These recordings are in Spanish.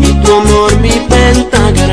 y tu amor mi pentagrama.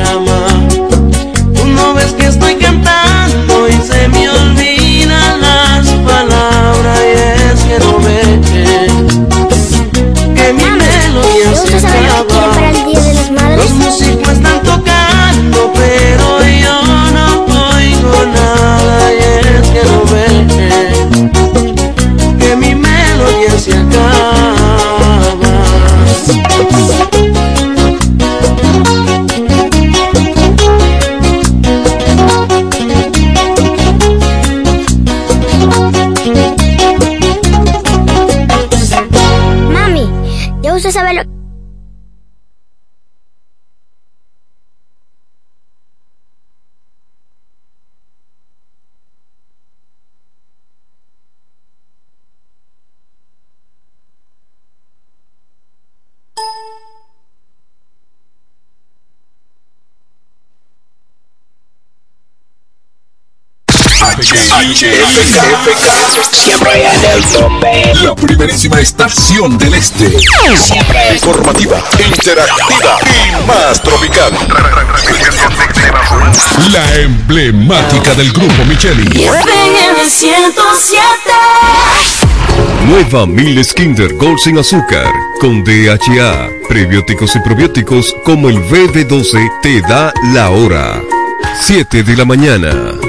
Siempre en el tope. La primerísima estación del este. Siempre Informativa, interactiva y más tropical. La emblemática del grupo Micheli. en el 107. Nueva Miles Kinder Gold sin azúcar con DHA, prebióticos y probióticos como el BB12 te da la hora. 7 de la mañana.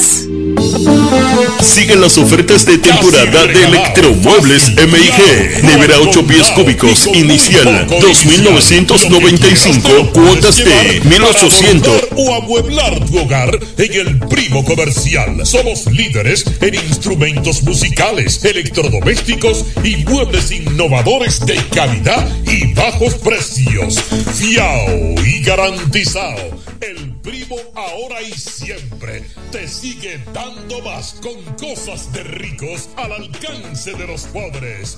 Siguen las ofertas de temporada de Electromuebles MIG. Nevera 8 pies cúbicos inicial 2.995, cuotas de 1.800. o amueblar tu hogar en el Primo Comercial. Somos líderes en instrumentos musicales, electrodomésticos y muebles innovadores de calidad y bajos precios. Fiao y garantizado. El Primo ahora y siempre te sigue dando más con cosas de ricos al alcance de los pobres.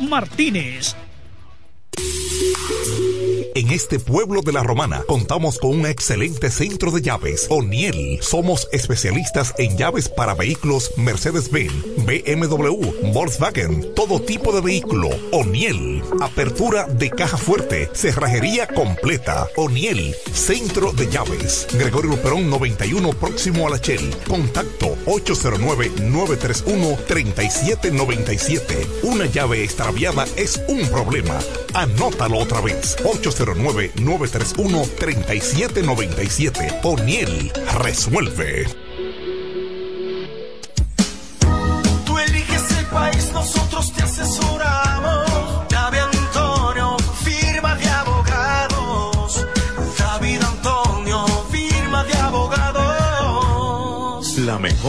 Martínez. En este pueblo de la Romana contamos con un excelente centro de llaves, O'Neill. Somos especialistas en llaves para vehículos Mercedes-Benz, BMW, Volkswagen, todo tipo de vehículo. O'Neill. Apertura de caja fuerte, cerrajería completa. O'Neill. Centro de llaves. Gregorio Perón 91 próximo a la Shell. Contacto 809-931-3797. Una llave extraviada es un problema. Anótalo otra vez. 809-931-3797. O'Neill resuelve.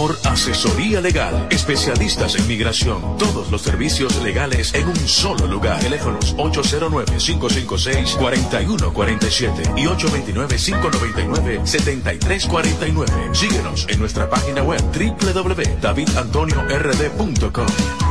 Mejor asesoría legal. Especialistas en migración. Todos los servicios legales en un solo lugar. Teléfonos 809-556-4147 y 829-599-7349. Síguenos en nuestra página web www.davidantoniord.com.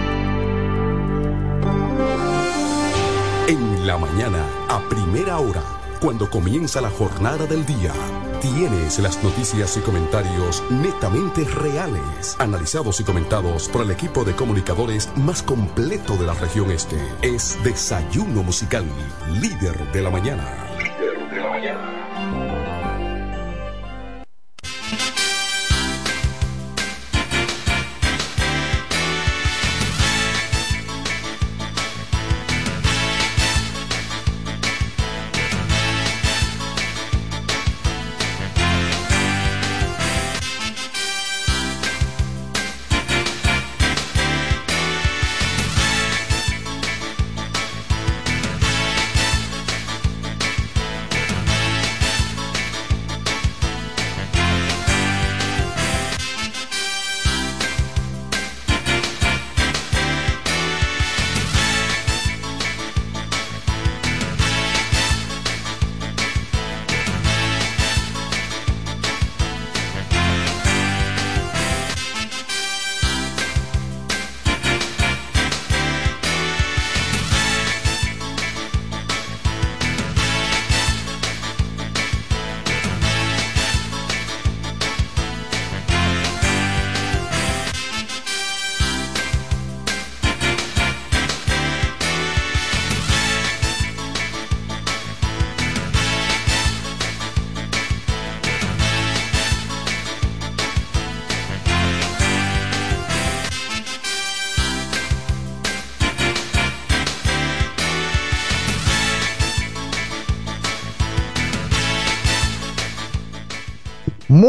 La mañana, a primera hora, cuando comienza la jornada del día, tienes las noticias y comentarios netamente reales, analizados y comentados por el equipo de comunicadores más completo de la región este. Es Desayuno Musical, líder de la mañana. Líder de la mañana.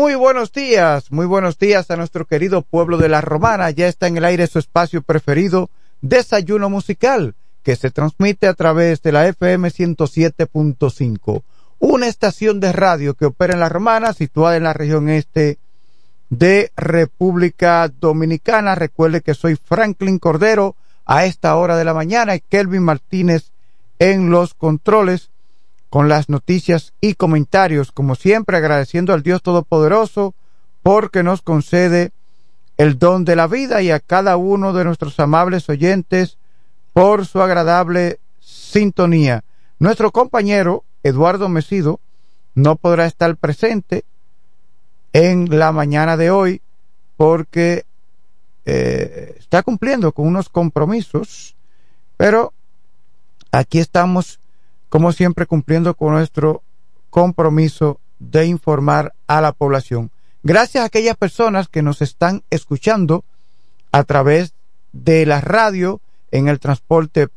Muy buenos días, muy buenos días a nuestro querido pueblo de la Romana. Ya está en el aire su espacio preferido, Desayuno Musical, que se transmite a través de la FM 107.5, una estación de radio que opera en la Romana, situada en la región este de República Dominicana. Recuerde que soy Franklin Cordero a esta hora de la mañana y Kelvin Martínez en los controles con las noticias y comentarios, como siempre agradeciendo al Dios Todopoderoso porque nos concede el don de la vida y a cada uno de nuestros amables oyentes por su agradable sintonía. Nuestro compañero Eduardo Mesido no podrá estar presente en la mañana de hoy porque eh, está cumpliendo con unos compromisos, pero aquí estamos como siempre cumpliendo con nuestro compromiso de informar a la población. Gracias a aquellas personas que nos están escuchando a través de la radio, en el transporte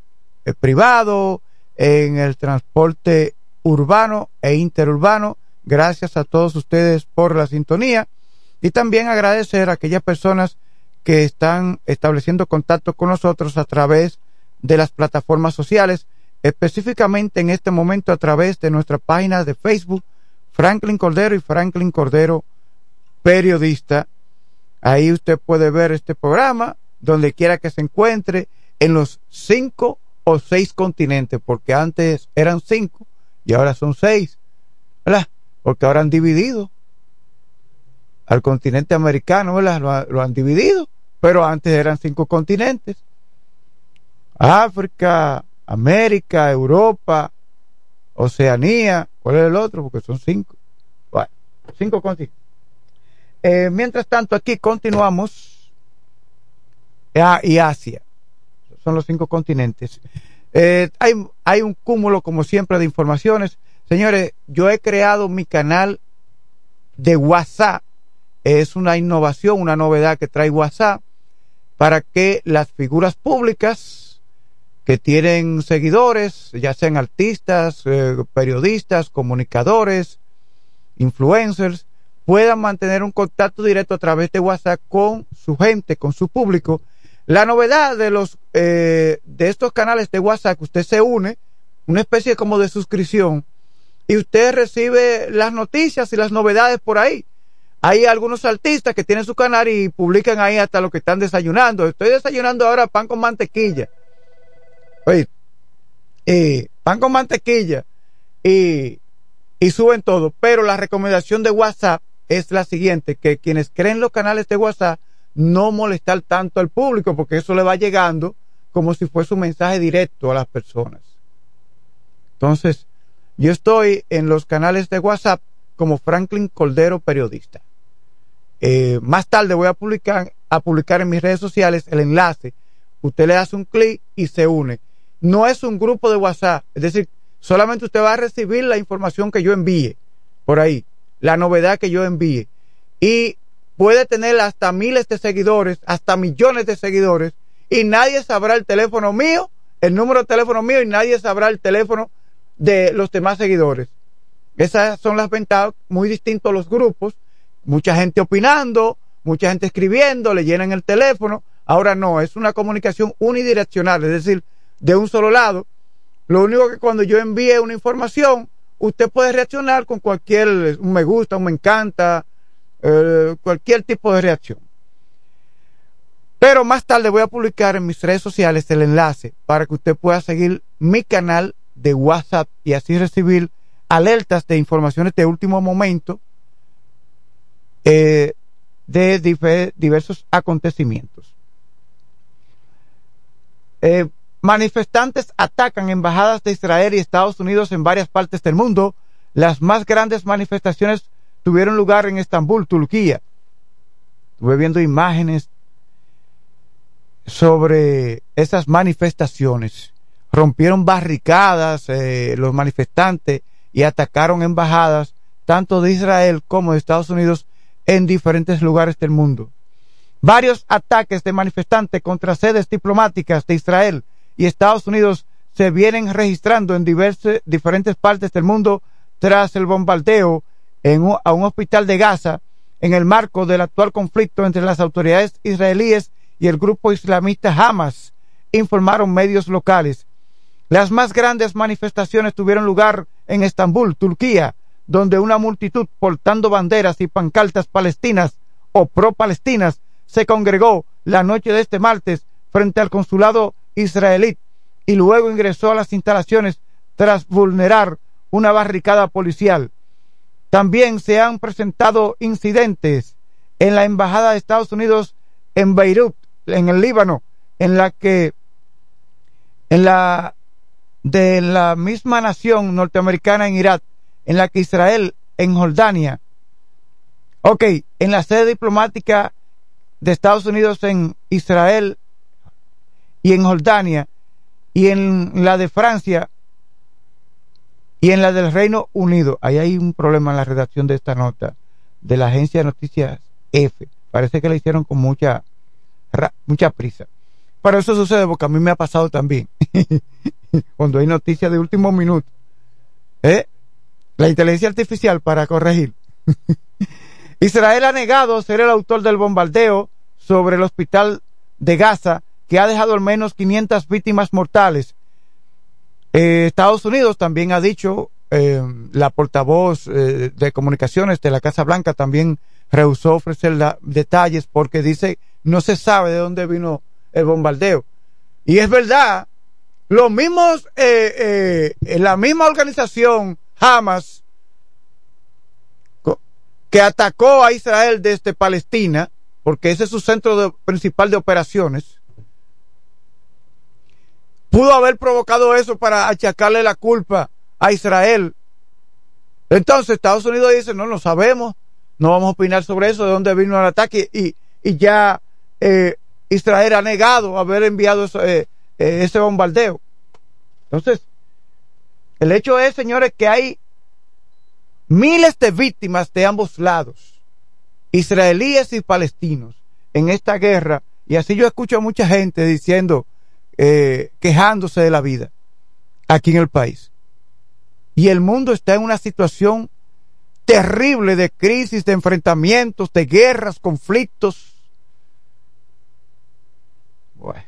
eh, privado, en el transporte urbano e interurbano. Gracias a todos ustedes por la sintonía y también agradecer a aquellas personas que están estableciendo contacto con nosotros a través de las plataformas sociales específicamente en este momento a través de nuestra página de Facebook, Franklin Cordero y Franklin Cordero Periodista. Ahí usted puede ver este programa donde quiera que se encuentre en los cinco o seis continentes, porque antes eran cinco y ahora son seis, ¿verdad? Porque ahora han dividido al continente americano, ¿verdad? Lo, lo han dividido, pero antes eran cinco continentes. África, América, Europa, Oceanía, ¿cuál es el otro? Porque son cinco. Bueno, cinco continentes. Eh, mientras tanto, aquí continuamos. Ah, y Asia. Son los cinco continentes. Eh, hay, hay un cúmulo, como siempre, de informaciones. Señores, yo he creado mi canal de WhatsApp. Es una innovación, una novedad que trae WhatsApp para que las figuras públicas que tienen seguidores, ya sean artistas, eh, periodistas, comunicadores, influencers, puedan mantener un contacto directo a través de WhatsApp con su gente, con su público. La novedad de los eh, de estos canales de WhatsApp, usted se une una especie como de suscripción, y usted recibe las noticias y las novedades por ahí. Hay algunos artistas que tienen su canal y publican ahí hasta lo que están desayunando. Estoy desayunando ahora pan con mantequilla. Oye, eh, pan con mantequilla y, y suben todo. Pero la recomendación de WhatsApp es la siguiente, que quienes creen los canales de WhatsApp no molestar tanto al público porque eso le va llegando como si fuese un mensaje directo a las personas. Entonces, yo estoy en los canales de WhatsApp como Franklin Coldero Periodista. Eh, más tarde voy a publicar, a publicar en mis redes sociales el enlace. Usted le hace un clic y se une. No es un grupo de WhatsApp, es decir, solamente usted va a recibir la información que yo envíe por ahí, la novedad que yo envíe. Y puede tener hasta miles de seguidores, hasta millones de seguidores, y nadie sabrá el teléfono mío, el número de teléfono mío, y nadie sabrá el teléfono de los demás seguidores. Esas son las ventajas muy distintos los grupos. Mucha gente opinando, mucha gente escribiendo, le llenan el teléfono. Ahora no, es una comunicación unidireccional, es decir, de un solo lado. Lo único que cuando yo envíe una información, usted puede reaccionar con cualquier, me gusta, un me encanta, eh, cualquier tipo de reacción. Pero más tarde voy a publicar en mis redes sociales el enlace para que usted pueda seguir mi canal de WhatsApp y así recibir alertas de informaciones de último momento eh, de diversos acontecimientos. Eh, manifestantes atacan embajadas de Israel y Estados Unidos en varias partes del mundo. Las más grandes manifestaciones tuvieron lugar en Estambul, Turquía. Estuve viendo imágenes sobre esas manifestaciones rompieron barricadas eh, los manifestantes y atacaron embajadas tanto de Israel como de Estados Unidos en diferentes lugares del mundo. Varios ataques de manifestantes contra sedes diplomáticas de Israel y Estados Unidos se vienen registrando en diversas, diferentes partes del mundo tras el bombardeo en a un hospital de Gaza en el marco del actual conflicto entre las autoridades israelíes y el grupo islamista Hamas, informaron medios locales. Las más grandes manifestaciones tuvieron lugar en Estambul, Turquía, donde una multitud portando banderas y pancartas palestinas o pro-palestinas se congregó la noche de este martes frente al consulado israelí y luego ingresó a las instalaciones tras vulnerar una barricada policial. También se han presentado incidentes en la embajada de Estados Unidos en Beirut, en el Líbano, en la que en la de la misma nación norteamericana en Irak, en la que Israel en Jordania, ok, en la sede diplomática de Estados Unidos en Israel y en Jordania, y en la de Francia y en la del Reino Unido. Ahí hay un problema en la redacción de esta nota de la agencia de noticias F. Parece que la hicieron con mucha, mucha prisa. Pero eso sucede porque a mí me ha pasado también. cuando hay noticias de último minuto. ¿Eh? La inteligencia artificial para corregir. Israel ha negado ser el autor del bombardeo sobre el hospital de Gaza que ha dejado al menos 500 víctimas mortales. Eh, Estados Unidos también ha dicho, eh, la portavoz eh, de comunicaciones de la Casa Blanca también rehusó ofrecer detalles porque dice no se sabe de dónde vino el bombardeo. Y es verdad, los mismos, la misma organización Hamas que atacó a Israel desde Palestina, porque ese es su centro principal de operaciones, pudo haber provocado eso para achacarle la culpa a Israel. Entonces Estados Unidos dice, no, no sabemos, no vamos a opinar sobre eso, de dónde vino el ataque, y, y ya eh, Israel ha negado haber enviado eso, eh, eh, ese bombardeo. Entonces, el hecho es, señores, que hay miles de víctimas de ambos lados, israelíes y palestinos, en esta guerra. Y así yo escucho a mucha gente diciendo, eh, quejándose de la vida aquí en el país. Y el mundo está en una situación terrible de crisis, de enfrentamientos, de guerras, conflictos. Bueno.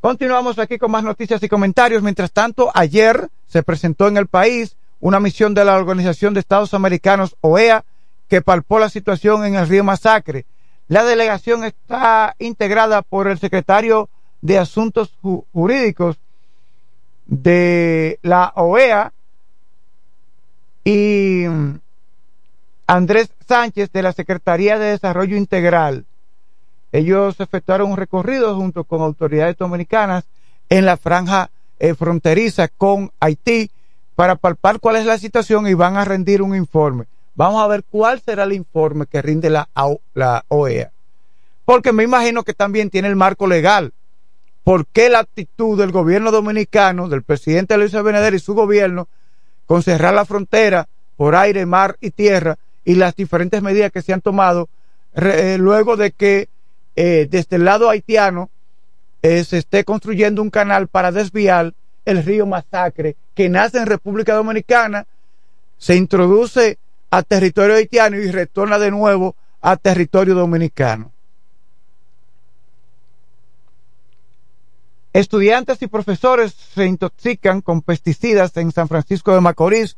Continuamos aquí con más noticias y comentarios. Mientras tanto, ayer se presentó en el país una misión de la Organización de Estados Americanos, OEA, que palpó la situación en el río Masacre. La delegación está integrada por el secretario de Asuntos Jurídicos de la OEA y mm, Andrés Sánchez de la Secretaría de Desarrollo Integral. Ellos efectuaron un recorrido junto con autoridades dominicanas en la franja eh, fronteriza con Haití para palpar cuál es la situación y van a rendir un informe. Vamos a ver cuál será el informe que rinde la, OEA. Porque me imagino que también tiene el marco legal. ¿Por qué la actitud del gobierno dominicano, del presidente Luis Abinader y su gobierno, con cerrar la frontera por aire, mar y tierra y las diferentes medidas que se han tomado eh, luego de que eh, desde el lado haitiano eh, se esté construyendo un canal para desviar el río Masacre que nace en República Dominicana, se introduce a territorio haitiano y retorna de nuevo a territorio dominicano. Estudiantes y profesores se intoxican con pesticidas en San Francisco de Macorís.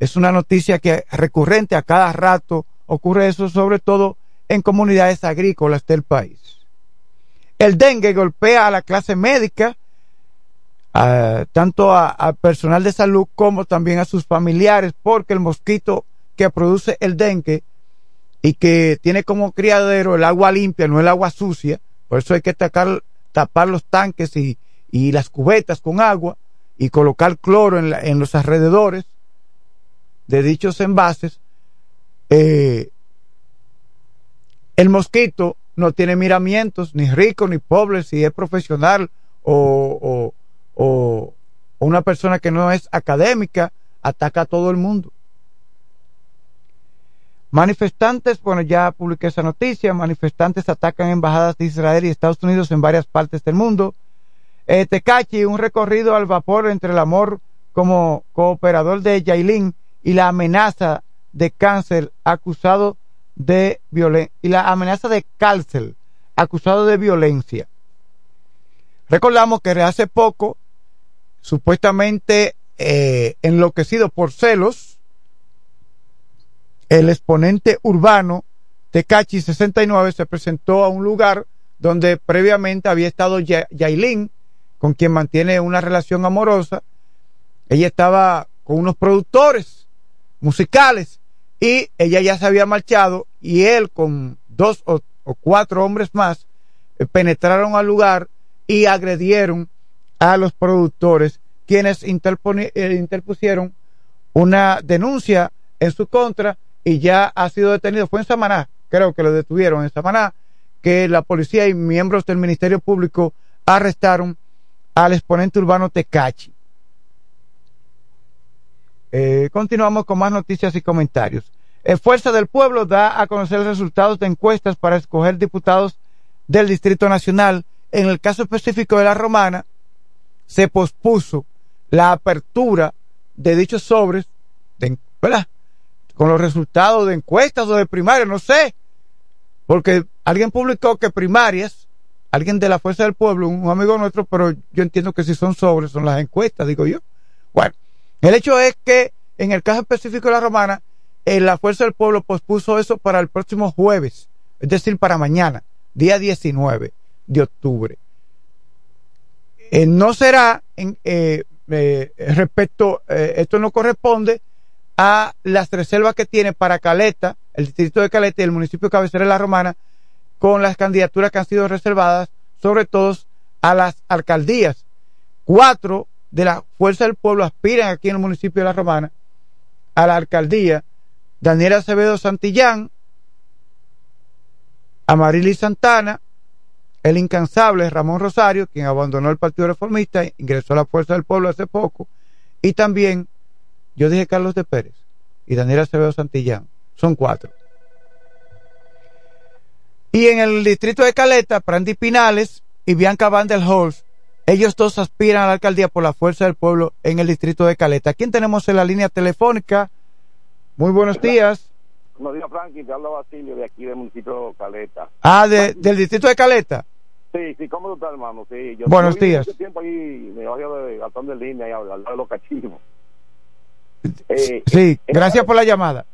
Es una noticia que recurrente a cada rato ocurre eso, sobre todo en comunidades agrícolas del país. El dengue golpea a la clase médica, tanto al personal de salud como también a sus familiares, porque el mosquito que produce el dengue y que tiene como criadero el agua limpia, no el agua sucia, por eso hay que tapar los tanques y, las cubetas con agua y colocar cloro en, los alrededores de dichos envases, eh, el mosquito no tiene miramientos, ni rico ni pobre, si es profesional o, o, una persona que no es académica, ataca a todo el mundo. Manifestantes, bueno, ya publiqué esa noticia, manifestantes atacan embajadas de Israel y Estados Unidos en varias partes del mundo. Eh, Tecachi, un recorrido al vapor entre el amor como cooperador de Yailin y la amenaza de cáncer acusado de violencia y la amenaza de cárcel acusado de violencia. Recordamos que hace poco, supuestamente eh, enloquecido por celos, el exponente urbano Tecachi 69 se presentó a un lugar donde previamente había estado Yailin, con quien mantiene una relación amorosa. Ella estaba con unos productores musicales y ella ya se había marchado y él con dos o, cuatro hombres más eh, penetraron al lugar y agredieron a los productores quienes eh, interpusieron una denuncia en su contra y ya ha sido detenido. Fue en Samaná, creo que lo detuvieron en Samaná, que la policía y miembros del Ministerio Público arrestaron al exponente urbano Tecachi. Eh, continuamos con más noticias y comentarios. El Fuerza del Pueblo da a conocer resultados de encuestas para escoger diputados del Distrito Nacional. En el caso específico de la Romana, se pospuso la apertura de dichos sobres, de, ¿verdad? Con los resultados de encuestas o de primarias, no sé. Porque alguien publicó que primarias, alguien de la Fuerza del Pueblo, un amigo nuestro, pero yo entiendo que si son sobres, son las encuestas, digo yo. Bueno, el hecho es que en el caso específico de la romana, eh, la Fuerza del Pueblo pospuso eso para el próximo jueves, es decir, para mañana, día 19 de octubre. Eh, no será en, eh, respecto, esto no corresponde a las reservas que tiene para Caleta, el distrito de Caleta y el municipio cabecera de la Romana, con las candidaturas que han sido reservadas, sobre todo a las alcaldías. Cuatro de la Fuerza del Pueblo aspiran aquí en el municipio de la Romana a la alcaldía. Daniel Acevedo Santillán, Amarili Santana, el incansable Ramón Rosario, quien abandonó el Partido Reformista, ingresó a la Fuerza del Pueblo hace poco, y también yo dije Carlos de Pérez y Daniel Acevedo Santillán. Son cuatro. Y en el distrito de Caleta, Prandi Pinales y Bianca Van der Holz, ellos dos aspiran a la alcaldía por la fuerza del pueblo en el distrito de Caleta. ¿Quién tenemos en la línea telefónica? Muy buenos días. Buenos días, Frankie. Te habla Basilio de aquí del municipio de Caleta. Ah, del distrito de Caleta. Sí, Sí, ¿cómo tú estás, hermano? Sí, yo Buenos días. mucho tiempo ahí, me bajo de Gastón de línea, al lado de los cachivos. Eh, Sí, gracias por la llamada.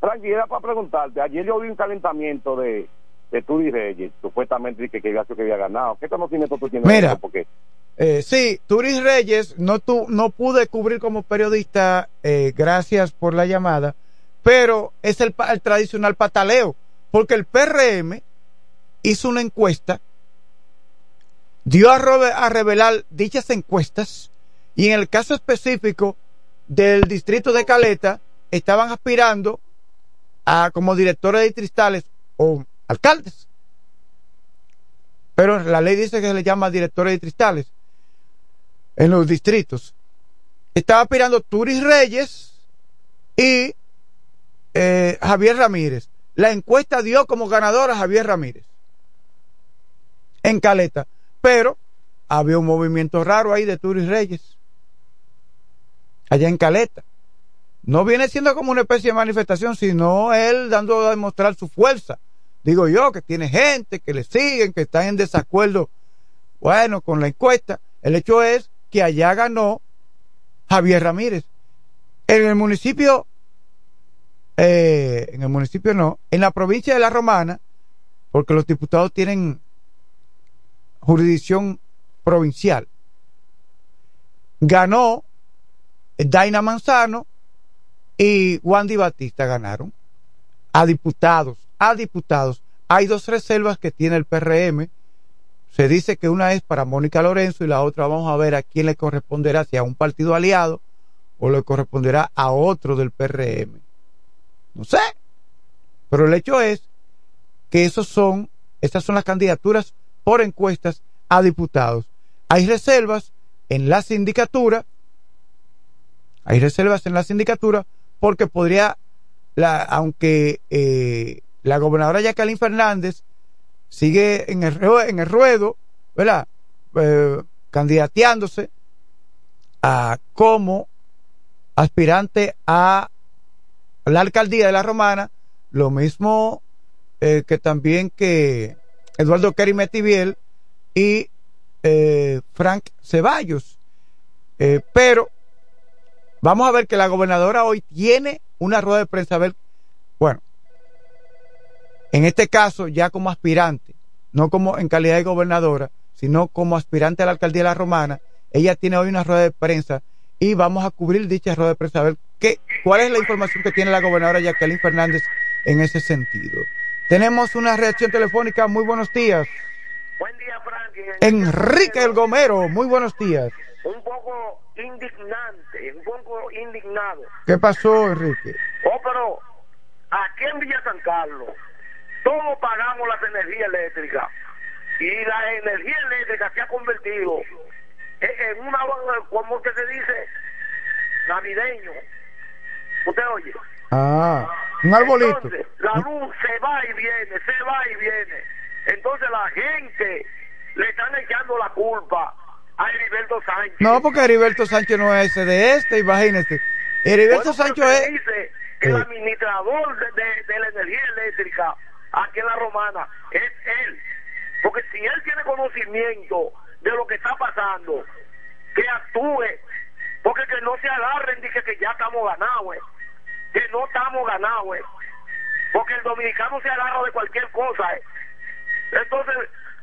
Frankie, era para preguntarte, ayer yo vi un calentamiento de, de Tudy Reyes, supuestamente que, que que había ganado. ¿Qué conocimiento tú tienes? Mira. Porque Eh, sí, Turis Reyes, no, tu, no pude cubrir como periodista, eh, gracias por la llamada, pero es el, tradicional pataleo, porque el PRM hizo una encuesta, dio a, a revelar dichas encuestas, y en el caso específico del distrito de Caleta, estaban aspirando a como directores distritales o alcaldes. Pero la ley dice que se le llama directores distritales en los distritos. Estaba aspirando Turis Reyes y eh, Javier Ramírez. La encuesta dio como ganador a Javier Ramírez en Caleta, pero había un movimiento raro ahí de Turis Reyes allá en Caleta. No viene siendo como una especie de manifestación, sino él dando a demostrar su fuerza. Digo yo, que tiene gente, que le siguen, que están en desacuerdo, bueno, con la encuesta. El hecho es que allá ganó Javier Ramírez. En el municipio, eh, en el municipio no, en la provincia de La Romana, porque los diputados tienen jurisdicción provincial, ganó Daina Manzano y Wandy Batista ganaron a diputados, a diputados. Hay dos reservas que tiene el PRM. Se dice que una es para Mónica Lorenzo y la otra vamos a ver a quién le corresponderá, si a un partido aliado o le corresponderá a otro del PRM. No sé. Pero el hecho es que esos son, son las candidaturas por encuestas a diputados. Hay reservas en la sindicatura, hay reservas en la sindicatura porque podría, la, aunque eh, la gobernadora Jacqueline Fernández sigue en el, ruedo, ¿verdad? Eh, candidateándose a como aspirante a la alcaldía de la Romana, lo mismo eh, que también que Eduardo Kerry Metiviel y eh, Frank Ceballos. Pero vamos a ver que la gobernadora hoy tiene una rueda de prensa. A ver, bueno, en este caso ya como aspirante, no como en calidad de gobernadora, sino como aspirante a la alcaldía de la Romana, ella tiene hoy una rueda de prensa y vamos a cubrir dicha rueda de prensa a ver qué, cuál es la información que tiene la gobernadora Jacqueline Fernández en ese sentido. Tenemos una reacción telefónica. Muy buenos días. Buen día, Frankie. Enrique El Gomero, muy buenos días. Un poco indignante, un poco indignado. ¿Qué pasó, Enrique? Oh, pero aquí en Villa San Carlos, todos pagamos las energías eléctricas. Y la energía eléctrica se ha convertido en una, como que se dice, navideño. ¿Usted oye? Ah, un arbolito. Entonces, la luz se va y viene, se va y viene. Entonces la gente le están echando la culpa Heriberto Sánchez. No, porque Heriberto Sánchez no es de este, imagínese. Heriberto Bueno, Sánchez es... dice que el administrador de, de- de la energía eléctrica aquí en la Romana es él. Porque si él tiene conocimiento de lo que está pasando, que actúe, porque que no se agarren, dice que ya estamos ganados, eh, que no estamos ganados, eh, porque el dominicano se agarra de cualquier cosa. eh. Entonces,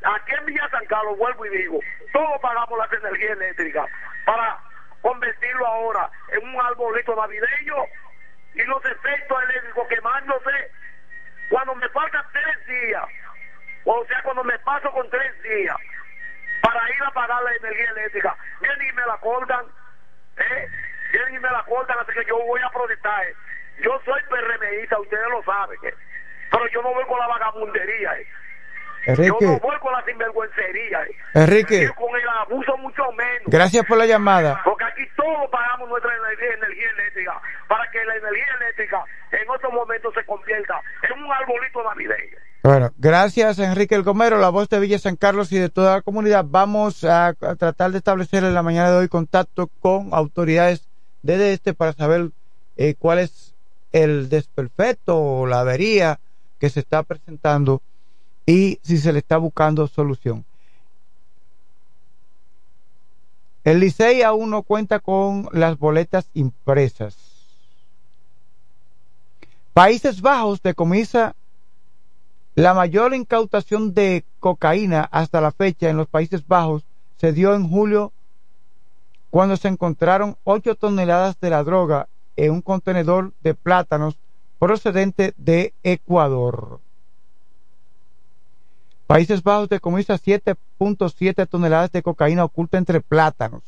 aquí en Villa San Carlos, vuelvo y digo, todos pagamos las energías eléctricas para convertirlo ahora en un arbolito navideño y los efectos eléctricos quemándose cuando me faltan tres días, o sea, cuando me paso con tres días para ir a pagar la energía eléctrica, vienen y me la cortan, ¿eh? Vienen y me la cortan, así que yo voy a protestar. ¿eh? Yo soy PRMista, ustedes lo saben, ¿eh? pero yo no voy con la vagabundería, ¿eh? Yo no Enrique, voy con la sinvergüencería, ¿eh? Enrique, Yo con el abuso mucho menos. gracias por la llamada. Porque aquí todos pagamos nuestra energía, energía eléctrica para que la energía eléctrica en otro momento se convierta en un arbolito navideño. Bueno, gracias Enrique El Gomero, la voz de Villa San Carlos y de toda la comunidad. Vamos a, a tratar de establecer en la mañana de hoy contacto con autoridades de este para saber eh, cuál es el desperfecto o la avería que se está presentando y si se le está buscando solución. El Licey aún no cuenta con las boletas impresas. Países Bajos decomisa la mayor incautación de cocaína hasta la fecha en los Países Bajos se dio en julio cuando se encontraron 8 toneladas de la droga en un contenedor de plátanos procedente de Ecuador. Países Bajos decomisa 7.7 toneladas de cocaína oculta entre plátanos.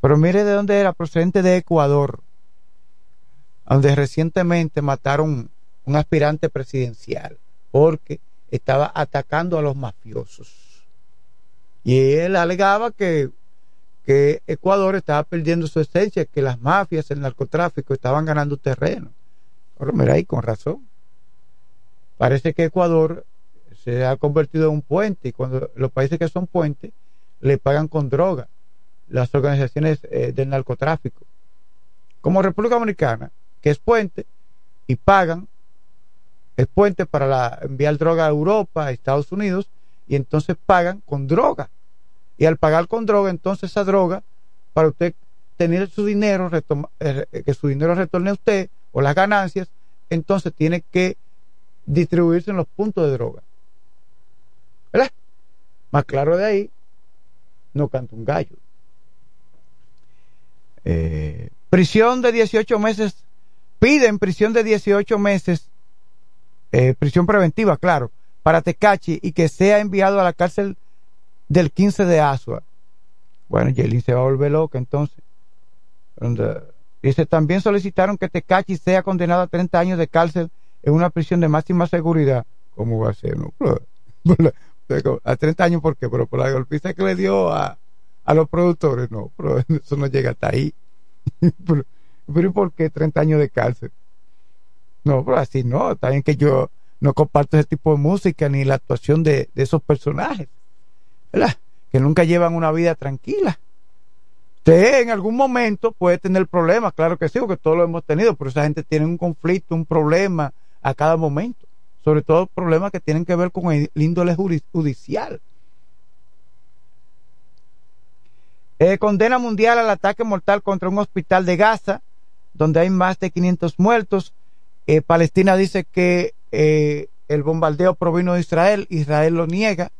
Pero mire de dónde era, procedente de Ecuador, donde recientemente mataron un aspirante presidencial porque estaba atacando a los mafiosos. Y él alegaba que, que Ecuador estaba perdiendo su esencia, que las mafias, el narcotráfico estaban ganando terreno. Pero mira ahí, con razón. Parece que Ecuador se ha convertido en un puente y cuando los países que son puentes le pagan con droga las organizaciones eh, del narcotráfico. Como República Dominicana, que es puente, y pagan el puente para la, enviar droga a Europa, a Estados Unidos, y entonces pagan con droga. Y al pagar con droga, entonces esa droga, para usted tener su dinero, eh, que su dinero retorne a usted, o las ganancias, entonces tiene que distribuirse en los puntos de droga. ¿Verdad? Más claro de ahí, no canta un gallo. Eh, prisión de 18 meses, piden prisión de 18 meses, eh, prisión preventiva, claro, para Tecachi y que sea enviado a la cárcel del 15 de Asua. Bueno, Yelin se va a volver loca entonces. Dice, también solicitaron que Tecachi sea condenado a 30 años de cárcel en una prisión de máxima seguridad. ¿Cómo va a ser? No? a 30 años, ¿por qué? Pero por la golpiza que le dio a, a los productores, no, pero eso no llega hasta ahí. pero, pero ¿por qué 30 años de cárcel? No, pero así no, también que yo no comparto ese tipo de música ni la actuación de, de esos personajes, ¿verdad? Que nunca llevan una vida tranquila. Usted en algún momento puede tener problemas, claro que sí, porque todos lo hemos tenido, pero esa gente tiene un conflicto, un problema a cada momento sobre todo problemas que tienen que ver con el índole judicial. Eh, condena mundial al ataque mortal contra un hospital de Gaza, donde hay más de 500 muertos. Eh, Palestina dice que eh, el bombardeo provino de Israel, Israel lo niega.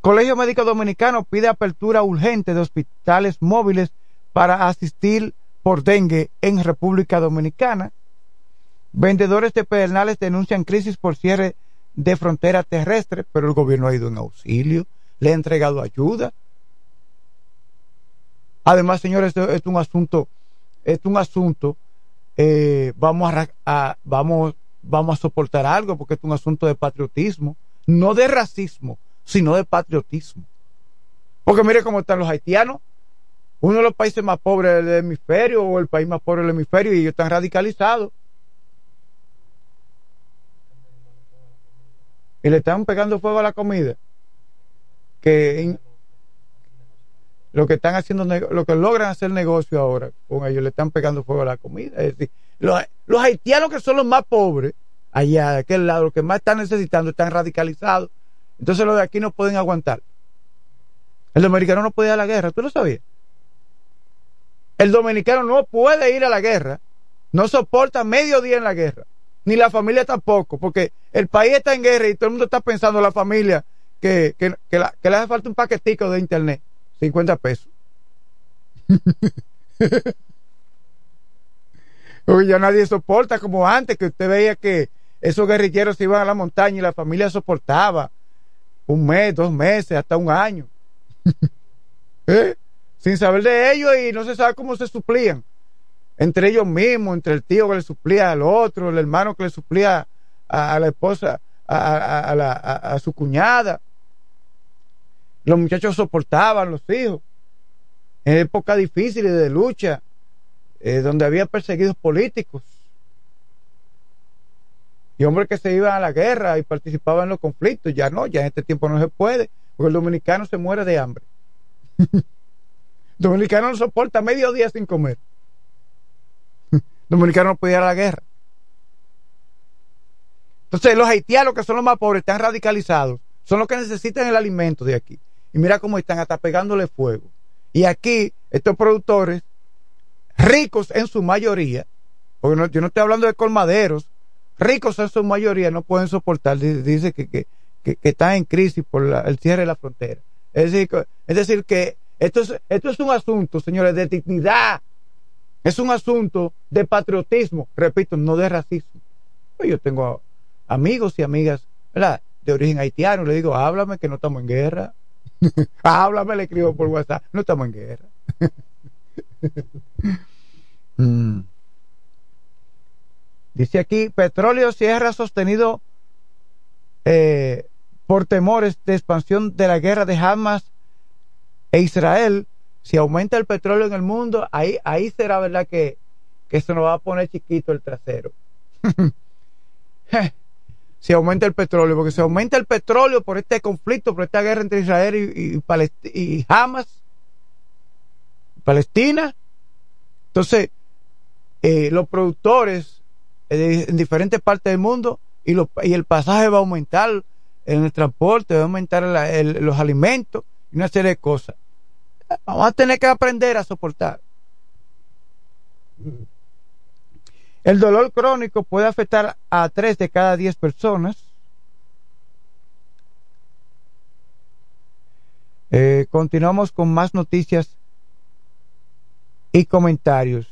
Colegio Médico Dominicano pide apertura urgente de hospitales móviles para asistir por dengue en República Dominicana. Vendedores de pedernales denuncian crisis por cierre de frontera terrestre, pero el gobierno ha ido en auxilio, le ha entregado ayuda. Además, señores, esto es un asunto, es un asunto, eh, vamos a, vamos, vamos a soportar algo porque es un asunto de patriotismo, no de racismo, sino de patriotismo. Porque mire cómo están los haitianos, uno de los países más pobres del hemisferio o el país más pobre del hemisferio y ellos están radicalizados y le están pegando fuego a la comida, que lo que están haciendo, lo que logran hacer negocio ahora con ellos, le están pegando fuego a la comida. Es decir, los, haitianos que son los más pobres, allá de aquel lado, los que más están necesitando, están radicalizados. Entonces los de aquí no pueden aguantar. El dominicano no puede ir a la guerra, ¿tú lo sabías? El dominicano no puede ir a la guerra, no soporta medio día en la guerra ni la familia tampoco, porque el país está en guerra y todo el mundo está pensando en la familia que, que, que, le hace falta un paquetico de internet, 50 pesos. Oye, ya nadie soporta como antes, que usted veía que esos guerrilleros se iban a la montaña y la familia soportaba un mes, dos meses, hasta un año. ¿Eh? Sin saber de ellos y no se sabe cómo se suplían entre ellos mismos, entre el tío que le suplía al otro, el hermano que le suplía a, la esposa, a, su cuñada. Los muchachos soportaban los hijos. En épocas difíciles de lucha, eh, donde había perseguidos políticos. Y hombres que se iban a la guerra y participaban en los conflictos. Ya no, ya en este tiempo no se puede, porque el dominicano se muere de hambre. dominicano no soporta medio día sin comer. Dominicano no podía ir a la guerra. Entonces, los haitianos, que son los más pobres, están radicalizados, son los que necesitan el alimento de aquí. y mira cómo están hasta pegándole fuego. Y aquí, estos productores, ricos en su mayoría, porque no- yo no estoy hablando de colmaderos, ricos en su mayoría no pueden soportar, di- dice que, que, que, están en crisis por el cierre de la frontera. Es decir, es decir que esto es, esto es un asunto, señores, de dignidad. Es un asunto de patriotismo, repito, no de racismo. Pues yo tengo amigos y amigas, ¿verdad? De origen haitiano, le digo, háblame que no estamos en guerra. háblame, le escribo por WhatsApp, no estamos en guerra. Mm. Dice aquí, petróleo cierra sostenido eh, por temores de expansión de la guerra de Hamas e Israel. Si aumenta el petróleo en el mundo, ahí, ahí será verdad que, que se nos va a poner chiquito el trasero. si aumenta el petróleo, porque si aumenta el petróleo por este conflicto, por esta guerra entre Israel y, y, y Hamas, Palestina, entonces eh, los productores eh, en diferentes partes del mundo y, y el pasaje va a aumentar en el transporte, va a aumentar los alimentos y una serie de cosas. Vamos a tener que aprender a soportar. El dolor crónico puede afectar a 3 de cada 10 personas. Eh, continuamos con más noticias y comentarios.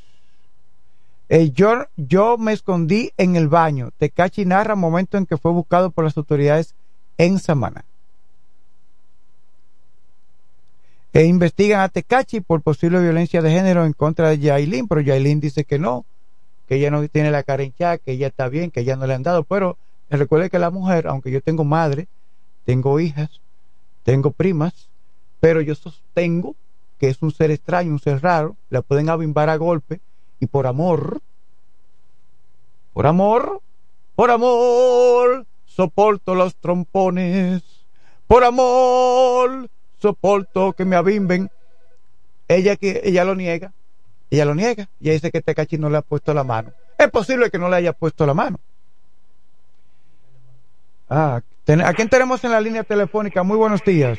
Eh, yo, yo me escondí en el baño. Tecachi narra momento en que fue buscado por las autoridades en Samaná. E investigan a Tecachi por posible violencia de género en contra de Yailin, pero Yailin dice que no, que ella no tiene la cara que ella está bien, que ella no le han dado. Pero recuerde que la mujer, aunque yo tengo madre, tengo hijas, tengo primas, pero yo sostengo que es un ser extraño, un ser raro, la pueden abimbar a golpe y por amor, por amor, por amor, soporto los trompones, por amor, soporto que me abimben. Ella que ella lo niega, ella lo niega, y ella dice que Tecachi no le ha puesto la mano. Es posible que no le haya puesto la mano. Ah, ¿a quién tenemos en la línea telefónica? Muy buenos días.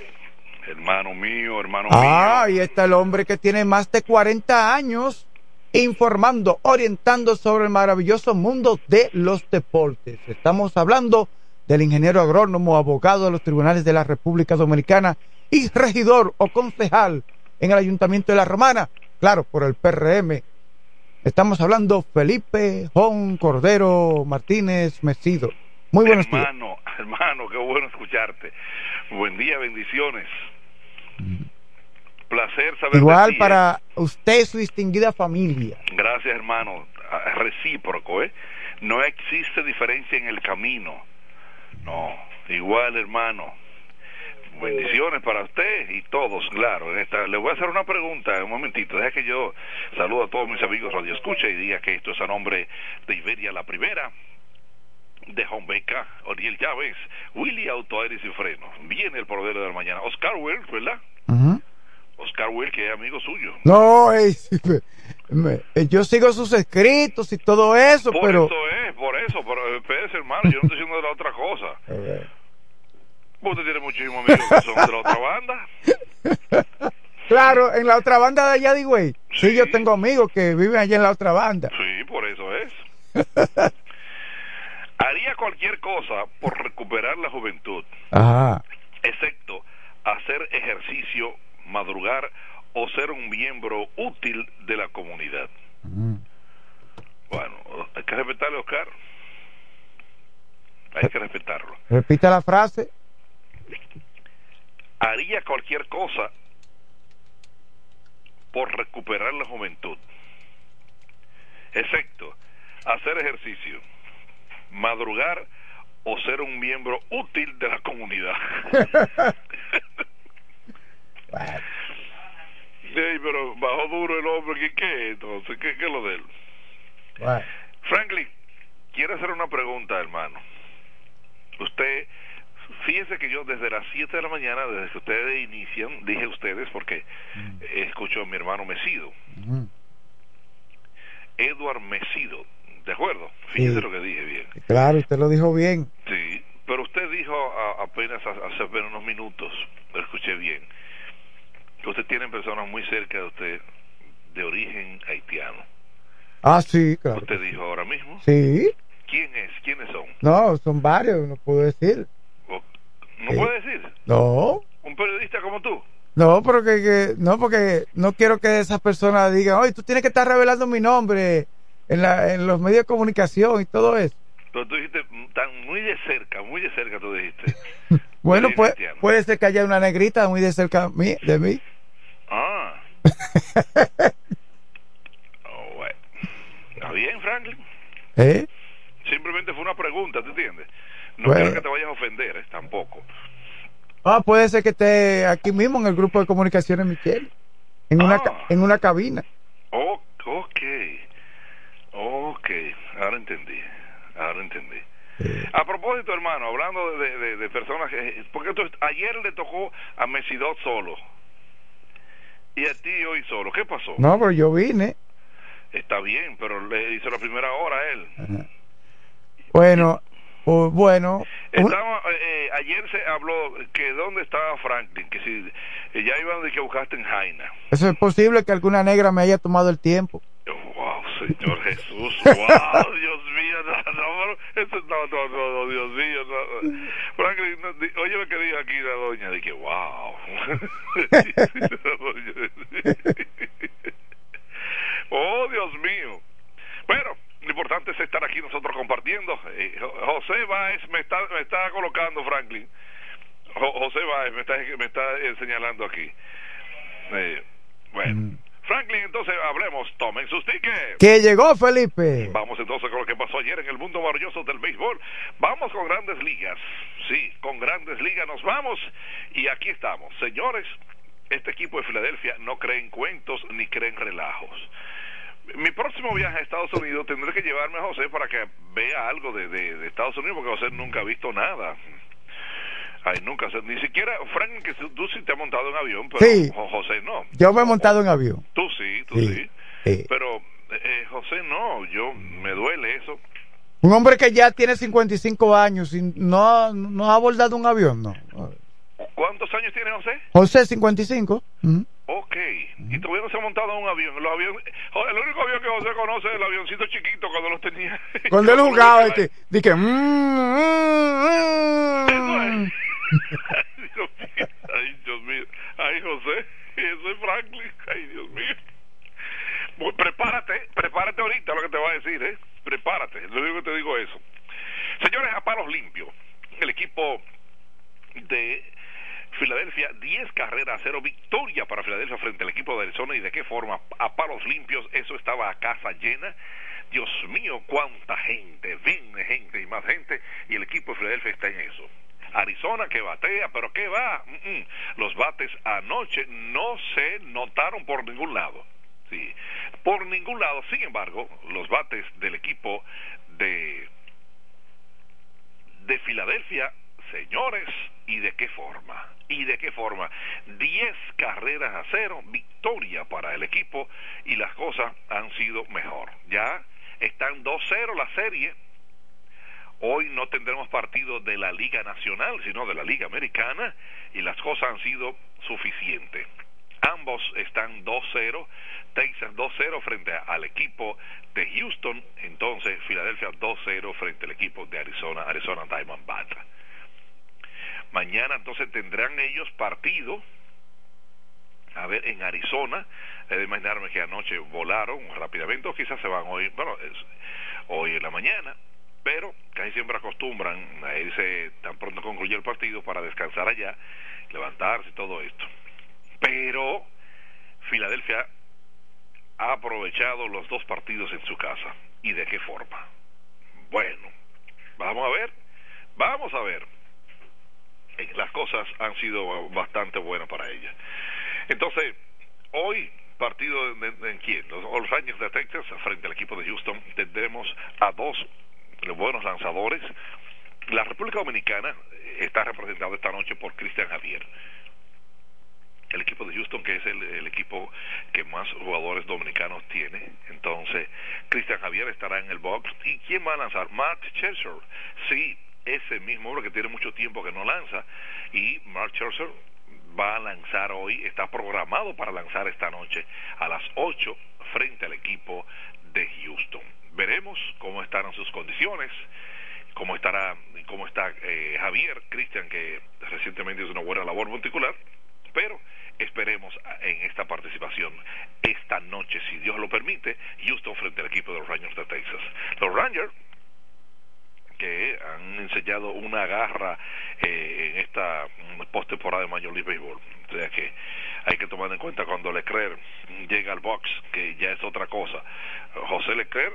Hermano mío, hermano Ah, ahí está el hombre que tiene más de 40 años informando, orientando sobre el maravilloso mundo de los deportes. Estamos hablando del ingeniero agrónomo, abogado de los tribunales de la República Dominicana y regidor o concejal en el Ayuntamiento de La Romana, claro, por el PRM. Estamos hablando Felipe Jon Cordero Martínez Mesido. Muy buenos días. hermano, hermano, qué bueno escucharte. Buen día, bendiciones. Placer saber de Igual ¿eh? para usted y su distinguida familia. Gracias, hermano. Ah, Recíproco, ¿eh? No existe diferencia en el camino. No, igual, hermano. Bendiciones para usted y todos, claro. En esta, le voy a hacer una pregunta, un momentito. Deja que yo saludo a todos mis amigos Radio Escucha y diga que esto es a nombre de Iberia la Primera, de Hombeca, Oriel Chávez, Willy Auto Aires y Freno. Viene el proveedor de la mañana. Oscar Wells, ¿verdad? Oscar Wells, que es amigo suyo. No, me- me- eh, yo sigo sus escritos y todo eso, Por pero... eso es, por eso, pero espérese, hermano, yo no estoy diciendo de la otra cosa. Usted tiene muchísimos amigos que son de la otra banda. Claro, en la otra banda de allá de güey. Sí, yo tengo amigos que viven allá en la otra banda. Sí, por eso es. Haría cualquier cosa por recuperar la juventud, Ajá. excepto hacer ejercicio, madrugar o ser un miembro útil de la comunidad. Bueno, hay que respetarle, Oscar. Hay que respetarlo. Repita la frase. Haría cualquier cosa por recuperar la juventud, excepto hacer ejercicio, madrugar o ser un miembro útil de la comunidad. Ey, pero bajó duro el hombre, ¿qué, qué es entonces? ¿Qué, qué es lo de él? Franklin, quiero hacer una pregunta, hermano. Usted, fíjese que yo desde las 7 de la mañana, desde que ustedes inician, dije ustedes porque escucho a mi hermano Mesido, Edward Mesido, ¿de acuerdo? Fíjese Sí. lo que dije bien. Claro, usted lo dijo bien. Sí, pero usted dijo a- apenas a- hace apenas unos minutos, lo escuché bien, que usted tiene personas muy cerca de usted de origen haitiano. Ah, sí, claro. Usted dijo ahora mismo. Sí. ¿Quién es? ¿Quiénes son? No, son varios, no puedo decir. ¿No Sí. puede decir? No. ¿Un periodista como tú? No, porque que, no, porque no quiero que esas personas digan, oye, tú tienes que estar revelando mi nombre en, la, en los medios de comunicación y todo eso. Pero tú dijiste mm, tan muy de cerca, muy de cerca tú dijiste. Bueno, pues, Cristiano. puede ser que haya una negrita muy de cerca mí- de mí. Ah. oh, bueno. Está bien, Franklin. ¿Eh? Simplemente fue una pregunta, ¿te entiendes? No Bueno. quiero que te vayas a ofender, ¿eh? Tampoco. Ah, puede ser que esté aquí mismo en el grupo de comunicaciones Michelle. En una, ca- en una cabina. Oh, ok. Ok. Ahora entendí. Ahora entendí. A propósito, hermano, hablando de, de- de personas que... Porque esto- ayer le tocó a Mesidot solo. Y a ti hoy solo. ¿Qué pasó? No, pero yo vine. Está bien, pero le hizo la primera hora a él. Bueno, bueno. Estaba, eh, ayer se habló que dónde estaba Franklin, que si eh, ya iban de que buscaste en Jaina. eso es posible que alguna negra me haya tomado el tiempo. Wow, Señor Jesús, wow, Dios mío, no, no, eso- no, no, Dios mío, no. Franklin, no, oye lo que dijo aquí la doña, de que wow. oh, Dios mío. Bueno, lo importante es estar aquí nosotros compartiendo. Eh, Jo- José Báez me está, me está colocando, Franklin. Jo- José Báez me está, me está eh, señalando aquí. Eh, bueno. Franklin, entonces hablemos, tomen sus tickets. Que llegó Felipe. Vamos entonces con lo que pasó ayer en el mundo maravilloso del béisbol. Vamos con grandes ligas. Sí, con grandes ligas nos vamos. Y aquí estamos. Señores, este equipo de Filadelfia no cree en cuentos ni cree en relajos. Mi próximo viaje a Estados Unidos tendré que llevarme a José para que vea algo de, de- de Estados Unidos, porque José nunca ha visto nada. Ay, nunca, ni siquiera, Frank, que tú sí te has montado en avión, pero Sí. José no. Yo me he montado en avión. Tú sí, tú Sí, sí. sí. Pero eh, José no, yo me duele eso. Un hombre que ya tiene 55 años y no, no ha abordado un avión, no. ¿Cuántos años tiene José? José, 55. Ujú. Ok. Y todavía no se ha montado en un avión. Los aviones, Joder, el único avión que José conoce es el avioncito chiquito cuando los tenía. Cuando él jugaba, y que, di que, mm, mm, mm. Ay, Dios mío. Ay, José. Eso es Franklin. Ay, Dios mío. Bueno, prepárate, prepárate ahorita lo que te va a decir, ¿eh? Prepárate. Lo único que te digo es eso. Señores, a palos limpios. El equipo de Filadelfia, 10 carreras a cero, victoria para Filadelfia frente al equipo de Arizona y de qué forma, a palos limpios, eso estaba a casa llena. Dios mío, cuánta gente, viene gente y más gente, y el equipo de Filadelfia está en eso. Arizona que batea, pero ¿qué va? Mm, mm. Los bates anoche no se notaron por ningún lado. Sí, por ningún lado. Sin embargo, los bates del equipo de de Filadelfia, señores, ¿y de qué forma? ¿Y de qué forma? 10 carreras a cero, victoria para el equipo y las cosas han sido mejor. Ya están 2-0 la serie. Hoy no tendremos partido de la Liga Nacional, sino de la Liga Americana y las cosas han sido suficientes. Ambos están 2-0, Texas 2-0 frente al equipo de Houston, entonces Filadelfia 2-0 frente al equipo de Arizona, Arizona Diamondbacks. Mañana entonces tendrán ellos partido, a ver, en Arizona, he de imaginarme que anoche volaron rápidamente, o quizás se van hoy, bueno, hoy en la mañana, pero casi siempre acostumbran a irse tan pronto concluye el partido para descansar allá, levantarse y todo esto. Pero Filadelfia ha aprovechado los dos partidos en su casa. ¿Y de qué forma? Bueno, vamos a ver, vamos a ver. Eh, Las cosas han sido bastante buenas para ella. Entonces, hoy partido en quién? Los, los Rangers de Texas frente al equipo de Houston. Tendremos a dos buenos lanzadores. La República Dominicana está representada esta noche por Cristian Javier el equipo de Houston, que es el, el equipo que más jugadores dominicanos tiene. Entonces, Cristian Javier estará en el box. ¿Y quién va a lanzar? Matt Cheshire. Sí, ese mismo hombre que tiene mucho tiempo que no lanza y Mark Scherzer va a lanzar hoy, está programado para lanzar esta noche a las 8 frente al equipo de Houston. Veremos cómo estarán sus condiciones, cómo estará, cómo está eh, Javier Cristian, que recientemente hizo una buena labor monticular, pero esperemos en esta participación esta noche, si Dios lo permite, Houston frente al equipo de los Rangers de Texas. Los Rangers que han enseñado una garra eh, en esta postemporada de Major League Baseball. O sea que hay que tomar en cuenta cuando Leclerc llega al box, que ya es otra cosa. José Leclerc,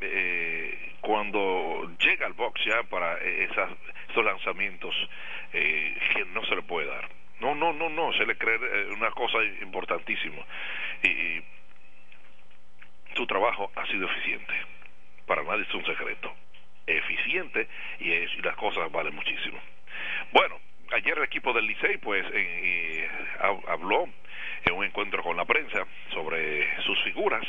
eh, cuando llega al box ya para esas, esos lanzamientos eh, no se le puede dar. No, no, no, no, se le cree eh, una cosa importantísima. Y, y su trabajo ha sido eficiente. Para nadie es un secreto eficiente y, las cosas valen muchísimo. Bueno, ayer el equipo del Licey pues eh, habló en un encuentro con la prensa sobre sus figuras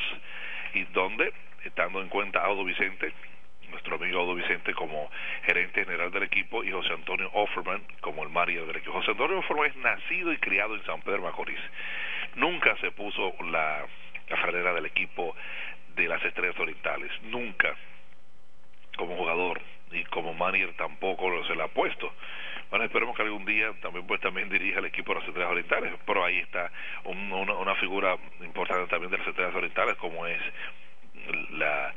y donde, estando en cuenta Audo Vicente, nuestro amigo Audo Vicente como gerente general del equipo y José Antonio Offerman como el Mario del equipo. José Antonio Offerman es nacido y criado en San Pedro Macorís. Nunca se puso la, la del equipo de las Estrellas Orientales, nunca como jugador y como manager tampoco se le ha puesto. Bueno, esperemos que algún día también pues también dirija el equipo de las Estrellas Orientales, pero ahí está una, una figura importante también de las Estrellas Orientales como es la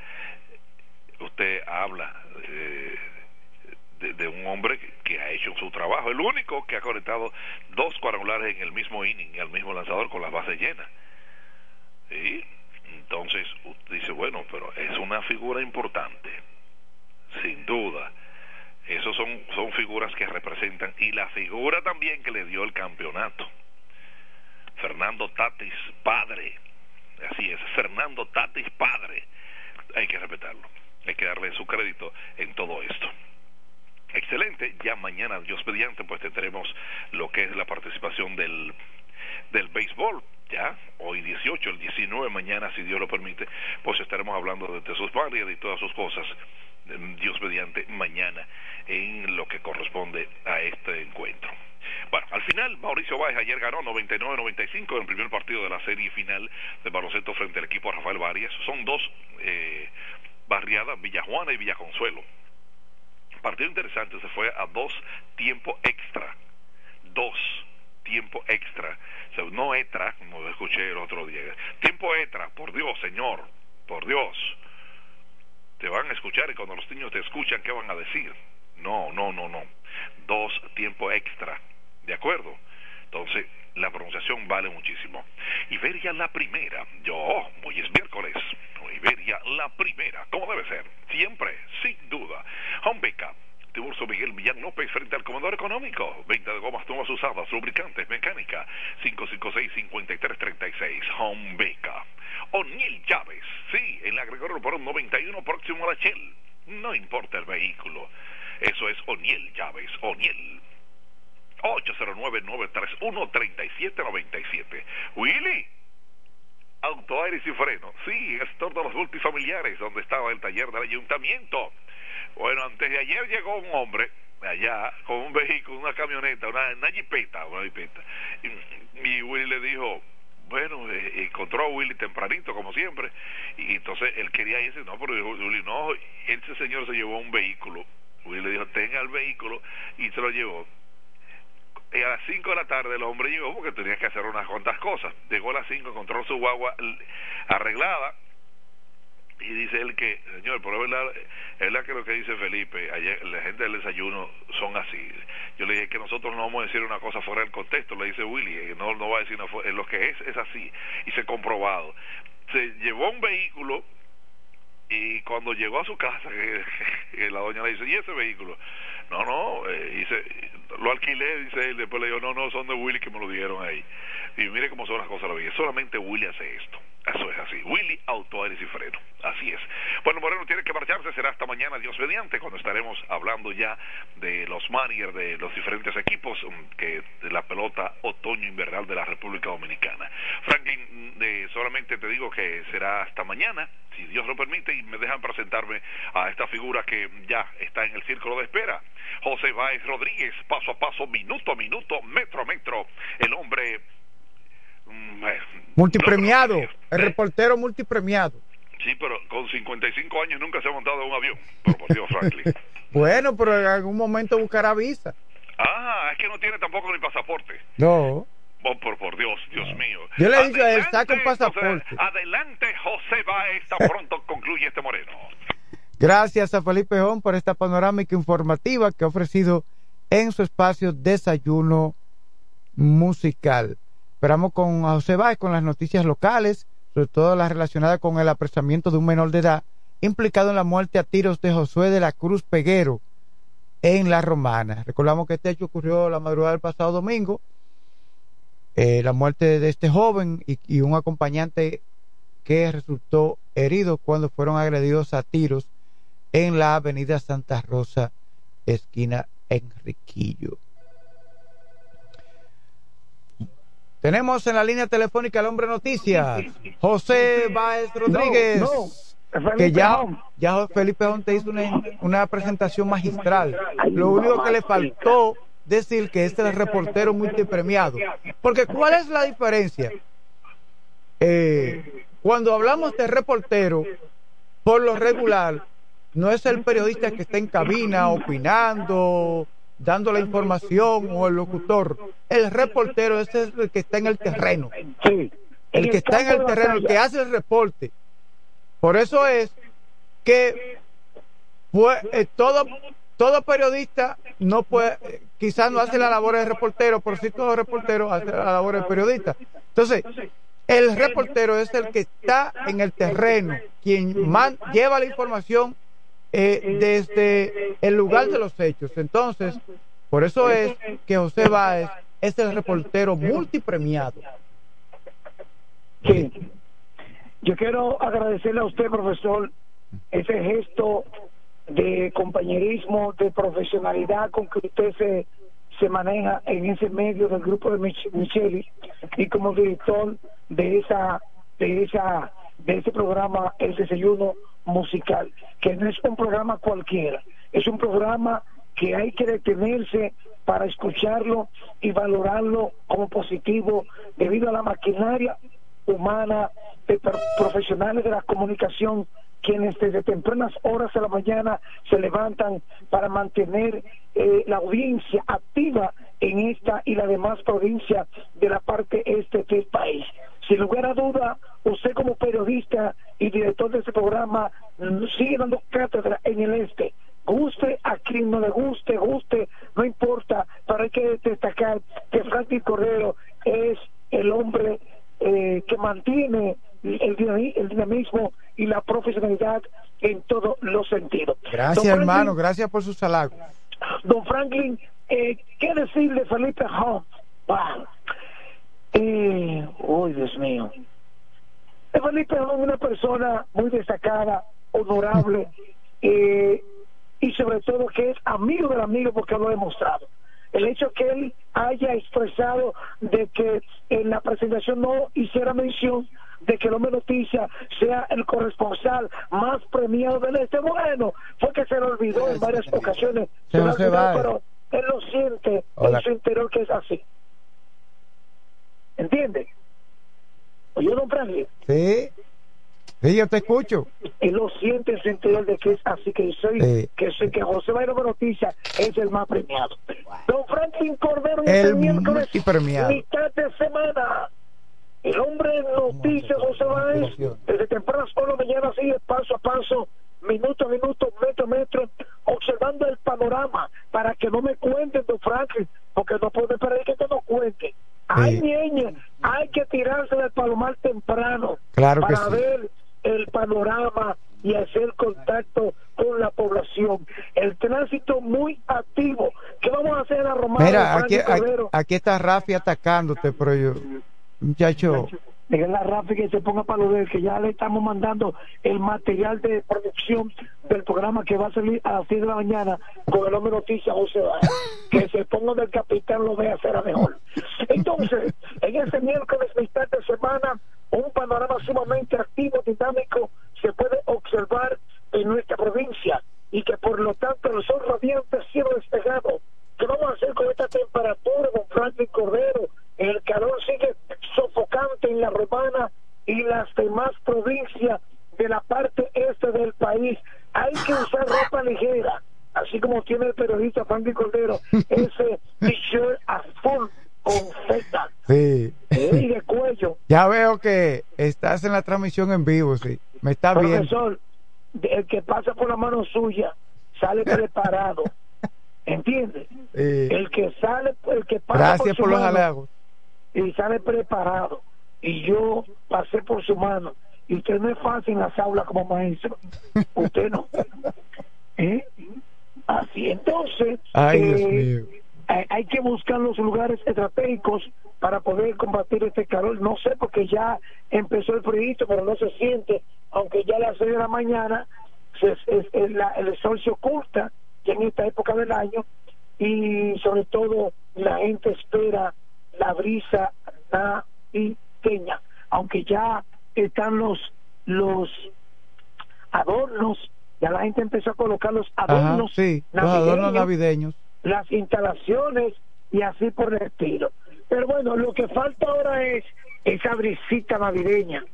usted habla eh, de, de, un hombre que, ha hecho su trabajo, el único que ha conectado dos cuadrangulares en el mismo inning, al mismo lanzador con las bases llenas. Y entonces usted dice, bueno, pero es una figura importante sin duda. Esos son, son figuras que representan y la figura también que le dio el campeonato. Fernando Tatis, padre. Así es, Fernando Tatis, padre. Hay que respetarlo. Hay que darle su crédito en todo esto. Excelente, ya mañana, Dios mediante, pues tendremos lo que es la participación del, del béisbol. Ya, hoy 18, el 19, mañana, si Dios lo permite, pues estaremos hablando de sus barrios y todas sus cosas Dios mediante, mañana en lo que corresponde a este encuentro. Bueno, al final Mauricio Báez ayer ganó 99-95 en el primer partido de la serie final de baloncesto frente al equipo Rafael Varias. Son dos eh, barriadas, Villajuana y Villaconsuelo. Partido interesante, se fue a dos tiempo extra. Dos tiempo extra. O sea, no extra, como escuché el otro día. Tiempo extra, por Dios, señor, por Dios te van a escuchar y cuando los niños te escuchan, ¿qué van a decir? No, no, no, no. Dos tiempo extra. ¿De acuerdo? Entonces, la pronunciación vale muchísimo. Iberia la primera. Yo, hoy es miércoles. Iberia la primera. ¿Cómo debe ser? Siempre, sin duda. Home Backup. Tiburcio Miguel Millán López frente al comedor económico. Venta de gomas, tumbas usadas, lubricantes, mecánica. 556-5336. Home. O'Neill Chávez, sí, en la Gregorio por un 91 próximo a la Shell. No importa el vehículo. Eso es O'Neill Chávez, O'Neill. 809-931-3797. Willy, auto, aires y freno. Sí, es todos los multifamiliares donde estaba el taller del ayuntamiento. Bueno, antes de ayer llegó un hombre allá con un vehículo, una camioneta, una, una jipeta, una jipeta. Y, y Willy le dijo, bueno, eh, encontró a Willy tempranito, como siempre, y entonces él quería irse, no, pero Willy, no, ese señor se llevó un vehículo. Willy le dijo, tenga el vehículo, y se lo llevó. Y a las 5 de la tarde el hombre llegó porque tenía que hacer unas cuantas cosas. Llegó a las 5, encontró su guagua arreglada, y dice él que, señor, pero es verdad, es verdad que lo que dice Felipe, ayer, la gente del desayuno son así. Yo le dije que nosotros no vamos a decir una cosa fuera del contexto, le dice Willy, eh, no, no va a decir una, lo que es es así, y se comprobado. Se llevó un vehículo y cuando llegó a su casa, que, la doña le dice, ¿y ese vehículo? No, no, eh, dice, lo alquilé, dice él, después le digo, no, no, son de Willy que me lo dieron ahí. Y mire cómo son las cosas, la vida. solamente Willy hace esto Eso es así. Willy Auto Aires y Freno. Así es. Bueno, Moreno tiene que marcharse. Será hasta mañana, Dios mediante, cuando estaremos hablando ya de los managers de los diferentes equipos mm, que de la pelota otoño-invernal de la República Dominicana. Franklin, mm, eh, solamente te digo que será hasta mañana, si Dios lo permite, y me dejan presentarme a esta figura que ya está en el círculo de espera. José Báez Rodríguez, paso a paso, minuto a minuto, metro a metro. El hombre mm, Multipremiado, el reportero multipremiado. Sí, pero con 55 años nunca se ha montado en un avión, pero por Dios, Franklin. Bueno, pero en algún momento buscará visa. Ah, es que no tiene tampoco ni pasaporte. No. Oh, por, por Dios, Dios mío. Yo le he dicho a él, saca un pasaporte. José, adelante, José Baez, tan pronto concluye este moreno. Gracias a Felipe Jón por esta panorámica informativa que ha ofrecido en su espacio Desayuno Musical. Esperamos con José Báez con las noticias locales, sobre todo las relacionadas con el apresamiento de un menor de edad implicado en la muerte a tiros de Josué de la Cruz Peguero en La Romana. Recordamos que este hecho ocurrió la madrugada del pasado domingo. Eh, la muerte de este joven y, y un acompañante que resultó herido cuando fueron agredidos a tiros en la avenida Santa Rosa, esquina Enriquillo. Tenemos en la línea telefónica al hombre noticias, José Báez Rodríguez, No, no, que ya, ya Felipe Jón te hizo una, una presentación magistral. Lo único que le faltó decir que este es el reportero multipremiado. Porque ¿cuál es la diferencia? Eh, cuando hablamos de reportero, por lo regular, no es el periodista que está en cabina opinando, dando la información o el locutor. El reportero ese es el que está en el terreno. El que está en el terreno, el que hace el reporte. Por eso es que pues, eh, todo, todo periodista no puede, eh, quizás no hace la labor de reportero, pero sí todo reportero hace la labor de periodista. Entonces, el reportero es el que está en el terreno, quien man- lleva la información eh, desde el lugar de los hechos. Entonces, por eso es que José Báez es el reportero multipremiado. Sí. Yo quiero agradecerle a usted, profesor, ese gesto de compañerismo, de profesionalidad con que usted se, se maneja en ese medio del grupo de Mich- Micheli y como director de esa de esa de ese programa El Desayuno Musical, que no es un programa cualquiera, es un programa que hay que detenerse para escucharlo y valorarlo como positivo debido a la maquinaria humana de profesionales de la comunicación quienes desde tempranas horas de la mañana se levantan para mantener eh, la audiencia activa en esta y la demás provincia de la parte este del país. Sin lugar a duda, usted como periodista y director de este programa mm, sigue dando cátedra en el este. Guste a quien no le guste, guste, no importa, pero hay que destacar que Franklin Cordero es el hombre eh, que mantiene el, el dinamismo y la profesionalidad en todos los sentidos. Gracias, hermano. Gracias por sus halagos. Don Franklin, eh, ¿qué decir de Felipe Hunt? Wow. Eh, uy, Dios mío. Eh, Felipe Hunt es una persona muy destacada, honorable, eh, y sobre todo que es amigo del amigo porque lo ha demostrado. El hecho que él haya expresado de que en la presentación no hiciera mención de que el hombre noticia sea el corresponsal más premiado del este, bueno, fue que se le olvidó en varias ocasiones, Se se olvidó, va. pero él lo siente Hola. en su interior que es así. ¿Entiende? Oye, don Franklin, Sí. Sí, yo te escucho. él lo siente en su interior de que es así que soy, Sí. que soy que José Bayro Noticia es el más premiado. Don Franklin Cordero y El este miércoles multipremiado. mitad de semana. El hombre en noticias José Báez desde tempranas por la mañana sigue paso a paso, minuto a minuto, metro a metro, observando el panorama para que no me cuenten, don Franklin, porque no puedo esperar que te no cuente. Hay ñeñe, hay que tirarse del palomar temprano Claro que para sí. ver el panorama y hacer contacto con la población. El tránsito muy activo. ¿Qué vamos a hacer en la Romana? Mira, aquí está Rafi atacándote, pero yo, muchacho, Díganle a Rafi que se ponga para lo de que ya le estamos mandando el material de producción del programa que va a salir a las 10 de la mañana con el hombre noticia José Báez. Que se ponga del capitán lo vea será mejor. Entonces, en este miércoles, mitad de semana, un panorama sumamente activo, dinámico, se puede observar en nuestra provincia y que por lo tanto el sol radiante, cielo despejado, ¿qué vamos a hacer con esta temperatura, don Franklin Cordero? El calor sigue sofocante en la romana y las demás provincias de la parte este del país. Hay que usar ropa ligera, así como tiene el periodista Franklin Cordero, ese t-shirt azul con feta Sí. y de cuello. Ya veo que estás en la transmisión en vivo, sí. Me está viendo. Profesor, de- el que pasa por la mano suya sale preparado. ¿Entiende? Sí. El que sale, el que pasa Gracias su por los mano halagos. Y sale preparado. Y yo pasé por su mano. Y usted no es fácil en las aulas como maestro. Usted no. ¿Eh? Así entonces, Ay, Dios eh, mío. hay, hay que buscar los lugares estratégicos para poder combatir este calor. No sé porque ya empezó el frío, pero no se siente, aunque ya a las 6 de la mañana se- es- es la- el sol se oculta ya en esta época del año y sobre todo la gente espera la brisa navideña, aunque ya están los los adornos, ya la gente empezó a colocar los Ajá, adornos sí, los adornos navideños las instalaciones y así por el estilo. Pero bueno, lo que falta ahora es esa brisita navideña.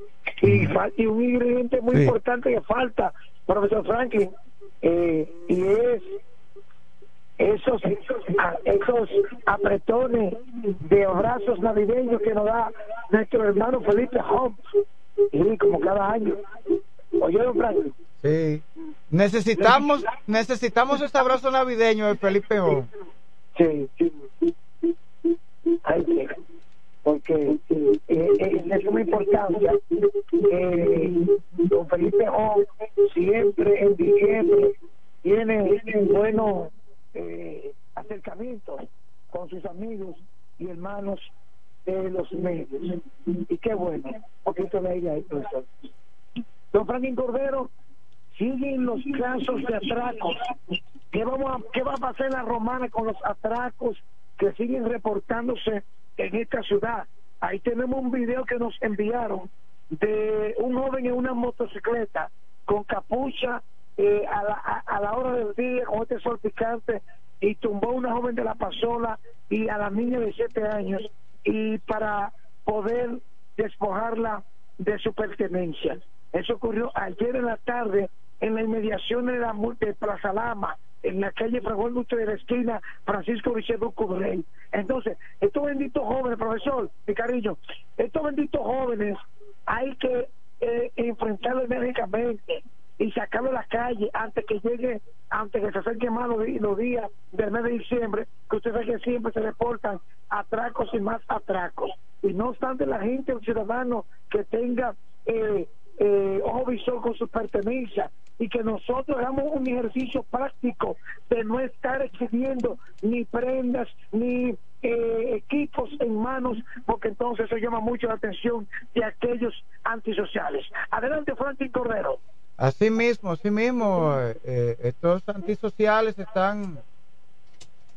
Y, y un ingrediente muy Sí. importante que falta, profesor Franklin, eh, y es esos, esos apretones de brazos navideños que nos da nuestro hermano Felipe Holmes, y como cada año. ¿Oyeron, Franklin? Sí. Necesitamos, necesitamos este abrazo navideño de Felipe O. Sí, sí. Hay que, porque eh, eh, es de suma importancia. Eh, don Felipe O siempre en diciembre tiene buenos eh, acercamientos con sus amigos y hermanos de los medios. Y qué bueno, poquito de ahí, ahí, profesor. Don Franklin Cordero, siguen los casos de atracos. ¿Qué, vamos a, ¿Qué va a pasar la romana con los atracos que siguen reportándose en esta ciudad? Ahí tenemos un video que nos enviaron de un joven en una motocicleta con capucha eh, a, la, a, a la hora del día con este sol picante y tumbó a una joven de la pasola y a la niña de siete años y para poder despojarla de su pertenencia. Eso ocurrió ayer en la tarde en la inmediación de la de Plaza Lama, en la calle Fragón de la esquina Francisco Richedo Cudrey. Entonces, estos benditos jóvenes, profesor, mi cariño, estos benditos jóvenes hay que eh, enfrentarlos enérgicamente y sacarlo a la calle antes que llegue, antes que se acerquen más los, los días del mes de diciembre, que ustedes saben que siempre se reportan atracos y más atracos. Y no obstante, la gente, el ciudadano que tenga eh, eh, ojo visor con sus pertenencias y que nosotros hagamos un ejercicio práctico de no estar exhibiendo ni prendas ni eh, equipos en manos porque entonces eso llama mucho la atención de aquellos antisociales. Adelante, Franklin Cordero. Así mismo, así mismo, eh, eh, estos antisociales están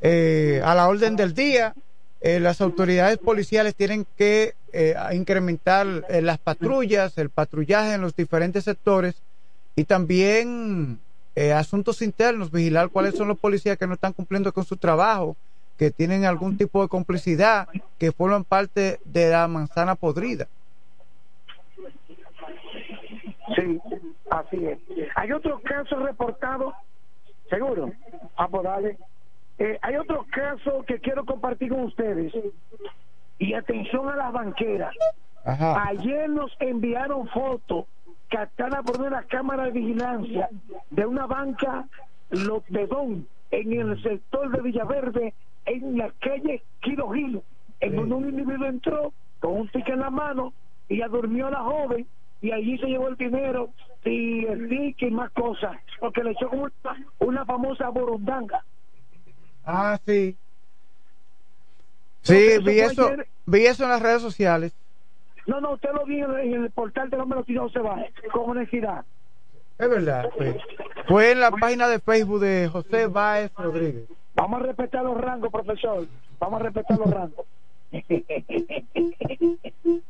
eh, a la orden del día. Eh, las autoridades policiales tienen que incrementar las patrullas, el patrullaje en los diferentes sectores y también asuntos internos, vigilar cuáles son los policías que no están cumpliendo con su trabajo, que tienen algún tipo de complicidad, que forman parte de la manzana podrida. Sí, así es. Hay otros casos reportados, seguro. Ah, pues dale. Eh, hay otros casos que quiero compartir con ustedes. Y atención a las banqueras. Ajá. Ayer nos enviaron fotos captadas por una cámara de vigilancia de una banca Lotedón en el sector de Villaverde, en la calle Quiro Gil, en donde un individuo entró con un ticket en la mano y ya durmió a la joven y allí se llevó el dinero y el ticket y más cosas, porque le echó como una, una famosa borondanga. Ah, sí. Sí, vi eso ayer. vi eso en las redes sociales. No, no, usted lo vio en el portal del hombre no se va, con honestidad. Es verdad. Fue, fue en la página de Facebook de José Báez Rodríguez. Vamos a respetar los rangos, profesor. Vamos a respetar los rangos.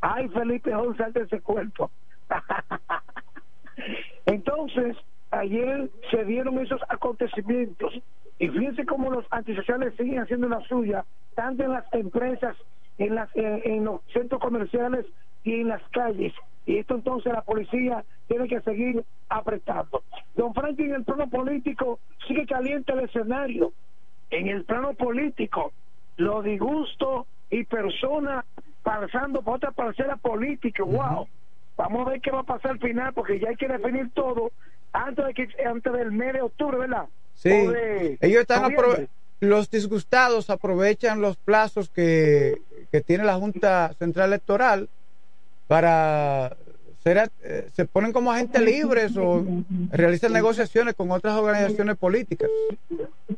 Ay, Felipe Jón, sal de ese cuerpo. Entonces, ayer se dieron esos acontecimientos y fíjense cómo los antisociales siguen haciendo la suya, tanto en las empresas, en, las, en, en los centros comerciales y en las calles. Y esto entonces la policía tiene que seguir apretando. Don Franklin, en el plano político sigue caliente el escenario. En el plano político, los disgustos y personas pasando por otra parcela política. ¡Wow! Vamos a ver qué va a pasar al final, porque ya hay que definir todo antes, de que, antes del mes de octubre, ¿verdad? Sí, de ellos están los disgustados aprovechan los plazos que, que tiene la Junta Central Electoral para ser, eh, se ponen como agentes libres o realizan negociaciones con otras organizaciones políticas.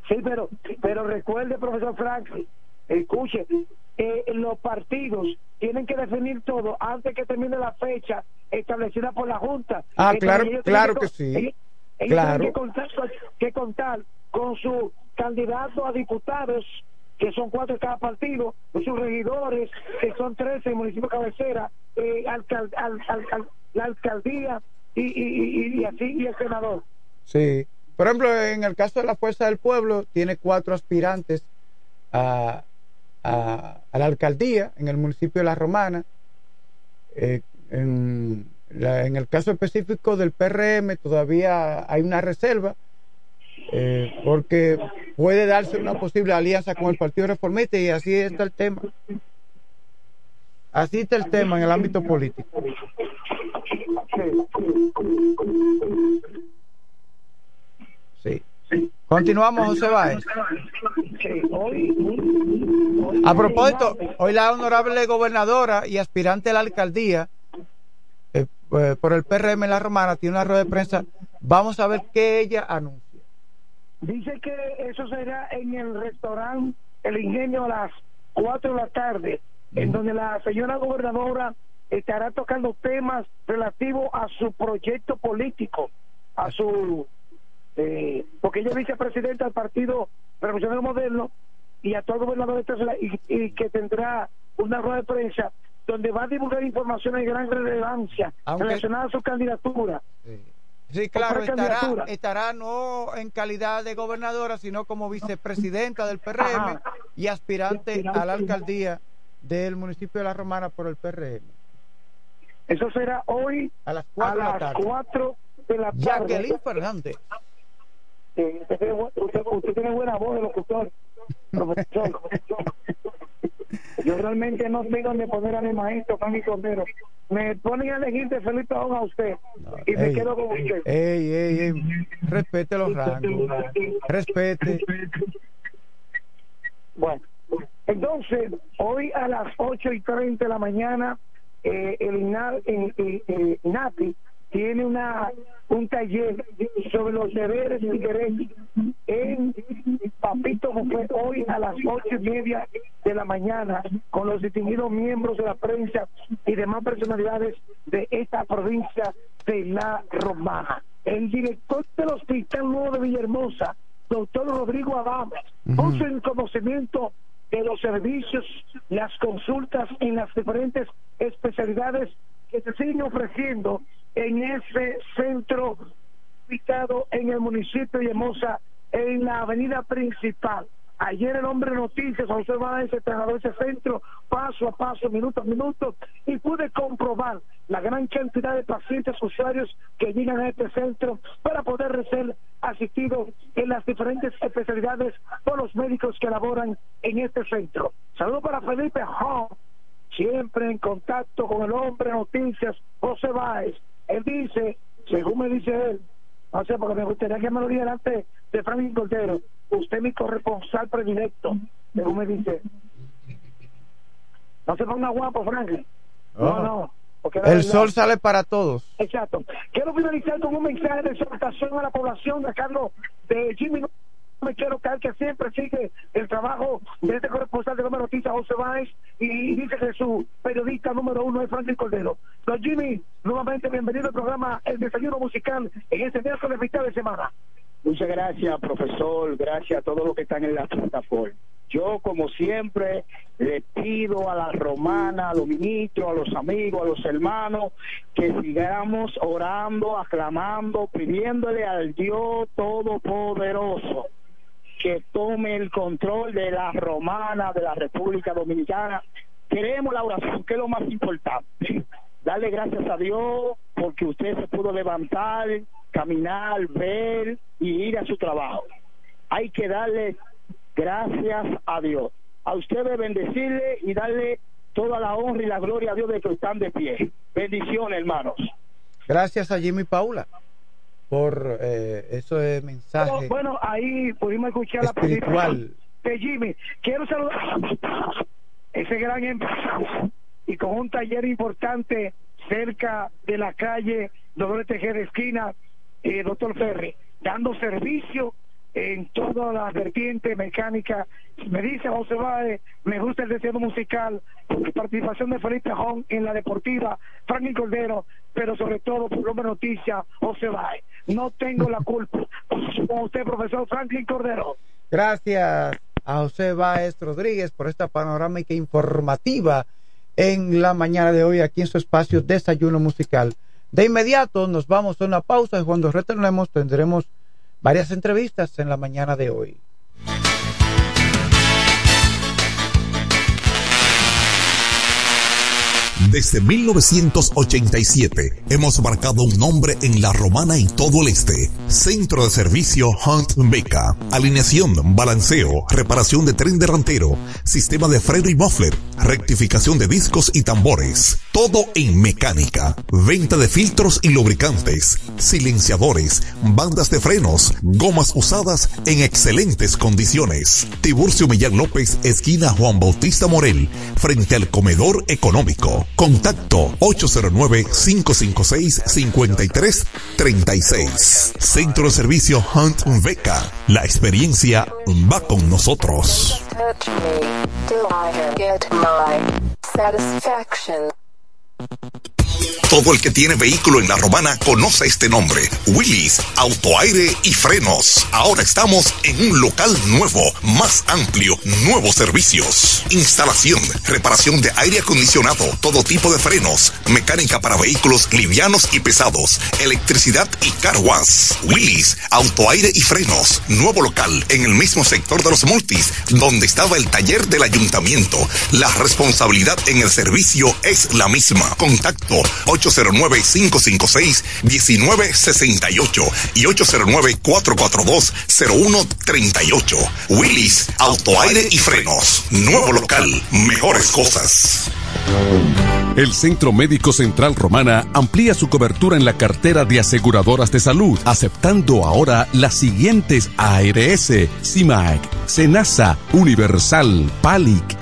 Sí, pero, pero recuerde, profesor Franklin, escuche, eh, los partidos tienen que definir todo antes que termine la fecha establecida por la Junta. Ah, claro, claro que sí. Ellos, ellos Claro. tienen que contar, que contar con su candidato a diputados, que son cuatro de cada partido, sus regidores, que son 13 en el municipio cabecera, eh, alcal- al- al- al- la alcaldía y, y, y, y así, y el senador. Sí. Por ejemplo, en el caso de la Fuerza del Pueblo, tiene cuatro aspirantes a, a, a la alcaldía en el municipio de La Romana. Eh, en, la- en el caso específico del PRM, todavía hay una reserva, eh, porque puede darse una posible alianza con el Partido Reformista y así está el tema. Así está el tema en el ámbito político. Sí. Continuamos, José Báez. A propósito, hoy la honorable gobernadora y aspirante a la alcaldía eh, eh, por el PRM en la Romana tiene una rueda de prensa. Vamos a ver qué ella anuncia. Dice que eso será en el restaurante El Ingenio a las 4 de la tarde, en donde la señora gobernadora estará tocando temas relativos a su proyecto político, a su... eh, porque ella es vicepresidenta del Partido Revolucionario Moderno y actual gobernador de Tesla y, y que tendrá una rueda de prensa donde va a divulgar información de gran relevancia Aunque- relacionada a su candidatura. Sí, claro, estará, estará no en calidad de gobernadora, sino como vicepresidenta del PRM Ajá. y aspirante a la alcaldía del municipio de La Romana por el PRM. Eso será hoy a las a 4 de la las tarde. 4 de la tarde. Jacqueline Fernández. Sí, usted, tiene, usted, usted tiene buena voz de locutor, profesor. Yo realmente no sé dónde poner a mi maestro, mi cordero. Me ponen a elegir de Felipe Aún a usted y me quedo con usted. ey, ey, ey, respete los rangos. Respete. Bueno, entonces, hoy a las 8 y 30 de la mañana, eh, el INA- eh, eh, eh, INAPI tiene una un taller sobre los deberes y derechos en Papito Buffet hoy a las ocho y media de la mañana con los distinguidos miembros de la prensa y demás personalidades de esta provincia de La Romana. El director del Hospital Nuevo de Villahermosa, doctor Rodrigo Adames, puso en conocimiento de los servicios, las consultas en las diferentes especialidades que se siguen ofreciendo en ese centro ubicado en el municipio de Hermosa, en la avenida principal. Ayer el hombre de noticias, José Báez, se trasladó ese centro paso a paso, minuto a minuto, y pude comprobar la gran cantidad de pacientes usuarios que llegan a este centro para poder ser asistidos en las diferentes especialidades por los médicos que laboran en este centro. Saludos para Felipe Hall, siempre en contacto con el hombre noticias, José Báez. Él dice, según me dice él, no sé, porque me gustaría que me lo diga delante de Franklin Cordero, usted es mi corresponsal predilecto, según me dice. No se ponga guapo, Franklin. No, Oh. no. porque la El verdad- sol sale para todos. Exacto. Quiero finalizar con un mensaje de exhortación a la población a cargo de Jimmy. Me quiero que siempre sigue el trabajo de este corresponsal de de noticias José Báez y dice que su periodista número uno es Franklin Cordero. Don Jimmy, nuevamente bienvenido al programa El Desayuno Musical en este miércoles mitad de semana. Muchas gracias, profesor. Gracias a todos los que están en la plataforma. Yo, como siempre, le pido a la romana, a los ministros, a los amigos, a los hermanos, que sigamos orando, aclamando, pidiéndole al Dios Todopoderoso que tome el control de la romana, de la República Dominicana. Queremos la oración, que es lo más importante. Darle gracias a Dios porque usted se pudo levantar, caminar, ver y ir a su trabajo. Hay que darle gracias a Dios. A ustedes bendecirle y darle toda la honra y la gloria a Dios de que están de pie. Bendiciones, hermanos. Gracias a Jimmy Paula por eh, ese mensaje. Bueno, ahí pudimos escuchar espiritual. la de Jimmy. Quiero saludar ese gran empresario y con un taller importante cerca de la calle Dolores Tejeda Esquina, eh, doctor Ferri, dando servicio en todas las vertientes mecánicas. Me dice José Báez, me gusta el deseo musical, participación de Felipe Jón en la deportiva, Franklin Cordero, pero sobre todo por Hombre Noticia, José Báez. No tengo la culpa. Con usted, profesor Franklin Cordero. Gracias a José Báez Rodríguez por esta panorámica informativa en la mañana de hoy aquí en su espacio Desayuno Musical. De inmediato nos vamos a una pausa y cuando retornemos tendremos varias entrevistas en la mañana de hoy. Desde 1987 hemos marcado un nombre en la romana y todo el este. Centro de servicio Hunt Beca. Alineación, balanceo, reparación de tren delantero, sistema de freno y muffler, rectificación de discos y tambores. Todo en mecánica. Venta de filtros y lubricantes, silenciadores, bandas de frenos, gomas usadas en excelentes condiciones. Tiburcio Millán López, esquina Juan Bautista Morel, frente al comedor económico. Contacto 809-556-5336. Centro de Servicio Hunt Beca. La experiencia va con nosotros. Todo el que tiene vehículo en la romana conoce este nombre. Willis, autoaire y frenos. Ahora estamos en un local nuevo, más amplio, nuevos servicios. Instalación, reparación de aire acondicionado, todo tipo de frenos, mecánica para vehículos livianos y pesados, electricidad y car wash. Willis, autoaire y frenos. Nuevo local en el mismo sector de los multis, donde estaba el taller del ayuntamiento. La responsabilidad en el servicio es la misma. Contacto 809-556-1968 y 809-442-0138. Willis, autoaire y frenos. Nuevo local, mejores cosas. El Centro Médico Central Romana amplía su cobertura en la cartera de aseguradoras de salud, aceptando ahora las siguientes ARS, CIMAC, SENASA, Universal, PALIC,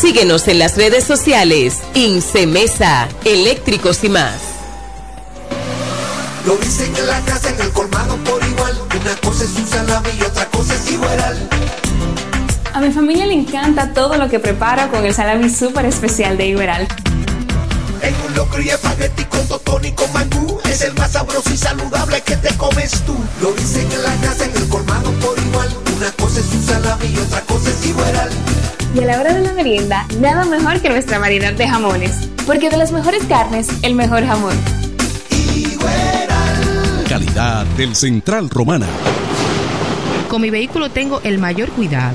Síguenos en las redes sociales. Incemesa, eléctricos y más. Lo dicen en la casa, en el colmado por igual. Una cosa es un salami y otra cosa es igual. A mi familia le encanta todo lo que preparo con el salami súper especial de Iberal. En un locro y espagueti con totón con mangú. Es el más sabroso y saludable que te comes tú. Lo dicen en la casa, en el colmado por igual. Una cosa es un salami y otra cosa es igual. Y a la hora de la merienda, nada mejor que nuestra variedad de jamones. Porque de las mejores carnes, el mejor jamón. Calidad del Central Romana. Con mi vehículo tengo el mayor cuidado.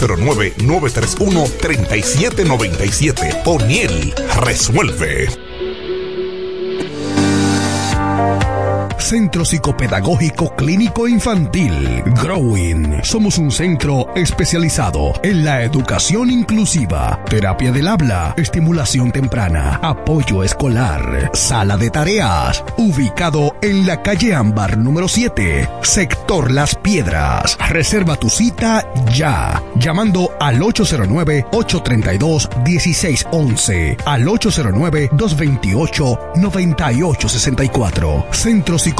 809-931-3797. O'Neill resuelve. Centro Psicopedagógico Clínico Infantil, Growing. Somos un centro especializado en la educación inclusiva, terapia del habla, estimulación temprana, apoyo escolar, sala de tareas, ubicado en la calle Ámbar número 7, sector Las Piedras. Reserva tu cita ya, llamando al 809-832-1611, al 809-228-9864. Centro Psicopedagógico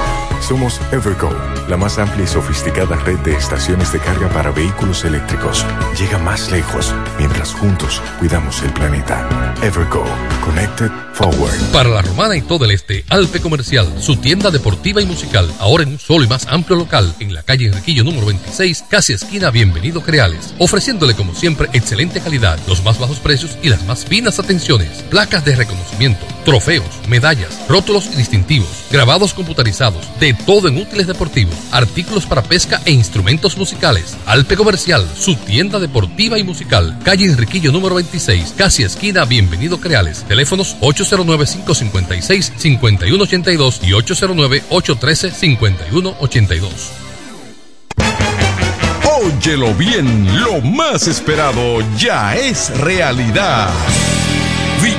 Somos Evergo, la más amplia y sofisticada red de estaciones de carga para vehículos eléctricos. Llega más lejos mientras juntos cuidamos el planeta. Evergo, Connected Forward. Para la romana y todo el este, Alpe Comercial, su tienda deportiva y musical, ahora en un solo y más amplio local, en la calle Enriquillo número 26, casi esquina Bienvenido Creales, ofreciéndole como siempre excelente calidad, los más bajos precios y las más finas atenciones, placas de reconocimiento, trofeos, medallas, rótulos y distintivos, grabados computarizados, de todo en útiles deportivos, artículos para pesca e instrumentos musicales. Alpe Comercial, su tienda deportiva y musical, calle Enriquillo número 26, casi esquina Bienvenido Creales, teléfonos 809-556-5182 y 809-813-5182. Óyelo bien, lo más esperado ya es realidad.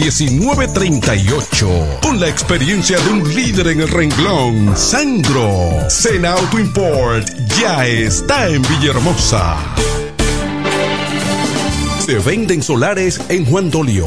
1938. Con la experiencia de un líder en el renglón, Sandro. Sena Auto Import ya está en Villahermosa. Se venden solares en Juan Dolio.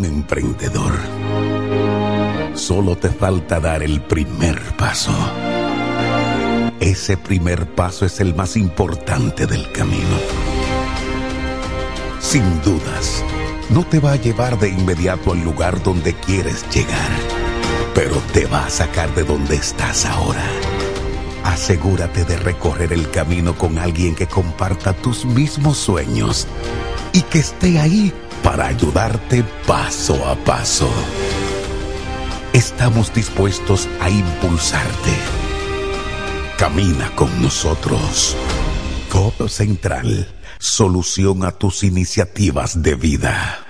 Un emprendedor. Solo te falta dar el primer paso. Ese primer paso es el más importante del camino. Sin dudas, no te va a llevar de inmediato al lugar donde quieres llegar, pero te va a sacar de donde estás ahora. Asegúrate de recorrer el camino con alguien que comparta tus mismos sueños y que esté ahí para ayudarte paso a paso. Estamos dispuestos a impulsarte. Camina con nosotros. Codo Central, solución a tus iniciativas de vida.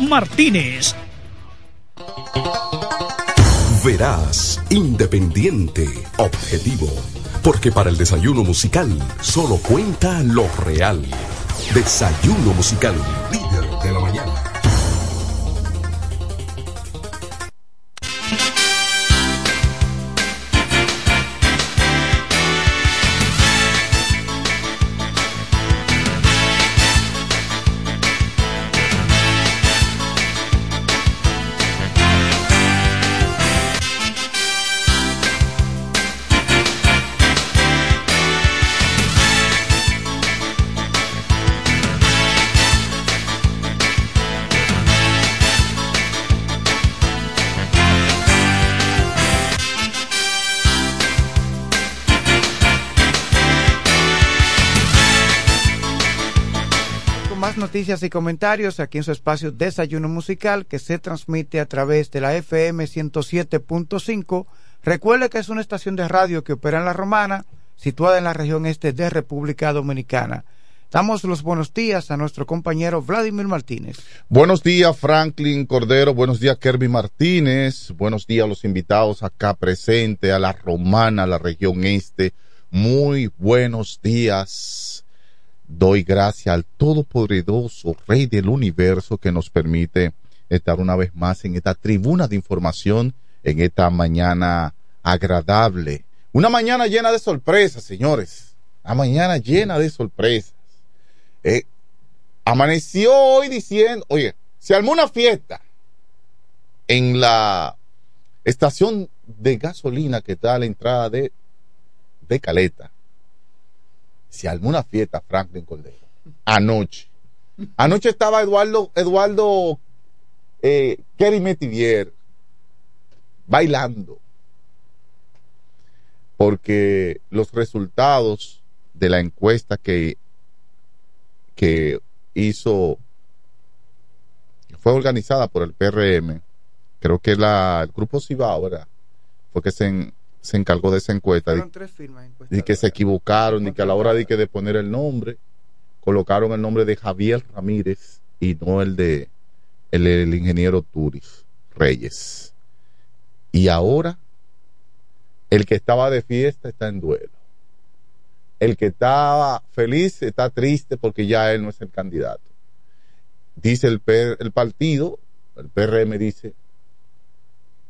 Martínez. Verás, independiente, objetivo. Porque para el desayuno musical solo cuenta lo real. Desayuno musical, noticias y comentarios aquí en su espacio Desayuno Musical que se transmite a través de la FM 107.5. Recuerde que es una estación de radio que opera en La Romana, situada en la región este de República Dominicana. Damos los buenos días a nuestro compañero Vladimir Martínez. Buenos días, Franklin Cordero. Buenos días, Kirby Martínez. Buenos días a los invitados acá presentes, a la Romana, la región este. Muy buenos días. Doy gracias al Todopoderoso Rey del Universo que nos permite estar una vez más en esta tribuna de información, en esta mañana agradable. Una mañana llena de sorpresas, señores. Una mañana llena de sorpresas. Eh, amaneció hoy diciendo, oye, se armó una fiesta en la estación de gasolina que está a la entrada de, de Caleta. Se armó una fiesta, Franklin Cordero. Anoche. Anoche estaba Eduardo, Eduardo eh, Kerry Metivier bailando. Porque los resultados de la encuesta que que hizo, fue organizada por el PRM, creo que la, el grupo Cibao, ¿verdad? Fue que se, se encargó de esa encuesta. Fueron tres firmas y que se equivocaron, y que a la hora de, que de poner el nombre, colocaron el nombre de Javier Ramírez y no el de el, el ingeniero Turis Reyes. Y ahora, el que estaba de fiesta está en duelo el que estaba feliz está triste porque ya él no es el candidato. Dice el, el partido, el PRM dice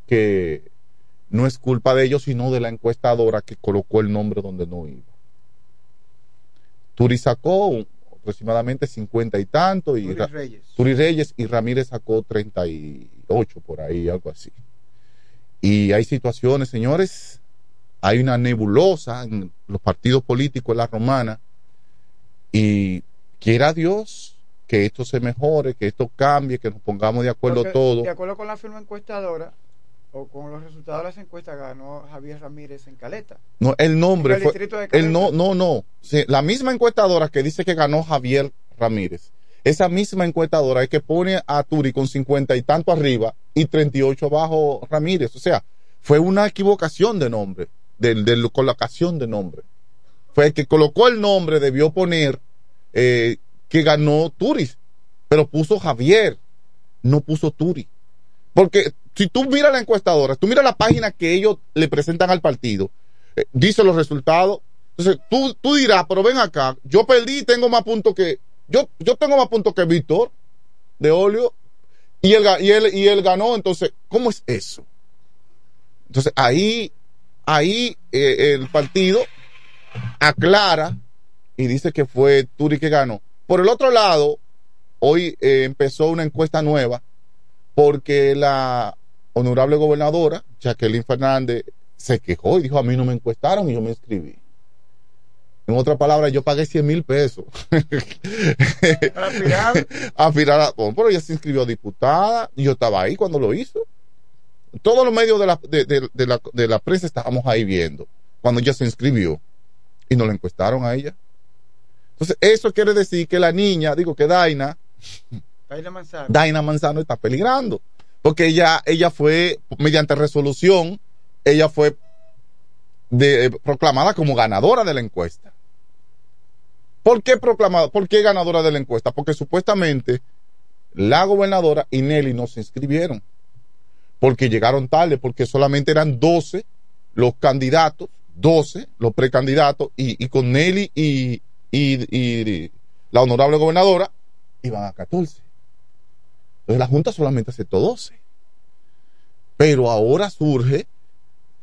que no es culpa de ellos, sino de la encuestadora que colocó el nombre donde no iba. Turi sacó aproximadamente 50 y tanto, y Turi Reyes. Turi Reyes y Ramírez sacó 38 por ahí, algo así. Y hay situaciones, señores, hay una nebulosa en los partidos políticos en la romana y quiera Dios que esto se mejore, que esto cambie, que nos pongamos de acuerdo Porque, todos. De acuerdo con la firma encuestadora, o con los resultados de las encuestas, ganó Javier Ramírez en Caleta. No, el nombre el fue. distrito de El no, no, no. Sí, la misma encuestadora que dice que ganó Javier Ramírez. Esa misma encuestadora es que pone a Turi con 50 y tanto arriba y 38 abajo Ramírez. O sea, fue una equivocación de nombre, de, de colocación de nombre. Fue el que colocó el nombre, debió poner eh, que ganó Turis, pero puso Javier, no puso Turi. Porque si tú miras la encuestadora, tú miras la página que ellos le presentan al partido, eh, dice los resultados. Entonces tú, tú dirás, pero ven acá, yo perdí y tengo más puntos que, yo, yo tengo más puntos que Víctor de Olio. Y él, y él, y ganó, entonces, ¿cómo es eso? Entonces, ahí, ahí eh, el partido aclara y dice que fue Turi que ganó. Por el otro lado, hoy eh, empezó una encuesta nueva porque la honorable gobernadora, Jacqueline Fernández, se quejó y dijo, a mí no me encuestaron y yo me inscribí. En otras palabras, yo pagué 100 mil pesos. Aspirar a- bueno, pero ella se inscribió diputada y yo estaba ahí cuando lo hizo. Todos los medios de la, de, de- de la, de la prensa estábamos ahí viendo cuando ella se inscribió y no la encuestaron a ella. Entonces, eso quiere decir que la niña, digo que Daina, Daina Manzano. Daina Manzano está peligrando. Porque ella, ella fue, mediante resolución, ella fue de- proclamada como ganadora de la encuesta. ¿Por qué proclamada? ¿Por qué ganadora de la encuesta? Porque supuestamente la gobernadora y Nelly no se inscribieron. Porque llegaron tarde, porque solamente eran 12 los candidatos, 12 los precandidatos, y, y con Nelly y, y- y la honorable gobernadora iban a 14. Entonces la Junta solamente aceptó 12. Pero ahora surge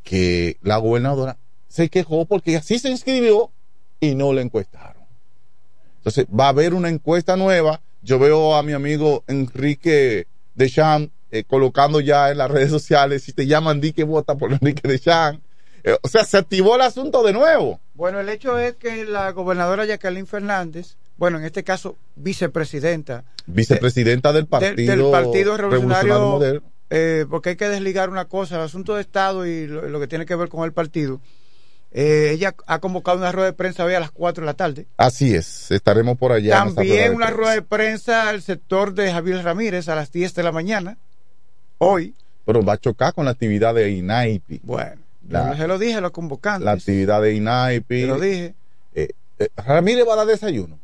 que la gobernadora se quejó porque así se inscribió y no la encuestaron. Entonces va a haber una encuesta nueva. Yo veo a mi amigo Enrique Deschamps eh, colocando ya en las redes sociales, si te llaman, di que vota por Enrique Deschamps. Eh, o sea, se activó el asunto de nuevo. Bueno, el hecho es que la gobernadora Jacqueline Fernández, bueno, en este caso vicepresidenta Vicepresidenta del del- Partido, del Partido Revolucionario, eh, porque hay que desligar una cosa, el asunto de Estado y lo, lo que tiene que ver con el partido. Eh, ella ha convocado una rueda de prensa hoy a las 4 de la tarde. Así es, estaremos por allá. También una rueda de prensa al sector de Javier Ramírez a las 10 de la mañana. Hoy. Pero va a chocar con la actividad de INAIPI. Bueno, La- se lo dije a los convocantes. la actividad de INAIPI. Se lo dije. Eh, eh, Ramírez va a dar desayuno.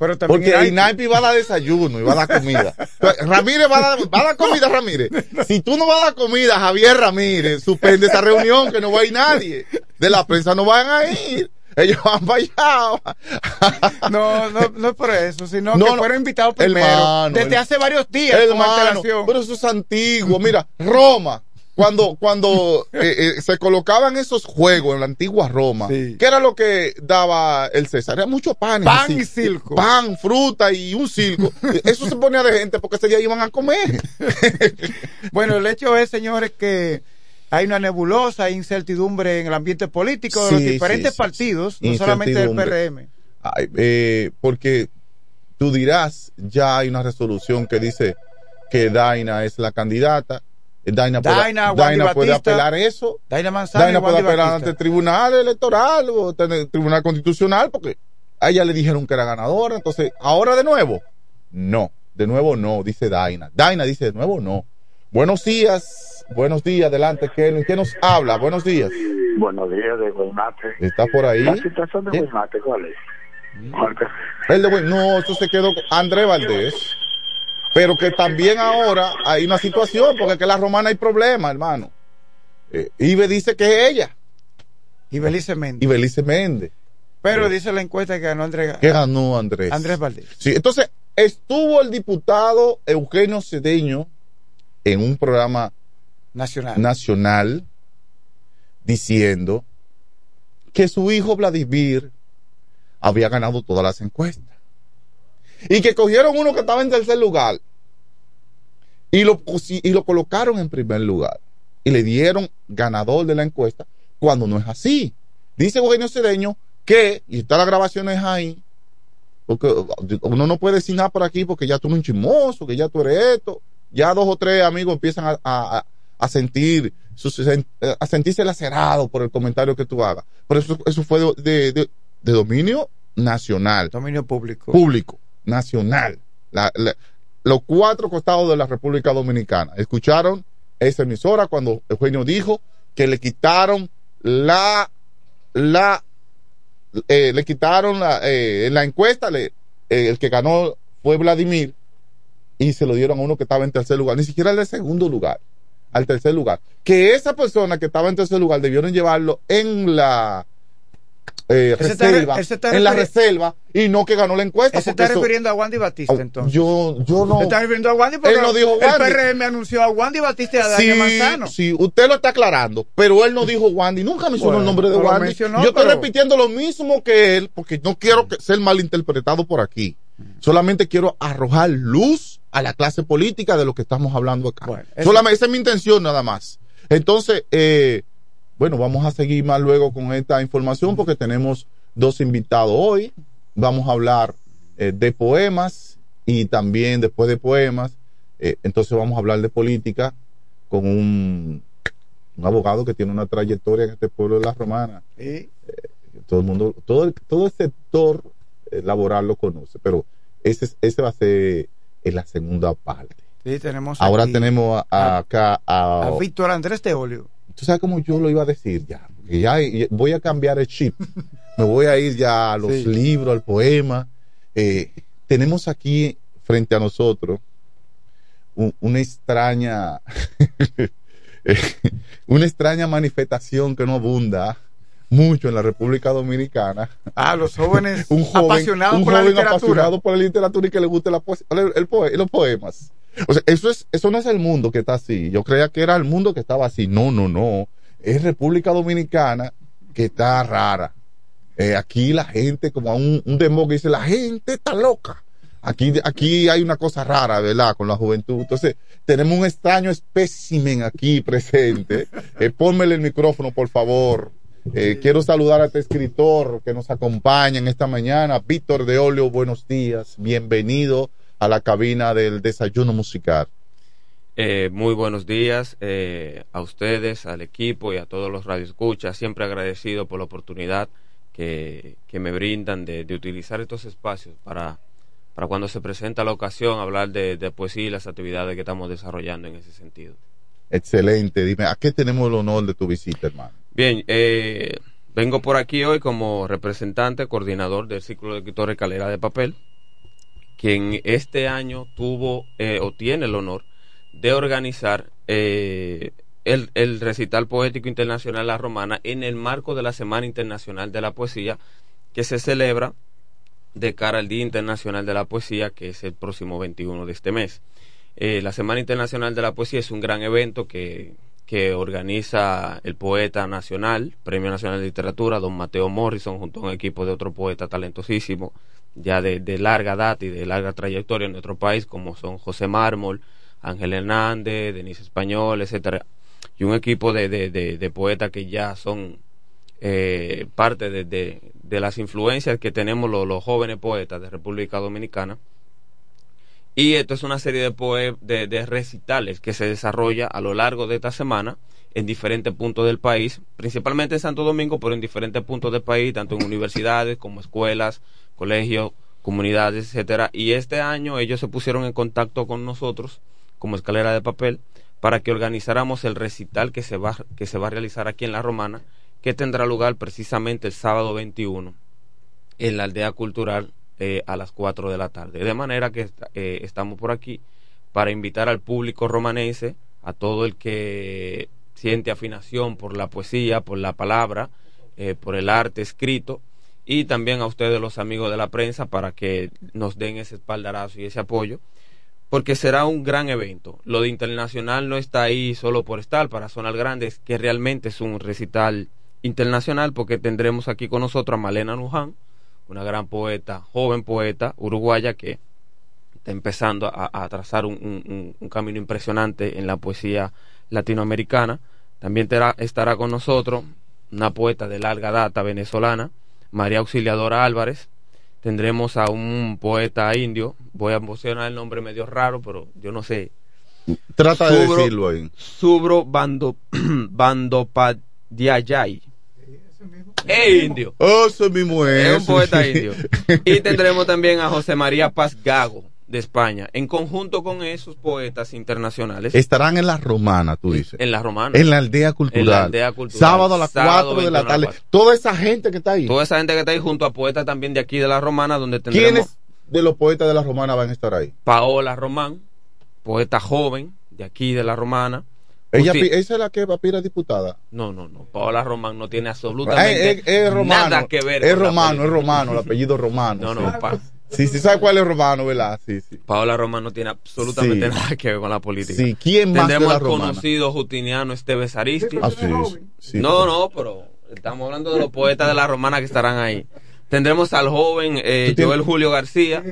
Pero también Porque hay- INAIPI va a dar desayuno y va a dar comida. Ramírez va a dar, va a dar comida, Ramírez. Si tú no vas a dar comida, Javier Ramírez, suspende esa reunión que no va a ir nadie. De la prensa no van a ir. Ellos van para allá. No, no, no es por eso, sino No, que no. fueron invitados primero. Hermano, desde el- hace varios días Hermano, pero eso es antiguo. Mira, Roma, cuando, cuando eh, eh, se colocaban esos juegos en la antigua Roma, ¿qué era lo que daba el César? Era mucho pan. Pan y circo. Pan, fruta y un circo. Eso se ponía de gente porque ese día iban a comer. Bueno, el hecho es, señores, que hay una nebulosa hay incertidumbre en el ambiente político de los Sí, diferentes sí, sí, partidos, sí. no solamente del. PRM. Ay, eh, porque tú dirás, ya hay una resolución que dice que Daina es la candidata. Daina, puede- Daina, puede Batista, apelar eso. Daina Manzano Daina puede apelar Batista. ante el tribunal electoral o ante el tribunal constitucional porque a ella le dijeron que era ganadora. Entonces, ahora de nuevo, no. De nuevo no, dice Daina. Daina dice de nuevo no. Buenos días, buenos días, adelante, Kelvin. ¿Qué nos habla? Buenos días. Buenos días de Guaymate. ¿Está por ahí? La situación de ¿Eh? Guaymate, ¿cuál es? ¿Cuál que- El de Buen- no, eso se quedó con André Valdés. Pero que también ahora hay una situación, porque que la romana hay problema, hermano. Eh, Ibe dice que es ella. Y Belice Méndez. Y Belice Méndez. Pero dice la encuesta que ganó Andrés, ¿Qué ganó Andrés? Andrés Valdés. Sí, entonces estuvo el diputado Eugenio Cedeño en un programa nacional, nacional diciendo que su hijo Vladimir había ganado todas las encuestas. Y que cogieron uno que estaba en tercer lugar y lo, y lo colocaron en primer lugar. Y le dieron ganador de la encuesta cuando no es así. Dice Eugenio Cedeño que, y está las grabaciones ahí, porque uno no puede decir nada por aquí porque ya tú eres un chismoso, que ya tú eres esto. Ya dos o tres amigos empiezan a, a- a sentir sus- a sentirse lacerados por el comentario que tú hagas. Pero eso, eso fue de- de- de dominio nacional. Dominio público. Público, nacional. Los cuatro costados de la República Dominicana. Escucharon esa emisora cuando Eugenio dijo que le quitaron la, la, eh, le quitaron la, eh, la encuesta, eh, el que ganó fue Vladimir y se lo dieron a uno que estaba en tercer lugar, ni siquiera al segundo lugar, al tercer lugar. Que esa persona que estaba en tercer lugar debieron llevarlo en la eh, reserva, está en la reserva y no que ganó la encuesta. Se está eso- refiriendo a Wandy Batista, entonces. Yo, yo no. Se está refiriendo a Wandy porque Él no dijo el Wandy. PRM anunció a Wandy Batista y a Daniel Manzano. Sí, usted lo está aclarando, pero él no dijo Wandy, nunca mencionó Bueno, el nombre de no Wandy. mencionó, Yo estoy pero- repitiendo lo mismo que él, porque no quiero que ser malinterpretado por aquí. Solamente quiero arrojar luz a la clase política de lo que estamos hablando acá. eso- Solamente esa es mi intención nada más. Entonces, eh, bueno, vamos a seguir más luego con esta información porque tenemos dos invitados hoy. Vamos a hablar eh, de poemas y también después de poemas, eh, entonces vamos a hablar de política con un, un abogado que tiene una trayectoria en este pueblo de la Romana. Sí. Todo el mundo, todo el, todo el sector eh, laboral lo conoce, pero ese, es- ese va a ser en la segunda parte. Sí, tenemos Ahora aquí tenemos a- acá a, a Víctor Andrés Teolio. Tú sabes cómo yo lo iba a decir ya, porque ya voy a cambiar el chip, me voy a ir ya a los Sí. libros, al poema. Eh, tenemos aquí frente a nosotros un- una extraña, una extraña manifestación que no abunda mucho en la República Dominicana. Ah, los jóvenes un joven, apasionados un por la joven literatura. apasionado por la literatura y que le guste la el- el los poemas. O sea, eso es, eso no es el mundo que está así. Yo creía que era el mundo que estaba así. No, no, no. Es República Dominicana que está rara. Eh, aquí la gente, como un, un dice, la gente está loca. Aquí, aquí hay una cosa rara, ¿verdad? Con la juventud. Entonces, tenemos un extraño espécimen aquí presente. Eh, pónmele el micrófono, por favor. Eh, quiero saludar a este escritor que nos acompaña en esta mañana, Víctor de Olio. Buenos días, bienvenido a la cabina del desayuno musical. Eh, muy buenos días eh, a ustedes, al equipo y a todos los radioescuchas. Siempre agradecido por la oportunidad que, que me brindan de, de utilizar estos espacios para, para cuando se presenta la ocasión hablar de, de poesía y las actividades que estamos desarrollando en ese sentido. Excelente. Dime, ¿a qué tenemos el honor de tu visita, hermano? Bien, eh, vengo por aquí hoy como representante, coordinador del Círculo de Escritores Calera de Papel, quien este año tuvo eh, o tiene el honor de organizar eh, el, el recital poético internacional La Romana en el marco de la Semana Internacional de la Poesía que se celebra de cara al Día Internacional de la Poesía, que es el próximo 21 de este mes. Eh, la Semana Internacional de la Poesía es un gran evento que, que organiza el poeta nacional, Premio Nacional de Literatura, don Mateo Morrison, junto a un equipo de otro poeta talentosísimo, ya de, larga data y de larga trayectoria en nuestro país, como son José Mármol, Ángel Hernández, Denise Español, etcétera, y un equipo de, de, de, poetas que ya son eh, parte de, las influencias que tenemos los, jóvenes poetas de República Dominicana. Y esto es una serie de, poe de recitales que se desarrolla a lo largo de esta semana en diferentes puntos del país, principalmente en Santo Domingo, pero en diferentes puntos del país, tanto en universidades como escuelas, colegios, comunidades, etcétera. Y este año ellos se pusieron en contacto con nosotros como escalera de papel para que organizáramos el recital que se va que se va a realizar aquí en La Romana, que tendrá lugar precisamente el sábado 21 en la aldea cultural eh, a las 4 de la tarde. De manera que eh, estamos por aquí para invitar al público romanense, a todo el que siente afinación por la poesía, por la palabra, eh, por el arte escrito, y también a ustedes los amigos de la prensa para que nos den ese espaldarazo y ese apoyo, porque será un gran evento. Lo de internacional no está ahí solo por estar, para sonar grandes, que realmente es un recital internacional, porque tendremos aquí con nosotros a Malena Luján, una gran poeta, joven poeta uruguaya que está empezando a, trazar un, camino impresionante en la poesía latinoamericana. También estará con nosotros una poeta de larga data venezolana, María Auxiliadora Álvarez. Tendremos a un poeta indio, voy a mencionar el nombre medio raro, pero yo no sé. Trata de decirlo ahí. Subro Bando, Bandopadhyayay. Es indio. Oh, eso mismo es. Es un poeta indio. Y tendremos también a José María Paz Gago, de España, en conjunto con esos poetas internacionales. Estarán en la romana, tú dices. En la romana. En la aldea cultural. En la aldea cultural. Sábado a las Sábado 4 de la 21 a las tarde. 4. Toda esa gente que está ahí. Toda esa gente que está ahí junto a poetas también de aquí de la romana, donde tendremos ¿Quiénes de los poetas de la romana van a estar ahí? Paola Román, poeta joven de aquí de la romana, Ella, esa es la que va a diputada. No, no, no. Paola Román no tiene Eh, absolutamente romano. nada que ver Es romano, es romano, el apellido romano. No, sí. no, pa- Sí, sí, ¿sabe cuál es romano, verdad? Sí, sí. Paola Román no tiene absolutamente Sí. nada que ver con la política. Sí, ¿quién más Tendremos de la al conocido justiniano Esteves Aristi. Ah, sí, sí, sí. no, no, pero estamos hablando de los poetas de la romana que estarán ahí. Tendremos al joven eh, ¿Tú tienes- Joel Julio García.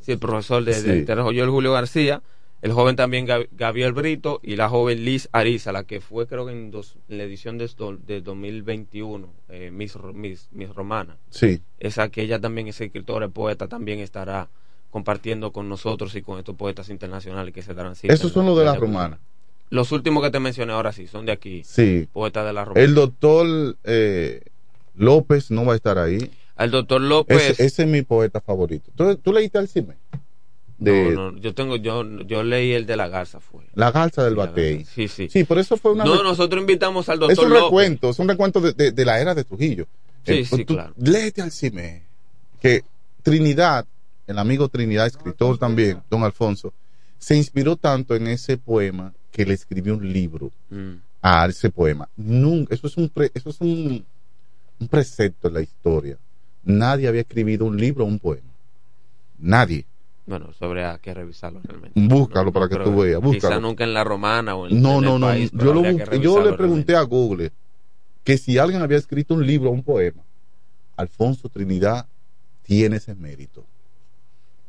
Sí, el profesor de, de Joel Julio García. El joven también Gab- Gabriel Brito y la joven Liz Ariza, la que fue creo que en, dos- en la edición de, de 2021, eh, Miss, Miss, Miss Romana. Sí. Esa que ella también es escritora, es poeta, también estará compartiendo con nosotros y con estos poetas internacionales que se darán cita. Esos son los de la romana. Los últimos que te mencioné ahora sí, son de aquí. Sí. Poetas de la romana. El doctor eh, López no va a estar ahí. Al doctor López. Ese, ese es mi poeta favorito. ¿Tú, tú leíste al cine? De No, no, yo tengo, yo, yo leí el de la Garza, fue. La Garza del Batey. Sí, sí. Sí, por eso fue una. No, nosotros invitamos al doctor es un López. recuento, es un recuento de, de- de la era de Trujillo. Sí, Eh, sí, tú claro. Léete al cine. Que Trinidad, el amigo Trinidad, escritor también, don Alfonso, se inspiró tanto en ese poema que le escribió un libro Mm. a ese poema. Nunca, eso es un, pre- eso es un, un precepto en la historia. Nadie había escrito un libro o un poema. Nadie. Bueno, sobre hay que revisarlo realmente. Búscalo para que tú veas. Quizá Búscalo. nunca en la romana o en, No, en el no, no. país, yo, lo busqué- le pregunté a Google que si alguien había escrito un libro o un poema, Alfonso Trinidad tiene ese mérito.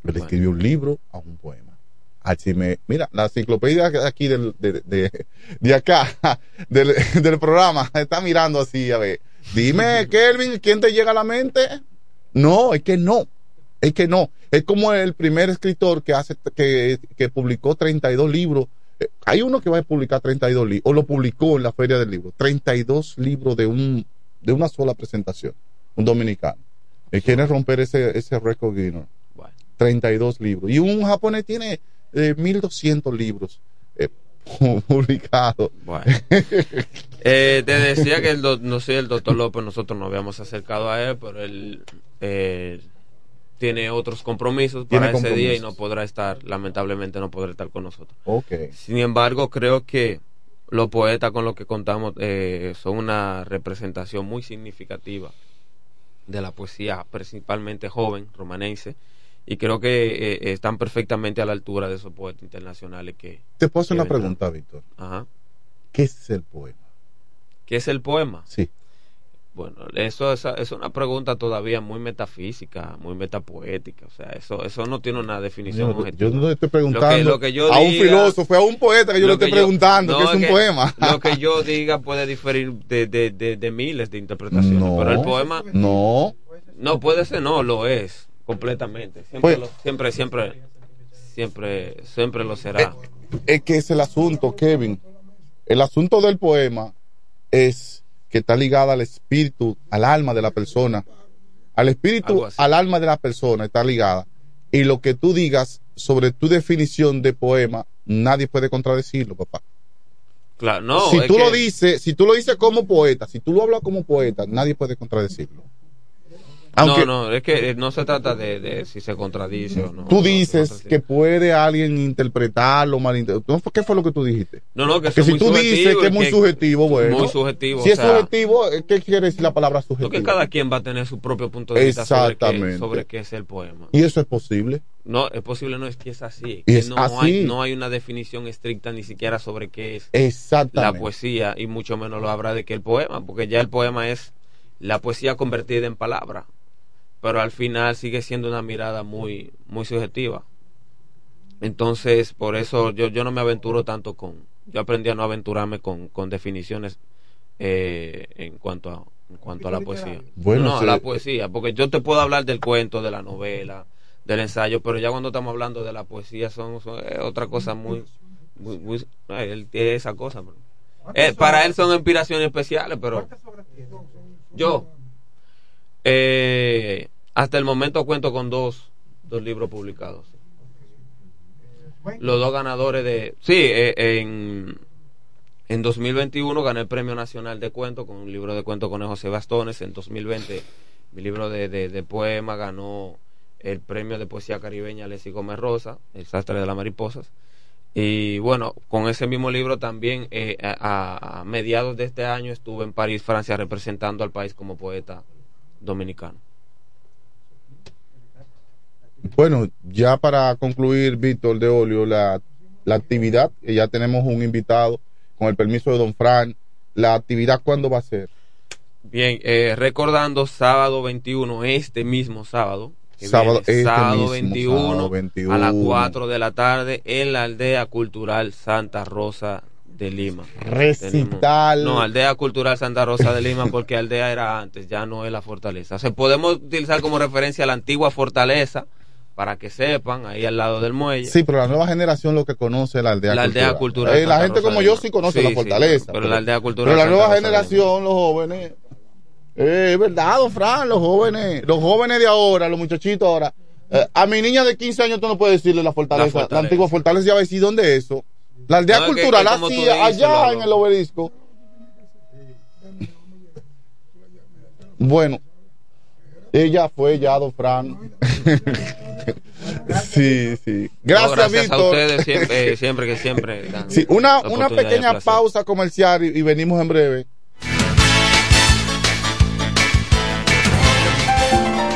Él escribió un libro a un poema. Así me, mira, la enciclopedia de aquí del, de, de, de acá, del, del programa, está mirando así, a ver. Dime, Kelvin, ¿quién te llega a la mente? No, es que no. Es que no. Es como el primer escritor que hace, que, que publicó 32 libros. Eh, Hay uno que va a publicar 32 libros, o lo publicó en la Feria del Libro. 32 libros de un, de una sola presentación. Un dominicano. Quiere romper ese, ese récord Guinness. 32 libros. Y un japonés tiene eh, 1200 libros eh, publicados. Bueno. Eh, te decía que el no sé, el doctor López, nosotros nos habíamos acercado a él, pero él eh, tiene otros compromisos para ese día y no podrá estar, lamentablemente no podrá estar con nosotros. Sin embargo, creo que los poetas con los que contamos eh, son una representación muy significativa de la poesía, principalmente joven, romanense, y creo que eh, están perfectamente a la altura de esos poetas internacionales que... Te puedo hacer una pregunta, Víctor. Ajá. ¿Qué es el poema? ¿Qué es el poema? Sí. Bueno, eso es, es una pregunta todavía muy metafísica, muy metapoética. O sea, eso eso no tiene una definición Yo, objetiva. yo no estoy preguntando Lo que- lo que yo a un filósofo, a un poeta que yo le estoy que preguntando, no, que es un poema. Lo que yo diga puede diferir de, de, de, de miles de interpretaciones, No. pero el poema No. no puede ser, no, lo es completamente. Siempre, Pues- lo- siempre, siempre, siempre, siempre lo será. Es que es el asunto, Kevin. El asunto del poema es que está ligada al espíritu, al alma de la persona. Al espíritu, al alma de la persona está ligada. Y lo que tú digas sobre tu definición de poema, nadie puede contradecirlo, papá. Claro, no. si tú que- lo dices, si tú lo dices como poeta, si tú lo hablas como poeta, nadie puede contradecirlo. Aunque no, no, es que eh, no se trata de, de si se contradice o no. tú dices que puede alguien interpretarlo, malinterpretar. ¿Qué fue lo que tú dijiste? No, no, que, que si tú dices que es muy subjetivo, bueno. Muy subjetivo. Si o es subjetivo, ¿qué quiere decir la palabra subjetivo? Porque cada quien va a tener su propio punto de vista sobre qué, sobre qué es el poema. Y eso es posible. No, es posible, no es que es así. Que es no, así. Hay, no hay una definición estricta ni siquiera sobre qué es Exactamente. la poesía y mucho menos lo habrá de que el poema, porque ya el poema es la poesía convertida en palabra, pero al final sigue siendo una mirada muy muy subjetiva. Entonces, por eso yo, yo no me aventuro tanto con, yo aprendí a no aventurarme con, con definiciones eh, en cuanto a en cuanto a la poesía. Bueno, no, se- la poesía, porque yo te puedo hablar del cuento, de la novela, del ensayo, pero ya cuando estamos hablando de la poesía son, son, eh, otra cosa muy, muy, muy- eh, él tiene esa cosa. Eh, para él son inspiraciones especiales, pero yo eh, hasta el momento cuento con dos, dos libros publicados. Los dos ganadores de... Sí, eh, en, en 2021 gané el Premio Nacional de Cuento con un libro de cuento con José Bastones. En 2020 mi libro de, de, poema ganó el Premio de Poesía Caribeña Leslie Gómez Rosa, El Sastre de las Mariposas. Y bueno, con ese mismo libro también eh, a mediados de este año estuve en París, Francia, representando al país como poeta dominicano. Bueno, ya para concluir, Víctor de Olio, la, la actividad, que ya tenemos un invitado, con el permiso de don Fran, la actividad, ¿cuándo va a ser? Bien, eh, recordando sábado 21, este mismo sábado, Sábado- este sábado, mismo 21, sábado 21. a las 4 de la tarde en la aldea cultural Santa Rosa de Lima. Recital. No, aldea cultural Santa Rosa de Lima porque aldea era antes, ya no es la fortaleza. O sea, podemos utilizar como referencia la antigua fortaleza para que sepan, ahí al lado del muelle. Sí, pero la nueva generación lo que conoce la aldea La aldea cultural Eh, la gente Rosa como yo sí conoce Sí, la sí, fortaleza. pero la aldea cultural Pero la nueva Rosa generación, los jóvenes. Eh, es verdad, don Fran, los jóvenes, los jóvenes de ahora, los muchachitos ahora. eh, a mi niña de 15 años tú no puedes decirle la fortaleza, la, fortaleza. antigua fortaleza, ya va a decir dónde es eso. La aldea No, es que- cultural, que así, dices, allá en el obelisco. Bueno, ella fue ya, don Fran. sí, sí. Gracias, No, gracias Víctor. a ustedes siempre, eh, siempre que siempre. dan Sí, una, una pequeña pausa comercial y, y venimos en breve.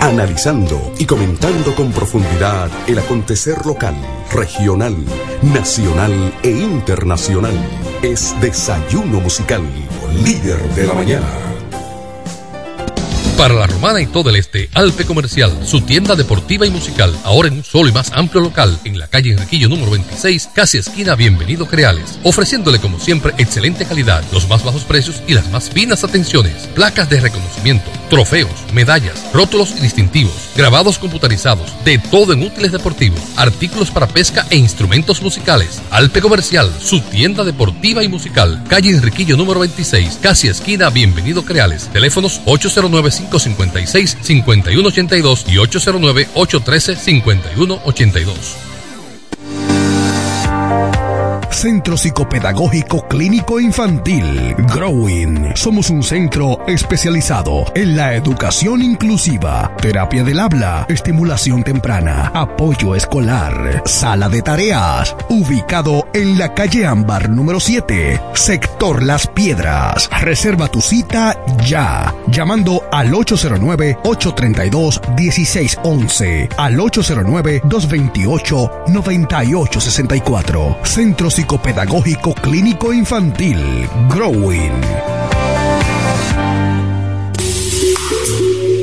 Analizando y comentando con profundidad el acontecer local, regional, nacional e internacional. Es Desayuno Musical, líder de la mañana. Para la Romana y todo el este, Alpe Comercial, su tienda deportiva y musical, ahora en un solo y más amplio local, en la calle Enriquillo número 26, casi esquina Bienvenido Creales, ofreciéndole como siempre excelente calidad, los más bajos precios y las más finas atenciones, placas de reconocimiento, trofeos, medallas, rótulos y distintivos, grabados computarizados, de todo en útiles deportivos, artículos para pesca e instrumentos musicales. Alpe Comercial, su tienda deportiva y musical, calle Enriquillo número 26, casi esquina Bienvenido Creales, teléfonos 809-556-5182 y 809-813-5182. Centro Psicopedagógico Clínico Infantil, Growing. Somos un centro especializado en la educación inclusiva, terapia del habla, estimulación temprana, apoyo escolar, sala de tareas, ubicado en la calle Ámbar número 7, sector Las Piedras. Reserva tu cita ya, llamando al 809-832-1611, al 809-228-9864. Centro Psicopedagógico Clínico Infantil, Growing.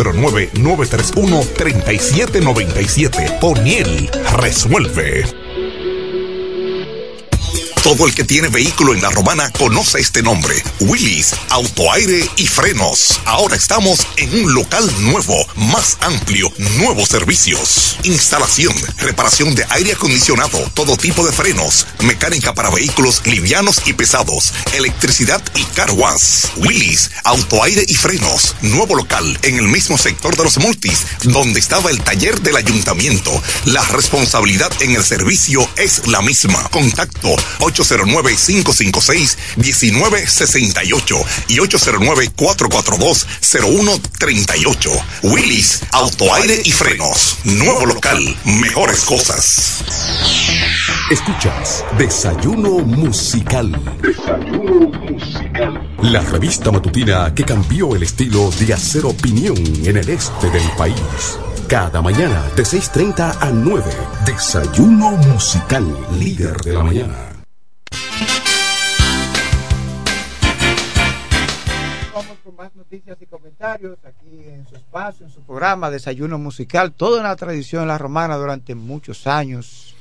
809-931-3797. O'Neill resuelve. Todo el que tiene vehículo en la romana conoce este nombre. Willis, autoaire y frenos. Ahora estamos en un local nuevo, más amplio, nuevos servicios. Instalación, reparación de aire acondicionado, todo tipo de frenos, mecánica para vehículos livianos y pesados, electricidad y car wash. Willis, autoaire y frenos. Nuevo local en el mismo sector de los multis, donde estaba el taller del ayuntamiento. La responsabilidad en el servicio es la misma. Contacto 809-556-1968 y 809-442-0138. Willis, autoaire y frenos. Nuevo local, mejores cosas. Escuchas Desayuno Musical. Desayuno Musical. La revista matutina que cambió el estilo de hacer opinión en el este del país. Cada mañana de 6.30 a 9. Desayuno Musical, líder de la mañana. Vamos con más noticias y comentarios aquí en su espacio, en su programa Desayuno Musical, toda una tradición la romana durante muchos años.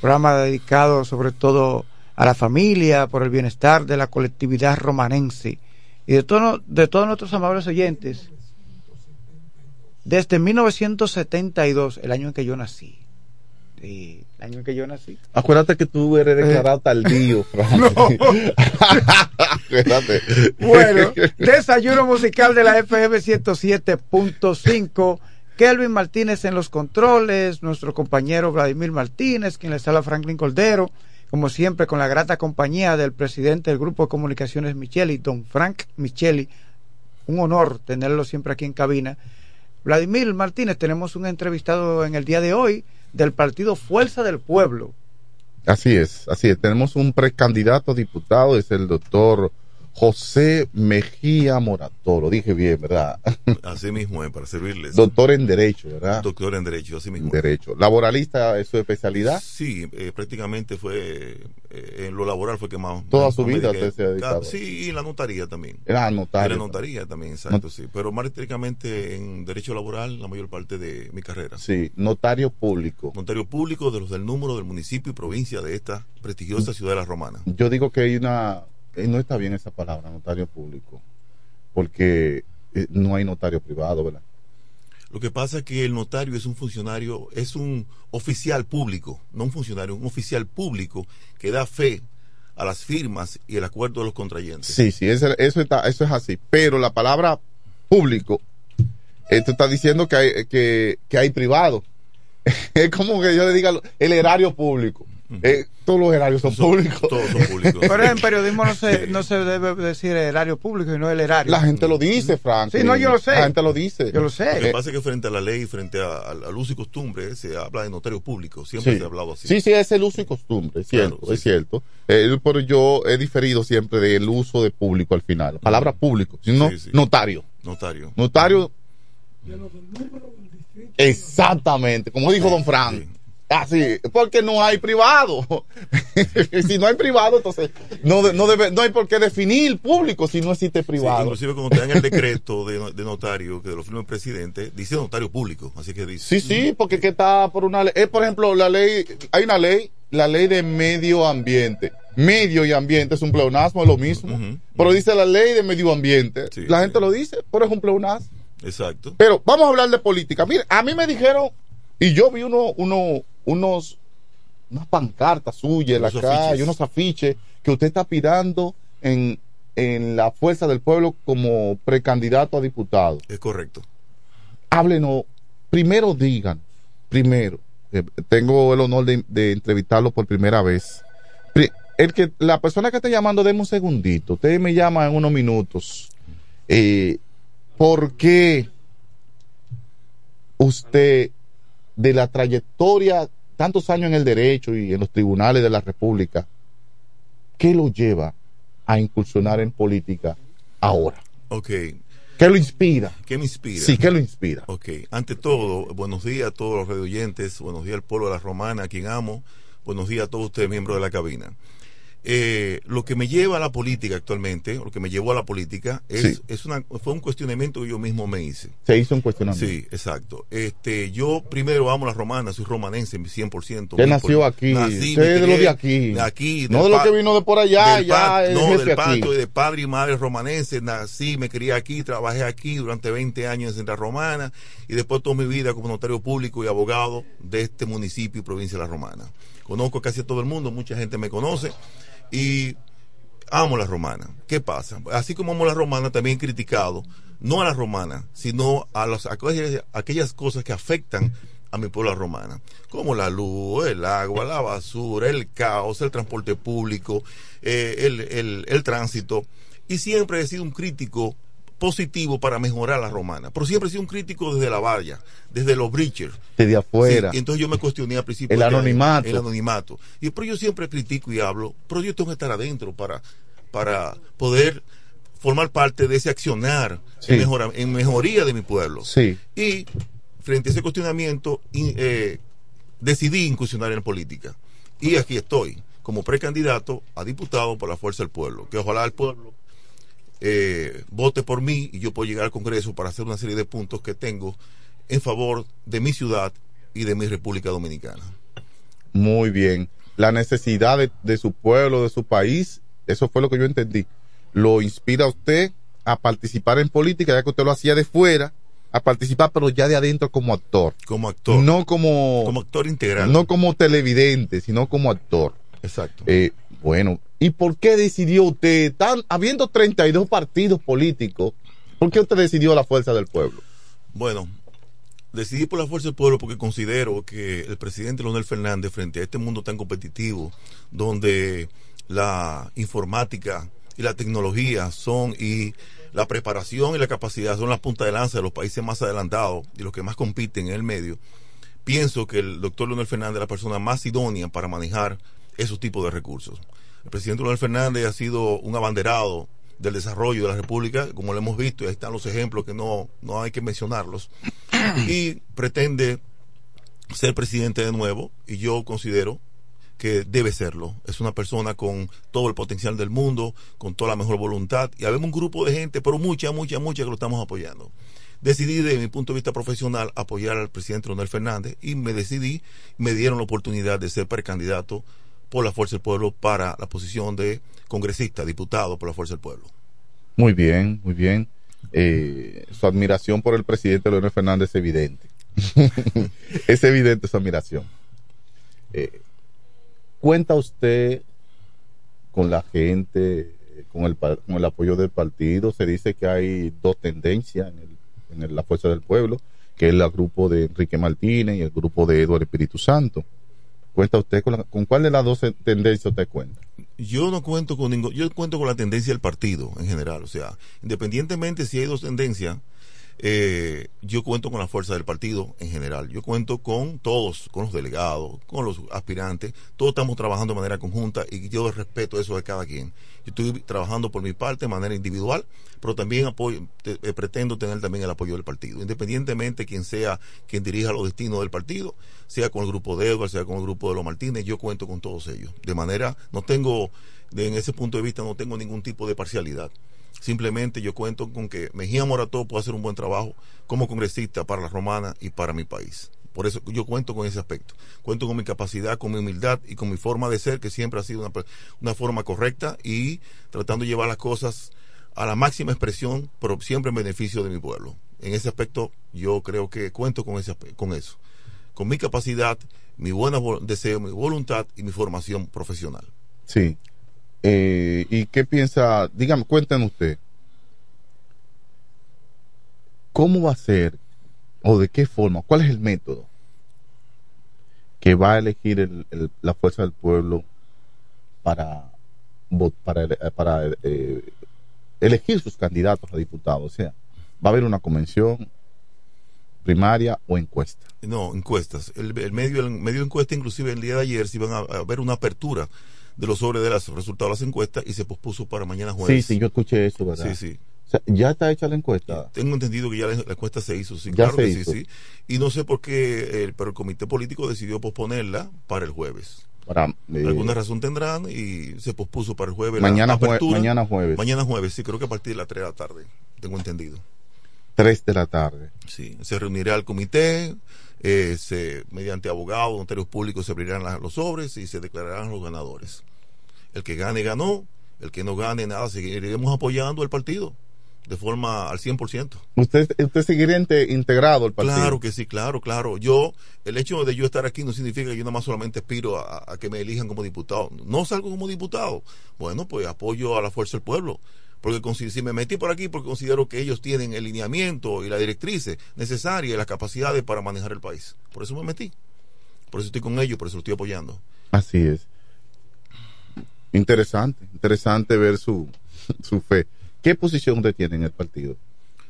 Programa dedicado sobre todo a la familia, por el bienestar de la colectividad romanense y de, todo, de todos nuestros amables oyentes. Desde 1972, el año en que yo nací, el año que yo nací. Acuérdate que tú eres declarado tardío, Frank. Acuérdate. Bueno, desayuno musical de la FM 107.5. Kelvin Martínez en los controles, nuestro compañero Vladimir Martínez, quien les habla Franklin Cordero, como siempre con la grata compañía del presidente del Grupo de Comunicaciones Micheli, don Frank Micheli. Un honor tenerlo siempre aquí en cabina. Vladimir Martínez, tenemos un entrevistado en el día de hoy del partido Fuerza del Pueblo. Así es, así es. Tenemos un precandidato diputado, es el doctor José Mejía Morato. Lo dije bien, ¿verdad? Así mismo es, para servirles. Doctor en Derecho, ¿verdad? Doctor en Derecho, así mismo. Derecho. ¿Laboralista es su especialidad? Sí, eh, prácticamente fue, eh, en lo laboral fue que más... Toda más su vida usted se ha dedicado. Ah, Sí, y en la notaría también. Era notario. En la notaría también, exacto, sí. Pero más estrictamente en Derecho Laboral la mayor parte de mi carrera. Sí, notario público. Notario público de los del número del municipio y provincia de esta prestigiosa ciudad de La Romana. Yo digo que hay una... eh, no está bien esa palabra, notario público, porque eh, no hay notario privado, ¿verdad? Lo que pasa es que el notario es un funcionario, es un oficial público, no un funcionario, un oficial público que da fe a las firmas y el acuerdo de los contrayentes. Sí, sí, eso, eso, está, eso es así. Pero la palabra público, esto está diciendo que hay, que, que hay privado. es como que yo le diga el erario público. Eh, todos los erarios son, públicos. Todos son públicos. Pero en periodismo no se, no se debe decir erario público y no el erario. La gente lo dice, Frank. Sí, no, yo lo sé. La gente lo dice. Yo lo Lo sé. que pasa es que frente a la ley, frente a- al, al uso y costumbre, se habla de notario público. Siempre Sí. se ha hablado así. Sí, sí, es el uso y costumbre, es Claro, cierto, sí, es cierto. Eh, pero yo he diferido siempre del uso de público al final. La palabra público, sino Sí, sí. notario. Notario. Notario. Exactamente, como dijo don Frank. Así, porque no hay privado. si no hay privado, entonces no, no, debe, no hay por qué definir público si no existe Sí, privado. inclusive cuando te dan el decreto de, no- de notario que lo firma el presidente, dice notario público. Así que dice. Sí, sí, porque que está por una ley. Es, por ejemplo, la ley, hay una ley, la ley de medio ambiente. Medio y ambiente es un pleonasmo, es lo mismo. Pero dice la ley de medio ambiente. la gente lo dice, pero es un pleonasmo. Exacto. Pero vamos a hablar de política. Mire, a mí me dijeron, y yo vi uno, uno, unos, unas pancartas suyas en la calle, unos afiches, que usted está aspirando en, en la fuerza del pueblo como precandidato a diputado. Es correcto. Háblenos, primero digan, primero, eh, tengo el honor de, de entrevistarlo por primera vez. El que, la persona que está llamando, deme un segundito, usted me llama en unos minutos. Eh, ¿Por qué usted, de la trayectoria, tantos años en el derecho y en los tribunales de la República, qué lo lleva a incursionar en política ahora? Ok. ¿Qué lo inspira? ¿Qué me inspira? Sí, ¿qué lo inspira? Ok. Ante todo, buenos días a todos los radioyentes, buenos días al pueblo de la Romana, a quien amo, buenos días a todos ustedes, miembros de la cabina. Eh, lo que me lleva a la política actualmente, lo que me llevó a la política, es, Sí. es una, fue un cuestionamiento que yo mismo me hice. Se hizo un cuestionamiento. Sí, exacto. Este, yo primero amo la romana, soy romanense 100%. Usted muy nació aquí. Nací, de los de aquí. Aquí. No de lo que vino de por allá, del ya es No, del pacto y de padre y madre romanense. Nací, me crié aquí, trabajé aquí durante 20 años en Central Romana y después toda mi vida como notario público y abogado de este municipio y provincia de La Romana. Conozco casi a todo el mundo, mucha gente me conoce y amo la romana. ¿Qué pasa? Así como amo la romana, también he criticado, no a la romana, sino a, las, aquellas, aquellas cosas que afectan a mi pueblo romana, como la luz, el agua, la basura, el caos, el transporte público, eh, el, el, el tránsito. Y siempre he sido un crítico positivo para mejorar la romana, pero siempre he sido un crítico desde la valla, desde los breachers. Desde afuera. Sí, y entonces yo me cuestioné al principio. El anonimato. El anonimato. Y pero yo siempre critico y hablo, pero yo tengo que estar adentro para, para poder formar parte de ese accionar Sí. en, mejora- en mejoría de mi pueblo. Sí. Y frente a ese cuestionamiento, eh, decidí incursionar en política. Y aquí estoy, como precandidato a diputado por la Fuerza del Pueblo. Que ojalá el pueblo eh, vote por mí y yo puedo llegar al Congreso para hacer una serie de puntos que tengo en favor de mi ciudad y de mi República Dominicana. Muy bien. La necesidad de, de su pueblo, de su país, eso fue lo que yo entendí. Lo inspira a usted a participar en política, ya que usted lo hacía de fuera a participar, pero ya de adentro como actor. Como actor. No como... Como actor integral. No como televidente, sino como actor. Exacto. Eh, bueno, ¿y por qué decidió usted, tan, habiendo 32 partidos políticos, por qué usted decidió la fuerza del pueblo? Bueno, decidí por la fuerza del pueblo porque considero que el presidente Leonel Fernández, frente a este mundo tan competitivo, donde la informática y la tecnología son y la preparación y la capacidad son las puntas de lanza de los países más adelantados y los que más compiten en el medio, pienso que el doctor Leonel Fernández es la persona más idónea para manejar esos tipos de recursos. El presidente Leonel Fernández ha sido un abanderado del desarrollo de la República, como lo hemos visto, y ahí están los ejemplos que no, no hay que mencionarlos, y pretende ser presidente de nuevo, y yo considero que debe serlo. Es una persona con todo el potencial del mundo, con toda la mejor voluntad, y habemos un grupo de gente, pero mucha, mucha, mucha que lo estamos apoyando. Decidí, desde mi punto de vista profesional, apoyar al presidente Leonel Fernández, y me decidí, me dieron la oportunidad de ser precandidato por la Fuerza del Pueblo para la posición de congresista, diputado por la Fuerza del Pueblo. Muy bien, muy bien. Eh, su admiración por el presidente Leonel Fernández es evidente. es evidente su admiración. Eh, ¿Cuenta usted con la gente, con el, con el apoyo del partido? Se dice que hay dos tendencias en, el, en la Fuerza del Pueblo, que es el grupo de Enrique Martínez y el grupo de Eduardo Espíritu Santo. ¿Cuenta usted con, la, con cuál de las dos tendencias usted cuenta? Yo no cuento con ningún, yo cuento con la tendencia del partido en general, o sea, independientemente si hay dos tendencias, eh, yo cuento con la fuerza del partido en general. Yo cuento con todos, con los delegados, con los aspirantes. Todos estamos trabajando de manera conjunta y yo respeto eso de cada quien. Yo estoy trabajando por mi parte de manera individual, pero también apoyo, eh, pretendo tener también el apoyo del partido. Independientemente quien sea quien dirija los destinos del partido, sea con el grupo de Edward, sea con el grupo de los Martínez, yo cuento con todos ellos. De manera, no tengo, en ese punto de vista, no tengo ningún tipo de parcialidad. Simplemente yo cuento con que Mejía Morató puede hacer un buen trabajo como congresista para la romana y para mi país. Por eso yo cuento con ese aspecto. Cuento con mi capacidad, con mi humildad y con mi forma de ser, que siempre ha sido una, una forma correcta y tratando de llevar las cosas a la máxima expresión, pero siempre en beneficio de mi pueblo. En ese aspecto yo creo que cuento con, ese, con eso. Con mi capacidad, mi buen deseo, mi voluntad y mi formación profesional. Sí. Eh, ¿Y qué piensa? Dígame, cuéntenos usted. ¿Cómo va a ser o de qué forma? ¿Cuál es el método que va a elegir el, el, la fuerza del pueblo para, para, para eh, elegir sus candidatos a diputados? O sea, va a haber una convención primaria o encuesta. No, encuestas. El, el medio, el medio encuesta, inclusive el día de ayer, si van a, a ver una apertura de los sobres de los resultados de las encuestas y se pospuso para mañana jueves. Sí, sí, yo escuché eso, ¿verdad? Sí, sí. O sea, ya está hecha la encuesta. Tengo entendido que ya la, la encuesta se hizo, sí, ya claro se que hizo. sí, sí. Y no sé por qué, el, pero el comité político decidió posponerla para el jueves. Para, eh, Alguna razón tendrán y se pospuso para el jueves. Mañana, la jue mañana jueves. Mañana jueves, sí, creo que a partir de las 3 de la tarde, tengo entendido. 3 de la tarde. Sí, se reunirá el comité, eh, se, mediante abogados, notarios públicos se abrirán la, los sobres y se declararán los ganadores. El que gane, ganó. El que no gane, nada, seguiremos apoyando al partido de forma al 100%. ¿Usted, usted seguiría integrado al partido? Claro que sí, claro, claro. Yo, el hecho de yo estar aquí no significa que yo nada más solamente aspiro a, a que me elijan como diputado. No salgo como diputado. Bueno, pues apoyo a la fuerza del pueblo. Porque si me metí por aquí porque considero que ellos tienen el lineamiento y la directrices necesaria y las capacidades para manejar el país. Por eso me metí. Por eso estoy con ellos, por eso lo estoy apoyando. Así es. Interesante, interesante ver su, su fe. ¿Qué posición usted tiene en el partido?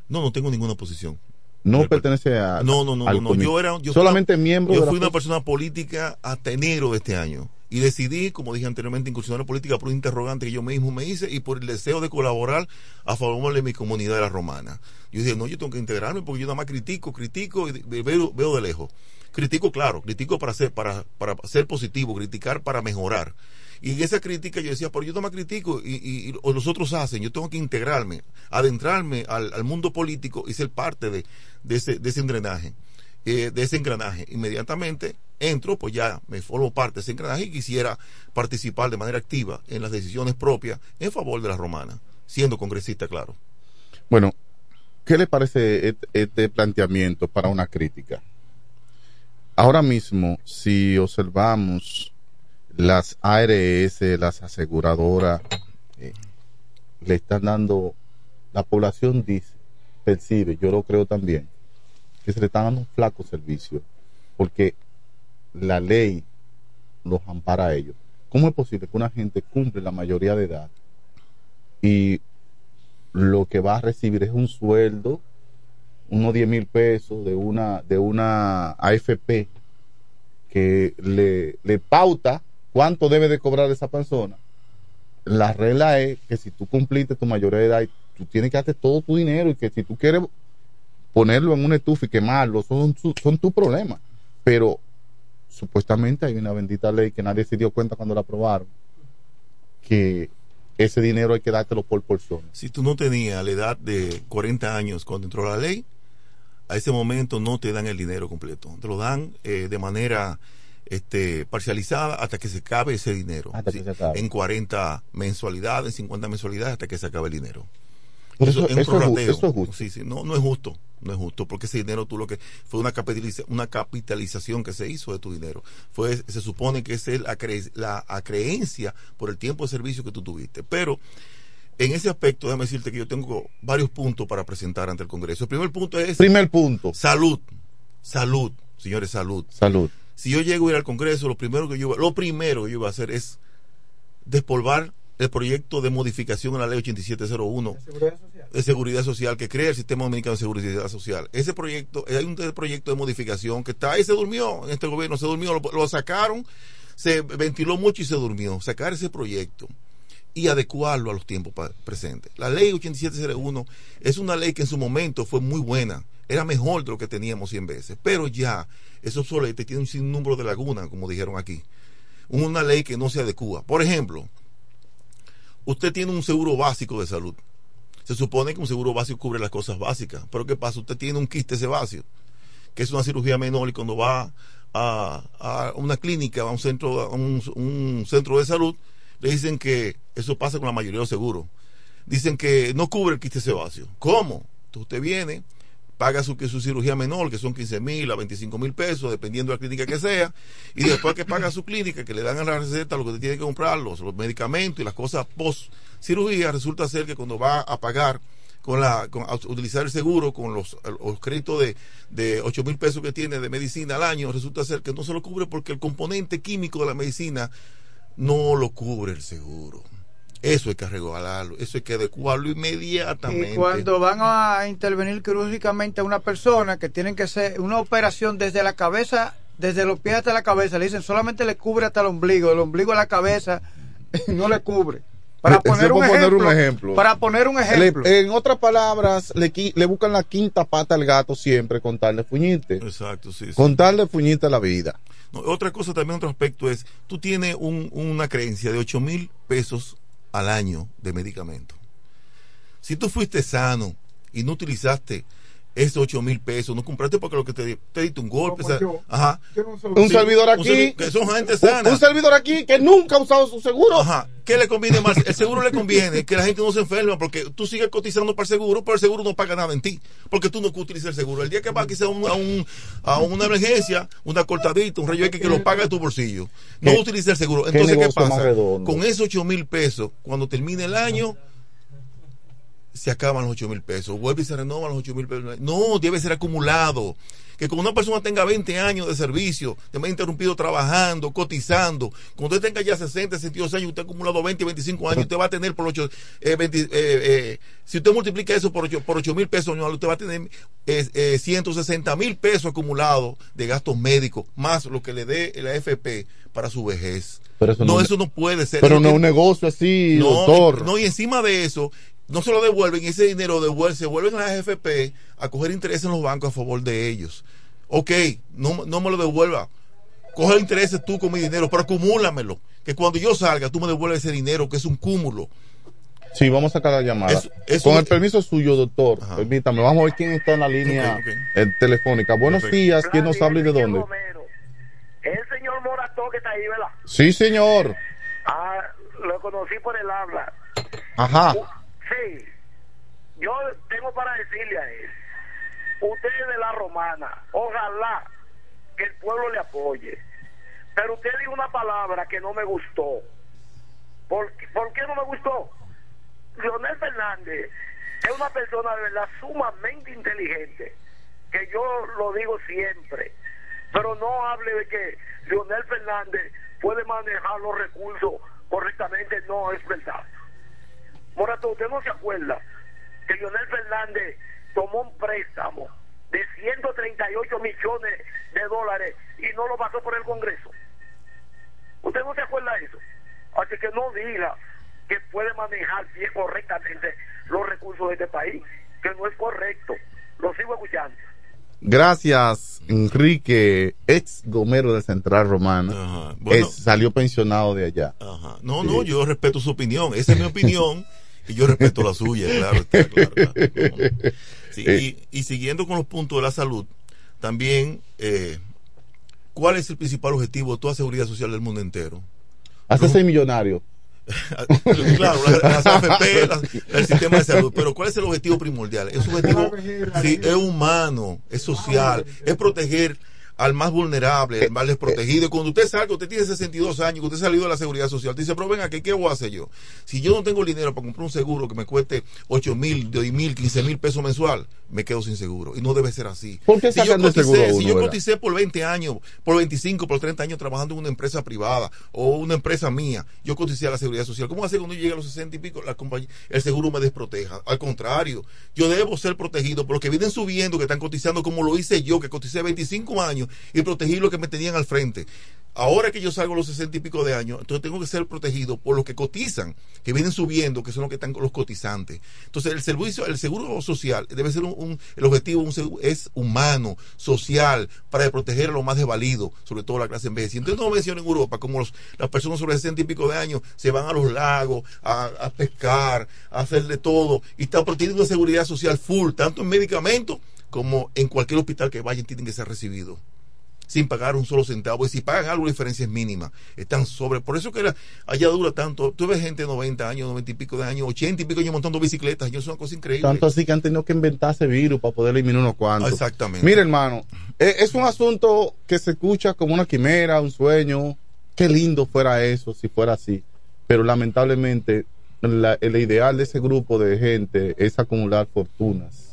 No, no tengo ninguna posición. No pertenece a. No, no, no, al no, no. Yo era. Yo Solamente miembro. Yo de fui una persona política hasta enero de este año. Y decidí, como dije anteriormente, incursionar en política por un interrogante que yo mismo me hice y por el deseo de colaborar a favor de mi comunidad de la romana. Yo dije, no, yo tengo que integrarme porque yo nada más critico, critico y veo, veo de lejos. Critico, claro, critico para ser, para, para ser positivo, criticar para mejorar. Y en esa crítica yo decía, pero yo no me critico y, y, los otros hacen, yo tengo que integrarme, adentrarme al, mundo político y ser parte de, ese, de ese engranaje, eh, de ese engranaje. Inmediatamente entro, pues ya me formo parte de ese engranaje y quisiera participar de manera activa en las decisiones propias en favor de la romana, siendo congresista, claro. Bueno, ¿qué le parece este planteamiento para una crítica? Ahora mismo, si observamos las ARS, las aseguradoras, eh, le están dando, la población dice, percibe, yo lo creo también, que se le está dando un flaco servicio, porque la ley los ampara a ellos. ¿Cómo es posible que una gente cumple la mayoría de edad y lo que va a recibir es un sueldo, unos 10 mil pesos de una, de una AFP que le, le pauta cuánto debe de cobrar esa persona? La regla es que si tú cumpliste tu mayoría de edad, tú tienes que darte todo tu dinero y que si tú quieres ponerlo en una estufa y quemarlo, son, son tu problema. Pero supuestamente hay una bendita ley que nadie se dio cuenta cuando la aprobaron, que ese dinero hay que dártelo por porciones. Si tú no tenías la edad de 40 años cuando entró la ley, a ese momento no te dan el dinero completo. Te lo dan eh, de manera este, parcializada hasta que se acabe ese dinero. Hasta que se acabe. En 40 mensualidades, en 50 mensualidades hasta que se acabe el dinero. Pero eso- es un eso es ju- prorrateo. eso es justo. Sí, sí, no, no es justo. No es justo porque ese dinero tú lo que fue una capitaliza- una capitalización que se hizo de tu dinero. Fue se supone que esa es la, cre- la acreencia por el tiempo de servicio que tú tuviste. Pero en ese aspecto, déjame decirte que yo tengo varios puntos para presentar ante el Congreso. El primer punto es Primer punto. salud. Salud, señores, salud. Salud. Si yo llego a ir al Congreso, lo primero que yo lo primero que yo iba a hacer es despolvar el proyecto de modificación a la ley 8701 de seguridad social que crea el sistema dominicano de seguridad social. Ese proyecto, hay un proyecto de modificación que está ahí, se durmió en este gobierno, se durmió, lo, lo sacaron, se ventiló mucho y se durmió. Sacar ese proyecto y adecuarlo a los tiempos presentes. La ley 8701 es una ley que en su momento fue muy buena, era mejor de lo que teníamos 100 veces, pero ya es obsoleta y tiene un sinnúmero de lagunas, como dijeron aquí. Una ley que no se adecua. Por ejemplo, usted tiene un seguro básico de salud. Se supone que un seguro básico cubre las cosas básicas, pero ¿qué pasa? Usted tiene un quiste sebáceo, que es una cirugía menor y cuando va a, a una clínica, a un centro, a un, un centro de salud, le dicen que eso pasa con la mayoría de los seguros. Dicen que no cubre el quiste sebáceo. ¿Cómo? Entonces usted viene, paga su, su cirugía menor, que son 15 mil a 25 mil pesos, dependiendo de la clínica que sea, y después que paga su clínica, que le dan a la receta lo que tiene que comprar, los, medicamentos y las cosas post cirugía, resulta ser que cuando va a pagar con la con, utilizar el seguro con los, los créditos de, de 8 mil pesos que tiene de medicina al año, resulta ser que no se lo cubre porque el componente químico de la medicina no lo cubre el seguro. Eso hay que arreglarlo, eso hay que adecuarlo inmediatamente. Y cuando van a intervenir quirúrgicamente a una persona que tienen que hacer una operación desde la cabeza, desde los pies hasta la cabeza, le dicen solamente le cubre hasta el ombligo, el ombligo a la cabeza no le cubre. Para poner, un poner ejemplo, un ejemplo. Para poner un Le- ejemplo. en otras palabras, le, le buscan la quinta pata al gato siempre con tal de fuñirte. Exacto, sí. sí. Con tal de fuñirte la vida. No, otra cosa también, otro aspecto es, tú tienes un- una creencia de 8 mil pesos al año de medicamento. Si tú fuiste sano y no utilizaste esos 8 mil pesos, no compraste porque lo que te, te diste un golpe. Como o sea, yo. ajá. Un Sí, servidor un aquí. que son gente un- sana. Un, servidor aquí que nunca ha usado su seguro. Ajá. ¿Qué le conviene más? El seguro le conviene que la gente no se enferma porque tú sigues cotizando para el seguro, pero el seguro no paga nada en ti. Porque tú no utilizas el seguro. El día que va quizá un- a, un, a una emergencia, una cortadita, un rayo X que lo paga de tu bolsillo. No ¿Qué- utiliza el seguro. qué Entonces, ¿qué, más pasa? Con esos 8 mil pesos, cuando termine el año, se acaban los 8 mil pesos. Vuelve y se renovan los 8 mil pesos. No, debe ser acumulado. Que cuando una persona tenga 20 años de servicio, te me ha interrumpido trabajando, cotizando, cuando usted tenga ya 60, 62 años, usted ha acumulado 20, 25 años, usted va a tener por 8, eh, 20, eh, eh, si usted multiplica eso por 8, por 8 mil pesos anuales, usted va a tener eh, eh, 160 mil pesos acumulados de gastos médicos, más lo que le dé la FP para su vejez. Pero eso no, no- eso no puede ser. Pero no es un negocio así, no, doctor. No, y encima de eso, no se lo devuelven, ese dinero devuelve, se vuelven a la AFP a coger intereses en los bancos a favor de ellos. Ok, no, no me lo devuelva. Coge intereses tú con mi dinero, pero acumúlamelo. Que cuando yo salga, tú me devuelves ese dinero, que es un cúmulo. Sí, vamos a sacar la llamada. Eso- eso- Con el permiso suyo, doctor, permítame, vamos a ver quién está en la línea eh, telefónica. Buenos Perfecto. días, ¿quién nos habla y de dónde? El señor Morató que está ahí, ¿verdad? Sí, señor. Ah, lo conocí por el habla. Ajá. Yo tengo para decirle a él, usted es de la romana, ojalá que el pueblo le apoye. Pero usted dijo una palabra que no me gustó. ¿Por, por qué no me gustó? Leonel Fernández es una persona de verdad sumamente inteligente, que yo lo digo siempre, pero no hable de que Leonel Fernández puede manejar los recursos correctamente, no es verdad. Morato, ¿usted no se acuerda que Leonel Fernández tomó un préstamo de 138 millones de dólares y no lo pasó por el Congreso? ¿Usted no se acuerda de eso? Así que no diga que puede manejar bien correctamente los recursos de este país, que no es correcto. Lo sigo escuchando. Gracias, Enrique, ex gomero de Central Romana. Bueno. Es- salió pensionado de allá. No, no, yo respeto su opinión. Esa es mi opinión y yo respeto la suya, claro. está, claro, claro. Sí, y, y siguiendo con los puntos de la salud, también, eh, ¿cuál es el principal objetivo de toda seguridad social del mundo entero? Hacerse millonario. claro, la- las AFP, la- el sistema de salud, pero ¿cuál es el objetivo primordial? Es un objetivo, sí, es humano, es social, es proteger al más vulnerable, al más desprotegido. Y cuando usted salga, usted tiene 62 años, que usted ha salido de la seguridad social, usted dice, pero ven aquí, ¿qué voy a hacer yo? Si yo no tengo el dinero para comprar un seguro que me cueste 8 mil, 10 mil, 15 mil pesos mensual, me quedo sin seguro. Y no debe ser así. ¿Por qué si yo coticé, seguro si yo coticé por 20 años, por 25, por 30 años trabajando en una empresa privada o una empresa mía, yo coticé a la seguridad social. ¿Cómo hace cuando yo llegue a los 60 y pico, la compañía, el seguro me desproteja? Al contrario, yo debo ser protegido por los que vienen subiendo, que están cotizando como lo hice yo, que coticé 25 años y protegí lo que me tenían al frente. Ahora que yo salgo a los 60 y pico de años, entonces tengo que ser protegido por los que cotizan, que vienen subiendo, que son los que están los cotizantes. Entonces el servicio, el seguro social debe ser un, el objetivo un es humano, social, para proteger a los más desvalidos, sobre todo la clase envejecida. Entonces no menciono en Europa como los- las personas sobre 60 y pico de años se van a los lagos a, a pescar, a hacer de todo y están protegiendo una seguridad social full, tanto en medicamentos como en cualquier hospital que vayan tienen que ser recibidos sin pagar un solo centavo. Y si pagan algo, la diferencia es mínima. Están sobre. Por eso que la- allá dura tanto. Tú ves gente de 90 años, 90 y pico de años, 80 y pico años montando bicicletas. Yo, es una cosa increíble. Tanto así que han tenido que inventarse virus para poder eliminar unos cuantos. Exactamente. Mira, hermano, e- es un asunto que se escucha como una quimera, un sueño. Qué lindo fuera eso si fuera así. Pero lamentablemente, la- el ideal de ese grupo de gente es acumular fortunas.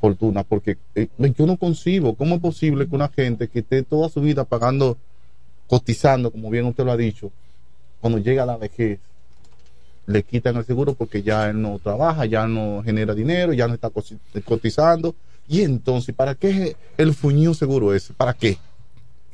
Fortunas, porque eh, yo no concibo cómo es posible que una gente que esté toda su vida pagando, cotizando, como bien usted lo ha dicho, cuando llega la vejez, le quitan el seguro porque ya él no trabaja, ya no genera dinero, ya no está cotizando. Y entonces, ¿para qué el fuñido seguro ese? ¿Para qué?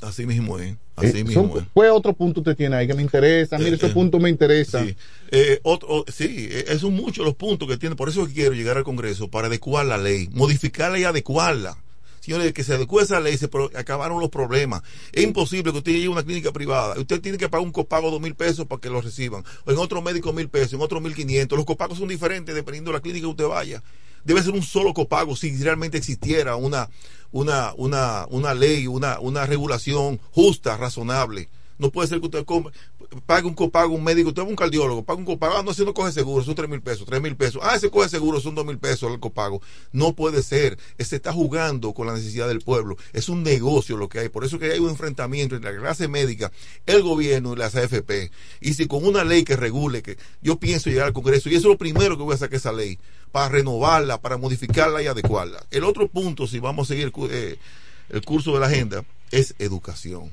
Así mismo es. Así Eh, mismo son- es. ¿Cuál otro punto usted tiene ahí que me interesa? Mire, Eh, esos eh, puntos me interesan. Sí, Eh, otro, sí, eh, son muchos los puntos que tiene. Por eso es que quiero llegar al Congreso para adecuar la ley, modificarla y adecuarla. Señores, que se adecue esa ley, se acabaron los problemas. Es imposible que usted llegue a una clínica privada. Usted tiene que pagar un copago de dos mil pesos para que lo reciban. O en otro médico mil pesos, en otro mil quinientos. Los copagos son diferentes dependiendo de la clínica que usted vaya. Debe ser un solo copago si realmente existiera una, una, una, una ley, una, una regulación justa, razonable. No puede ser que usted compre- pague un copago, un médico, usted es un cardiólogo, paga un copago, ah, no, ese no coge seguro, son tres mil pesos, tres mil pesos, ah, ese coge seguro, son dos mil pesos el copago. No puede ser, se está jugando con la necesidad del pueblo, es un negocio lo que hay, por eso que hay un enfrentamiento entre la clase médica, el gobierno y las AFP. Y si con una ley que regule, que yo pienso llegar al Congreso, y eso es lo primero que voy a sacar esa ley, para renovarla, para modificarla y adecuarla. El otro punto, si vamos a seguir eh, el curso de la agenda, es educación.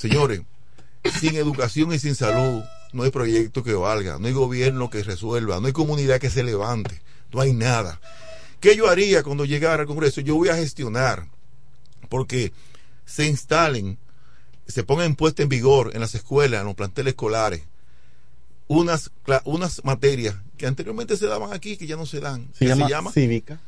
Señores, sin educación y sin salud no hay proyecto que valga, no hay gobierno que resuelva, no hay comunidad que se levante, no hay nada. ¿Qué yo haría cuando llegara al Congreso? Yo voy a gestionar porque se instalen, se pongan puesta en vigor en las escuelas, en los planteles escolares, unas, unas materias que anteriormente se daban aquí que ya no se dan. Se que llama, cívica.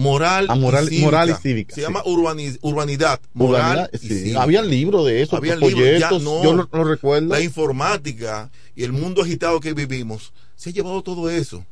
Moral, Ah, moral- y cívica. moral y cívica, Se sí. llama urbani- urbanidad, moral Urbanidad, y sí. Había libro de eso, Había libros, no. yo lo recuerdo. La informática y el mundo agitado que vivimos se ha llevado todo eso.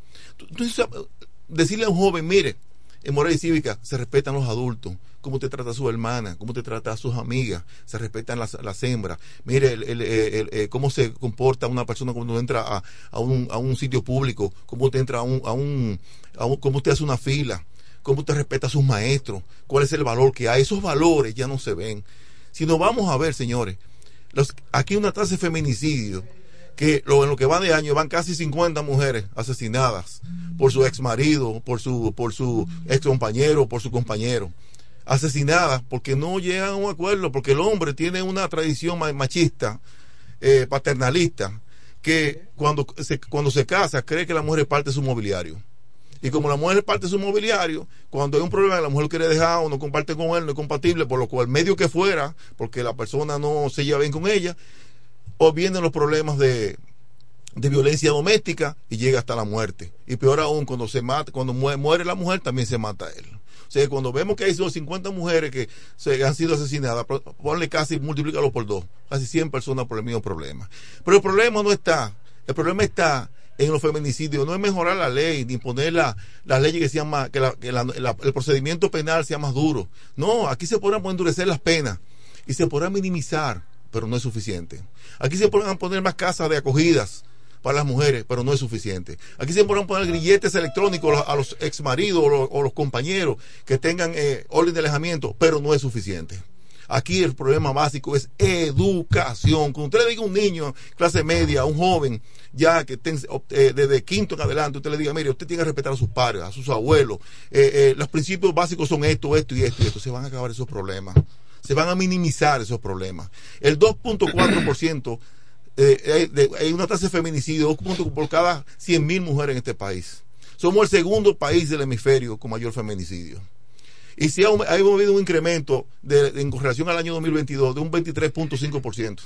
Decirle a un joven, mire, en moral y cívica se respetan los adultos, cómo te trata su hermana, cómo te trata a sus amigas, se respetan las, las hembras. Mire el, el, el, el, cómo se comporta una persona cuando entra a, a, un, a un sitio público, cómo te entra a un, a un, a un cómo te hace una fila, cómo te respeta a sus maestros, cuál es el valor que hay. Esos valores ya no se ven. Si nos vamos a ver, señores, aquí una tasa de feminicidio que en lo que va de año van casi 50 mujeres asesinadas por su ex marido, por su, por su ex compañero, por su compañero. Asesinadas porque no llegan a un acuerdo, porque el hombre tiene una tradición machista, eh, paternalista, que cuando se, cuando se casa cree que la mujer parte de su mobiliario. Y como la mujer parte de su mobiliario, cuando hay un problema, la mujer quiere dejar o no comparte con él, no es compatible, por lo cual medio que fuera, porque la persona no se lleva bien con ella, o vienen los problemas de, de violencia doméstica y llega hasta la muerte. Y peor aún, cuando se mata, cuando muere la mujer, también se mata él. O sea, cuando vemos que hay 50 mujeres que se han sido asesinadas, ponle casi, multiplícalo por dos, casi 100 personas por el mismo problema. Pero el problema no está, el problema está en los feminicidios, no es mejorar la ley, ni poner la, la ley que sea más, que, la, el procedimiento penal sea más duro. No, aquí se podrán endurecer las penas y se podrán minimizar pero no es suficiente. Aquí se pueden poner más casas de acogidas para las mujeres, pero no es suficiente. Aquí se pueden poner grilletes electrónicos a los exmaridos o los, o los compañeros que tengan eh, orden de alejamiento, pero no es suficiente. Aquí el problema básico es educación. Cuando usted le diga a un niño, clase media, a un joven, ya que eh, desde quinto en adelante, usted le diga, mire, usted tiene que respetar a sus padres, a sus abuelos. Eh, eh, los principios básicos son esto, esto y esto y esto. Se van a acabar esos problemas se van a minimizar esos problemas. El 2.4% eh, de, hay una tasa de feminicidio por cada 100.000 mujeres en este país. Somos el segundo país del hemisferio con mayor feminicidio. Y si ha, ha habido un incremento de, en relación al año 2022 de un 23.5%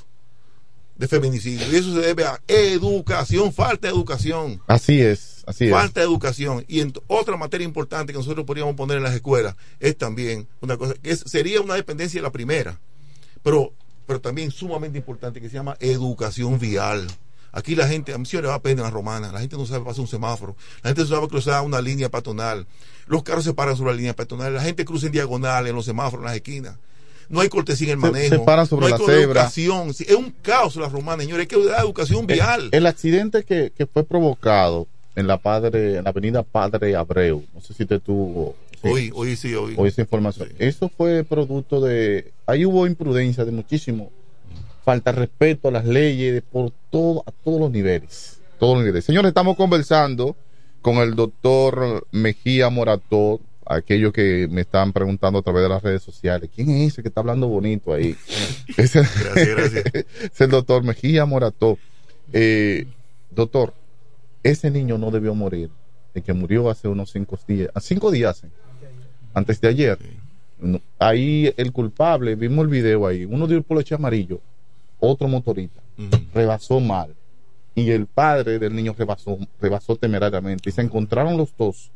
de feminicidio. Y eso se debe a educación, falta de educación. Así es, así es. Falta de educación. Y en otra materia importante que nosotros podríamos poner en las escuelas es también una cosa que es, sería una dependencia de la primera, pero, pero también sumamente importante que se llama educación vial. Aquí la gente, a mí sí le va a pena en la romana, la gente no sabe pasar un semáforo, la gente no sabe cruzar una línea peatonal, los carros se paran sobre la línea peatonal, la gente cruza en diagonal en los semáforos, en las esquinas no hay cortesía en el manejo. Se, paran sobre no hay la cebra. es un caos la romana, señores. Hay que dar educación vial. El, el accidente que, que, fue provocado en la padre, en la avenida Padre Abreu, no sé si te tuvo. Sí, hoy, hoy sí, hoy. Hoy esa información. Sí. Eso fue producto de. Ahí hubo imprudencia de muchísimo. Falta de respeto a las leyes de por todo, a todos los niveles. Todos los niveles. Señores, estamos conversando con el doctor Mejía Morator, aquellos que me están preguntando a través de las redes sociales, ¿quién es ese que está hablando bonito ahí? es, el, gracias, gracias. es el doctor Mejía Morató. Eh, doctor, ese niño no debió morir, el que murió hace unos cinco días, cinco días, antes de ayer. Ahí el culpable, vimos el video ahí, uno dio el poloche amarillo, otro motorista, uh -huh. rebasó mal. Y el padre del niño rebasó, rebasó temerariamente. Y se encontraron los dos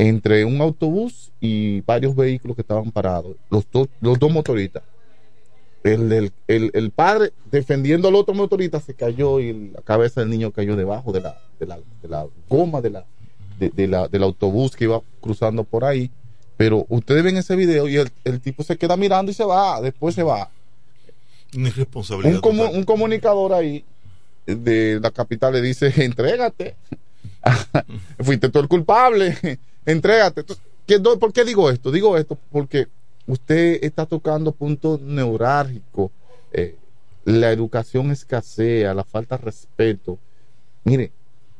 entre un autobús y varios vehículos que estaban parados, los, do, los dos motoristas. El, el, el, el, padre defendiendo al otro motorista se cayó y la cabeza del niño cayó debajo de la, de la, de la goma de la, de, de la, del autobús que iba cruzando por ahí. Pero ustedes ven ese video y el, el tipo se queda mirando y se va, después se va. Una irresponsabilidad. Un, comu un comunicador ahí de la capital le dice, entrégate. Fuiste tú el culpable entrégate. ¿Por qué digo esto? Digo esto porque usted está tocando puntos neurálgicos. Eh, la educación escasea, la falta de respeto. Mire,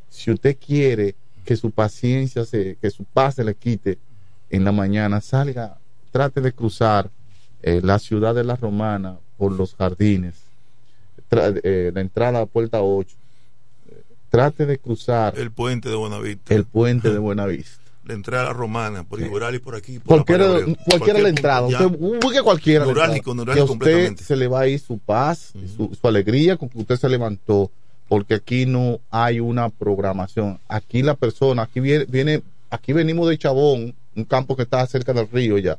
si usted quiere que su paciencia, se, que su paz se le quite en la mañana, salga, trate de cruzar eh, la ciudad de la Romana por los jardines, eh, la entrada a puerta 8. Trate de cruzar el puente de Buenavista. El puente de Buenavista la entrada romana, por Igural y por aquí. Por cualquiera, la cualquiera, cualquiera la entrada. Usted busque cualquiera. Neurálgico, neurálgico que a usted se le va a ir su paz, uh -huh. su, su, alegría con que usted se levantó, porque aquí no hay una programación. Aquí la persona, aquí viene, viene aquí venimos de Chabón, un campo que está cerca del río ya.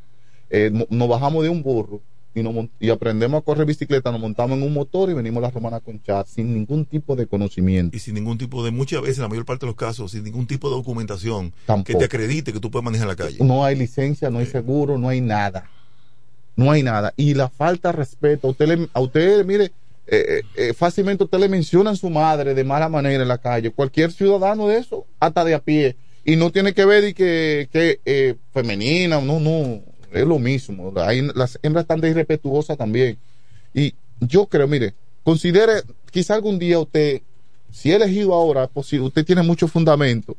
Eh, nos bajamos de un burro y, nos, y aprendemos a correr bicicleta, nos montamos en un motor y venimos a la romana con chat sin ningún tipo de conocimiento. Y sin ningún tipo de, muchas veces, en la mayor parte de los casos, sin ningún tipo de documentación que te acredite que tú puedes manejar en la calle. No hay licencia, no hay seguro, no hay nada. No hay nada. Y la falta de respeto, a usted, le- a usted mire, eh, eh, eh, fácilmente usted le menciona a su madre de mala manera en la calle. Cualquier ciudadano de eso, hasta de a pie. Y no tiene que ver y que, que eh, femenina, no, no, es lo mismo. Hay, las hembras están de irrespetuosas también. Y yo creo, mire, considere, quizá algún día usted, si es elegido ahora, pues usted tiene mucho fundamento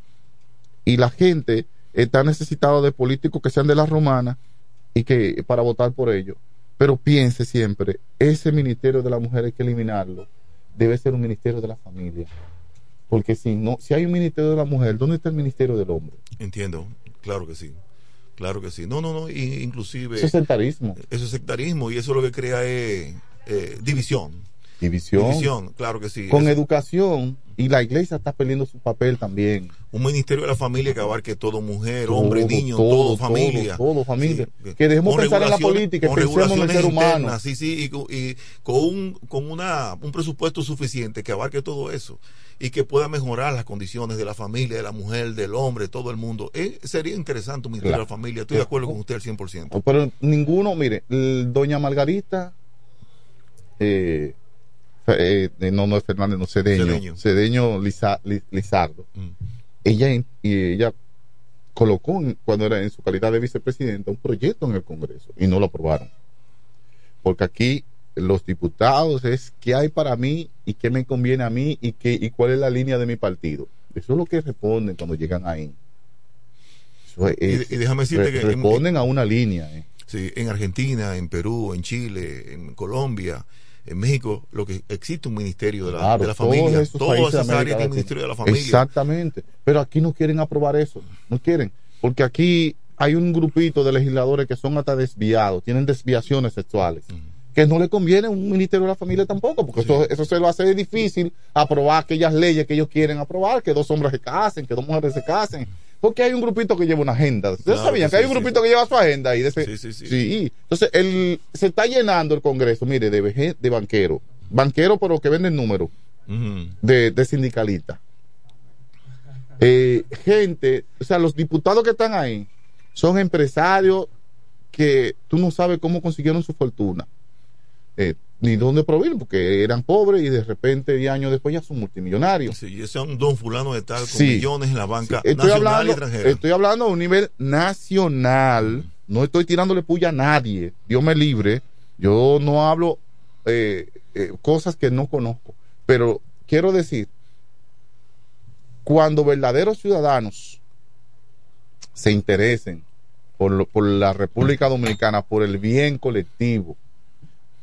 y la gente está necesitada de políticos que sean de la romana y que para votar por ellos. Pero piense siempre, ese ministerio de la mujer hay que eliminarlo. Debe ser un ministerio de la familia. Porque si no, si hay un ministerio de la mujer, ¿dónde está el ministerio del hombre? Entiendo, claro que sí. Claro que sí. No, no, no, inclusive... Eso es sectarismo. Eso es sectarismo y eso lo que crea es eh, división. División. División, claro que sí. Con educación. Y la iglesia está perdiendo su papel también. un ministerio de la familia que abarque todo, mujer, Todo, hombre, niño, todo, familia. todo, familia. Sí. Que dejemos Con pensar en la política y con pensemos en el ser humano. internas, Sí, sí, y, con- y con, un, con una, un presupuesto suficiente que abarque todo eso y que pueda mejorar las condiciones de la familia, de la mujer, del hombre, todo el mundo. Eh, sería interesante un ministerio Claro. de la familia. Estoy de acuerdo con usted al 100%. Pero ninguno, mire, doña Margarita, eh, eh, no, no es Fernández, no, Cedeño, Cedeño. Cedeño, Liza- Li- Lizardo, ella, en- y ella colocó, cuando era en su calidad de vicepresidenta, un proyecto en el Congreso y no lo aprobaron. Porque aquí los diputados es qué hay para mí y qué me conviene a mí y, qué, y cuál es la línea de mi partido. Eso es lo que responden cuando llegan ahí. Es- Y- y déjame decirte re- que en- responden a una línea. eh. Sí, en Argentina, en Perú, en Chile, en Colombia, en México, lo que existe un ministerio de la, Claro, de la familia. Todas esas áreas tienen ministerio de la familia. Exactamente. Pero aquí no quieren aprobar eso. No quieren. Porque aquí hay un grupito de legisladores que son hasta desviados, tienen desviaciones sexuales. Que no le conviene un ministerio de la familia tampoco, porque eso, eso se lo hace difícil aprobar aquellas leyes que ellos quieren aprobar, que dos hombres se casen, que dos mujeres se casen. Porque hay un grupito que lleva una agenda. ¿Ustedes Claro sabían que hay un sí, grupito que lleva su agenda ahí? De ese- Sí, sí, sí. Sí. Entonces, el, se está llenando el Congreso, mire, de, banqueros. Banqueros, pero que venden números de sindicalistas. Eh, gente, o sea, los diputados que están ahí son empresarios que tú no sabes cómo consiguieron su fortuna, eh, ni dónde provino, porque eran pobres y de repente, 10 años después, ya son multimillonarios. Sí, y ese es un don fulano de tal con Sí. millones en la banca Sí, estoy nacional y hablando, extranjera. estoy hablando a un nivel nacional. No estoy tirándole puya a nadie. Dios me libre. Yo no hablo eh, eh, cosas que no conozco. Pero quiero decir, cuando verdaderos ciudadanos se interesen por, lo- por la República Dominicana, por el bien colectivo,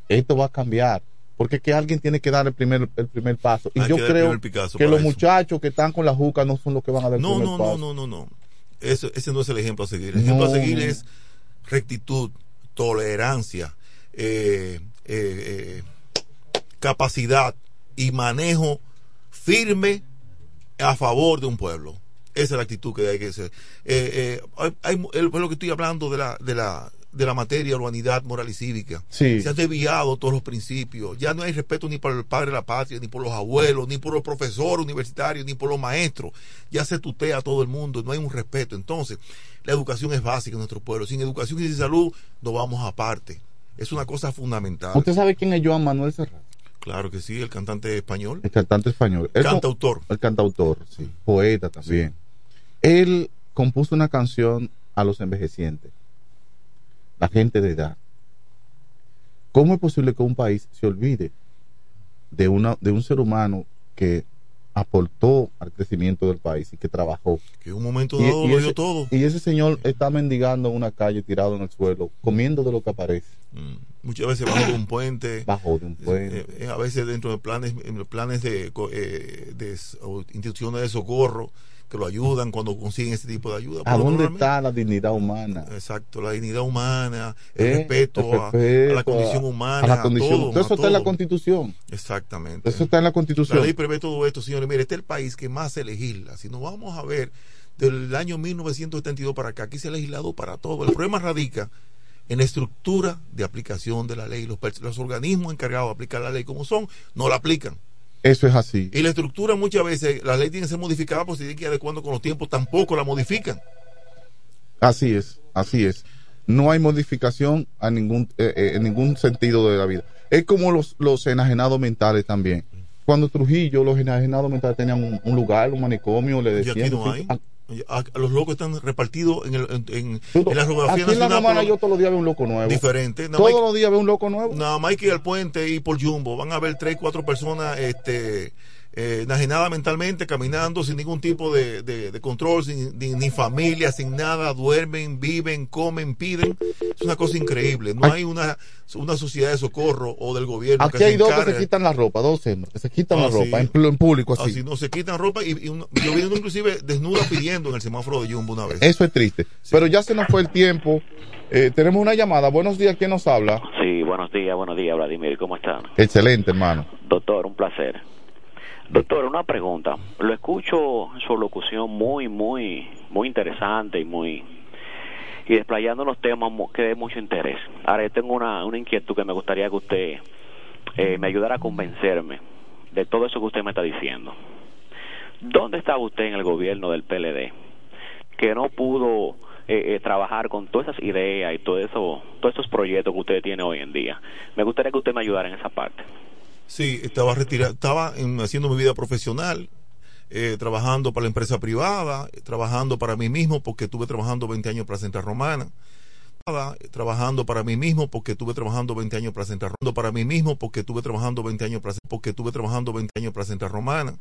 esto va a cambiar. Porque es que alguien tiene que dar el primer, el primer paso. Y Hay yo que el creo que los eso. muchachos que están con la juca no son los que van a dar el No, primer no, paso. no, no, no, no. Eso, ese no es el ejemplo a seguir. El ejemplo No, a seguir es rectitud, tolerancia, eh, eh, eh, capacidad y manejo firme a favor de un pueblo. Esa es la actitud que hay que hacer. Eh, eh, hay, hay- es lo que estoy hablando de la, de la, de la materia urbanidad moral y cívica. Sí. Se han desviado todos los principios. Ya no hay respeto ni por el padre de la patria, ni por los abuelos, ni por los profesores universitarios, ni por los maestros. Ya se tutea a todo el mundo, no hay un respeto. Entonces, la educación es básica en nuestro pueblo. Sin educación y sin salud, nos vamos aparte. Es una cosa fundamental. ¿Usted sabe quién es Joan Manuel Serrat? Claro que sí, el cantante español. El cantante español. Él Cantautor. El cantautor, sí. Poeta también. Él compuso una canción a los envejecientes, la gente de edad. ¿Cómo es posible que un país se olvide de, una, de un ser humano que aportó al crecimiento del país y que trabajó? Que en un momento dado lo dio todo. Y ese señor está mendigando en una calle, tirado en el suelo, comiendo de lo que aparece. Muchas veces bajo de un puente. Bajo de un puente. Eh, eh, a veces dentro de planes, planes de, eh, de o instituciones de socorro que lo ayudan cuando consiguen ese tipo de ayuda. ¿A dónde está la dignidad humana? Exacto, la dignidad humana, el ¿Eh? respeto, El a- la condición humana, a la condición. todo, Todo eso a está en la. Constitución. Exactamente. Eso está en la Constitución. La ley prevé todo esto, señores. Mire, este es el país que más se legisla. Si nos vamos a ver del año 1972 para acá, aquí se ha legislado para todo. El problema radica en la estructura de aplicación de la ley. Los, los organismos encargados de aplicar la ley como son, no la aplican. Eso es así. Y la estructura muchas veces, la ley tiene que ser modificada porque se tiene que ir adecuando con los tiempos, tampoco la modifican. Así es, así es. No hay modificación a ningún, eh, eh, en ningún sentido de la vida. Es como los, los enajenados mentales también. Cuando Trujillo, los enajenados mentales tenían un, un lugar, un manicomio, le Y decían. aquí no hay. A- a- los locos están repartidos en, el, en, en- la geografía aquí en la nacional romana por- yo todos los días veo un loco nuevo. diferente. Nada Todos más- los días veo un loco nuevo. Nada más hay que ir al puente y por Jumbo. Van a ver tres, cuatro personas este, eh, enajenadas mentalmente, caminando sin ningún tipo de, de- de control, sin, ni, ni familia, sin nada. Duermen, viven, comen, piden. Es una cosa increíble. No hay una, una sociedad de socorro o del gobierno Aquí que hay se dos que se quitan la ropa, dos hembras que se quitan Ah, la ropa en, público así. Así no se quitan ropa y, y uno- yo vi uno inclusive desnuda pidiendo en el semáforo de Jumbo una vez. Eso es triste. Pero ya se nos fue el tiempo. Eh, tenemos una llamada. Buenos días, ¿quién nos habla? Sí, buenos días, buenos días, Vladimir, ¿cómo están? Excelente, hermano. Doctor, un placer. Doctor, una pregunta. Lo escucho su locución muy, muy, muy interesante y muy y desplayando los temas que de mucho interés. Ahora yo tengo una, una inquietud que me gustaría que usted eh, me ayudara a convencerme de todo eso que usted me está diciendo. ¿Dónde estaba usted en el gobierno del PLD que no pudo eh, eh, trabajar con todas esas ideas y todo eso, todos esos proyectos que usted tiene hoy en día? Me gustaría que usted me ayudara en esa parte. Sí, estaba retirado, estaba en- haciendo mi vida profesional, eh, trabajando para la empresa privada, trabajando para mí mismo porque estuve trabajando 20 años para Central Romana. Trabajando para mí mismo porque estuve trabajando 20 años para Central Romana. Para mí mismo porque estuve trabajando 20 años para, porque estuve trabajando 20 años para Central Romana.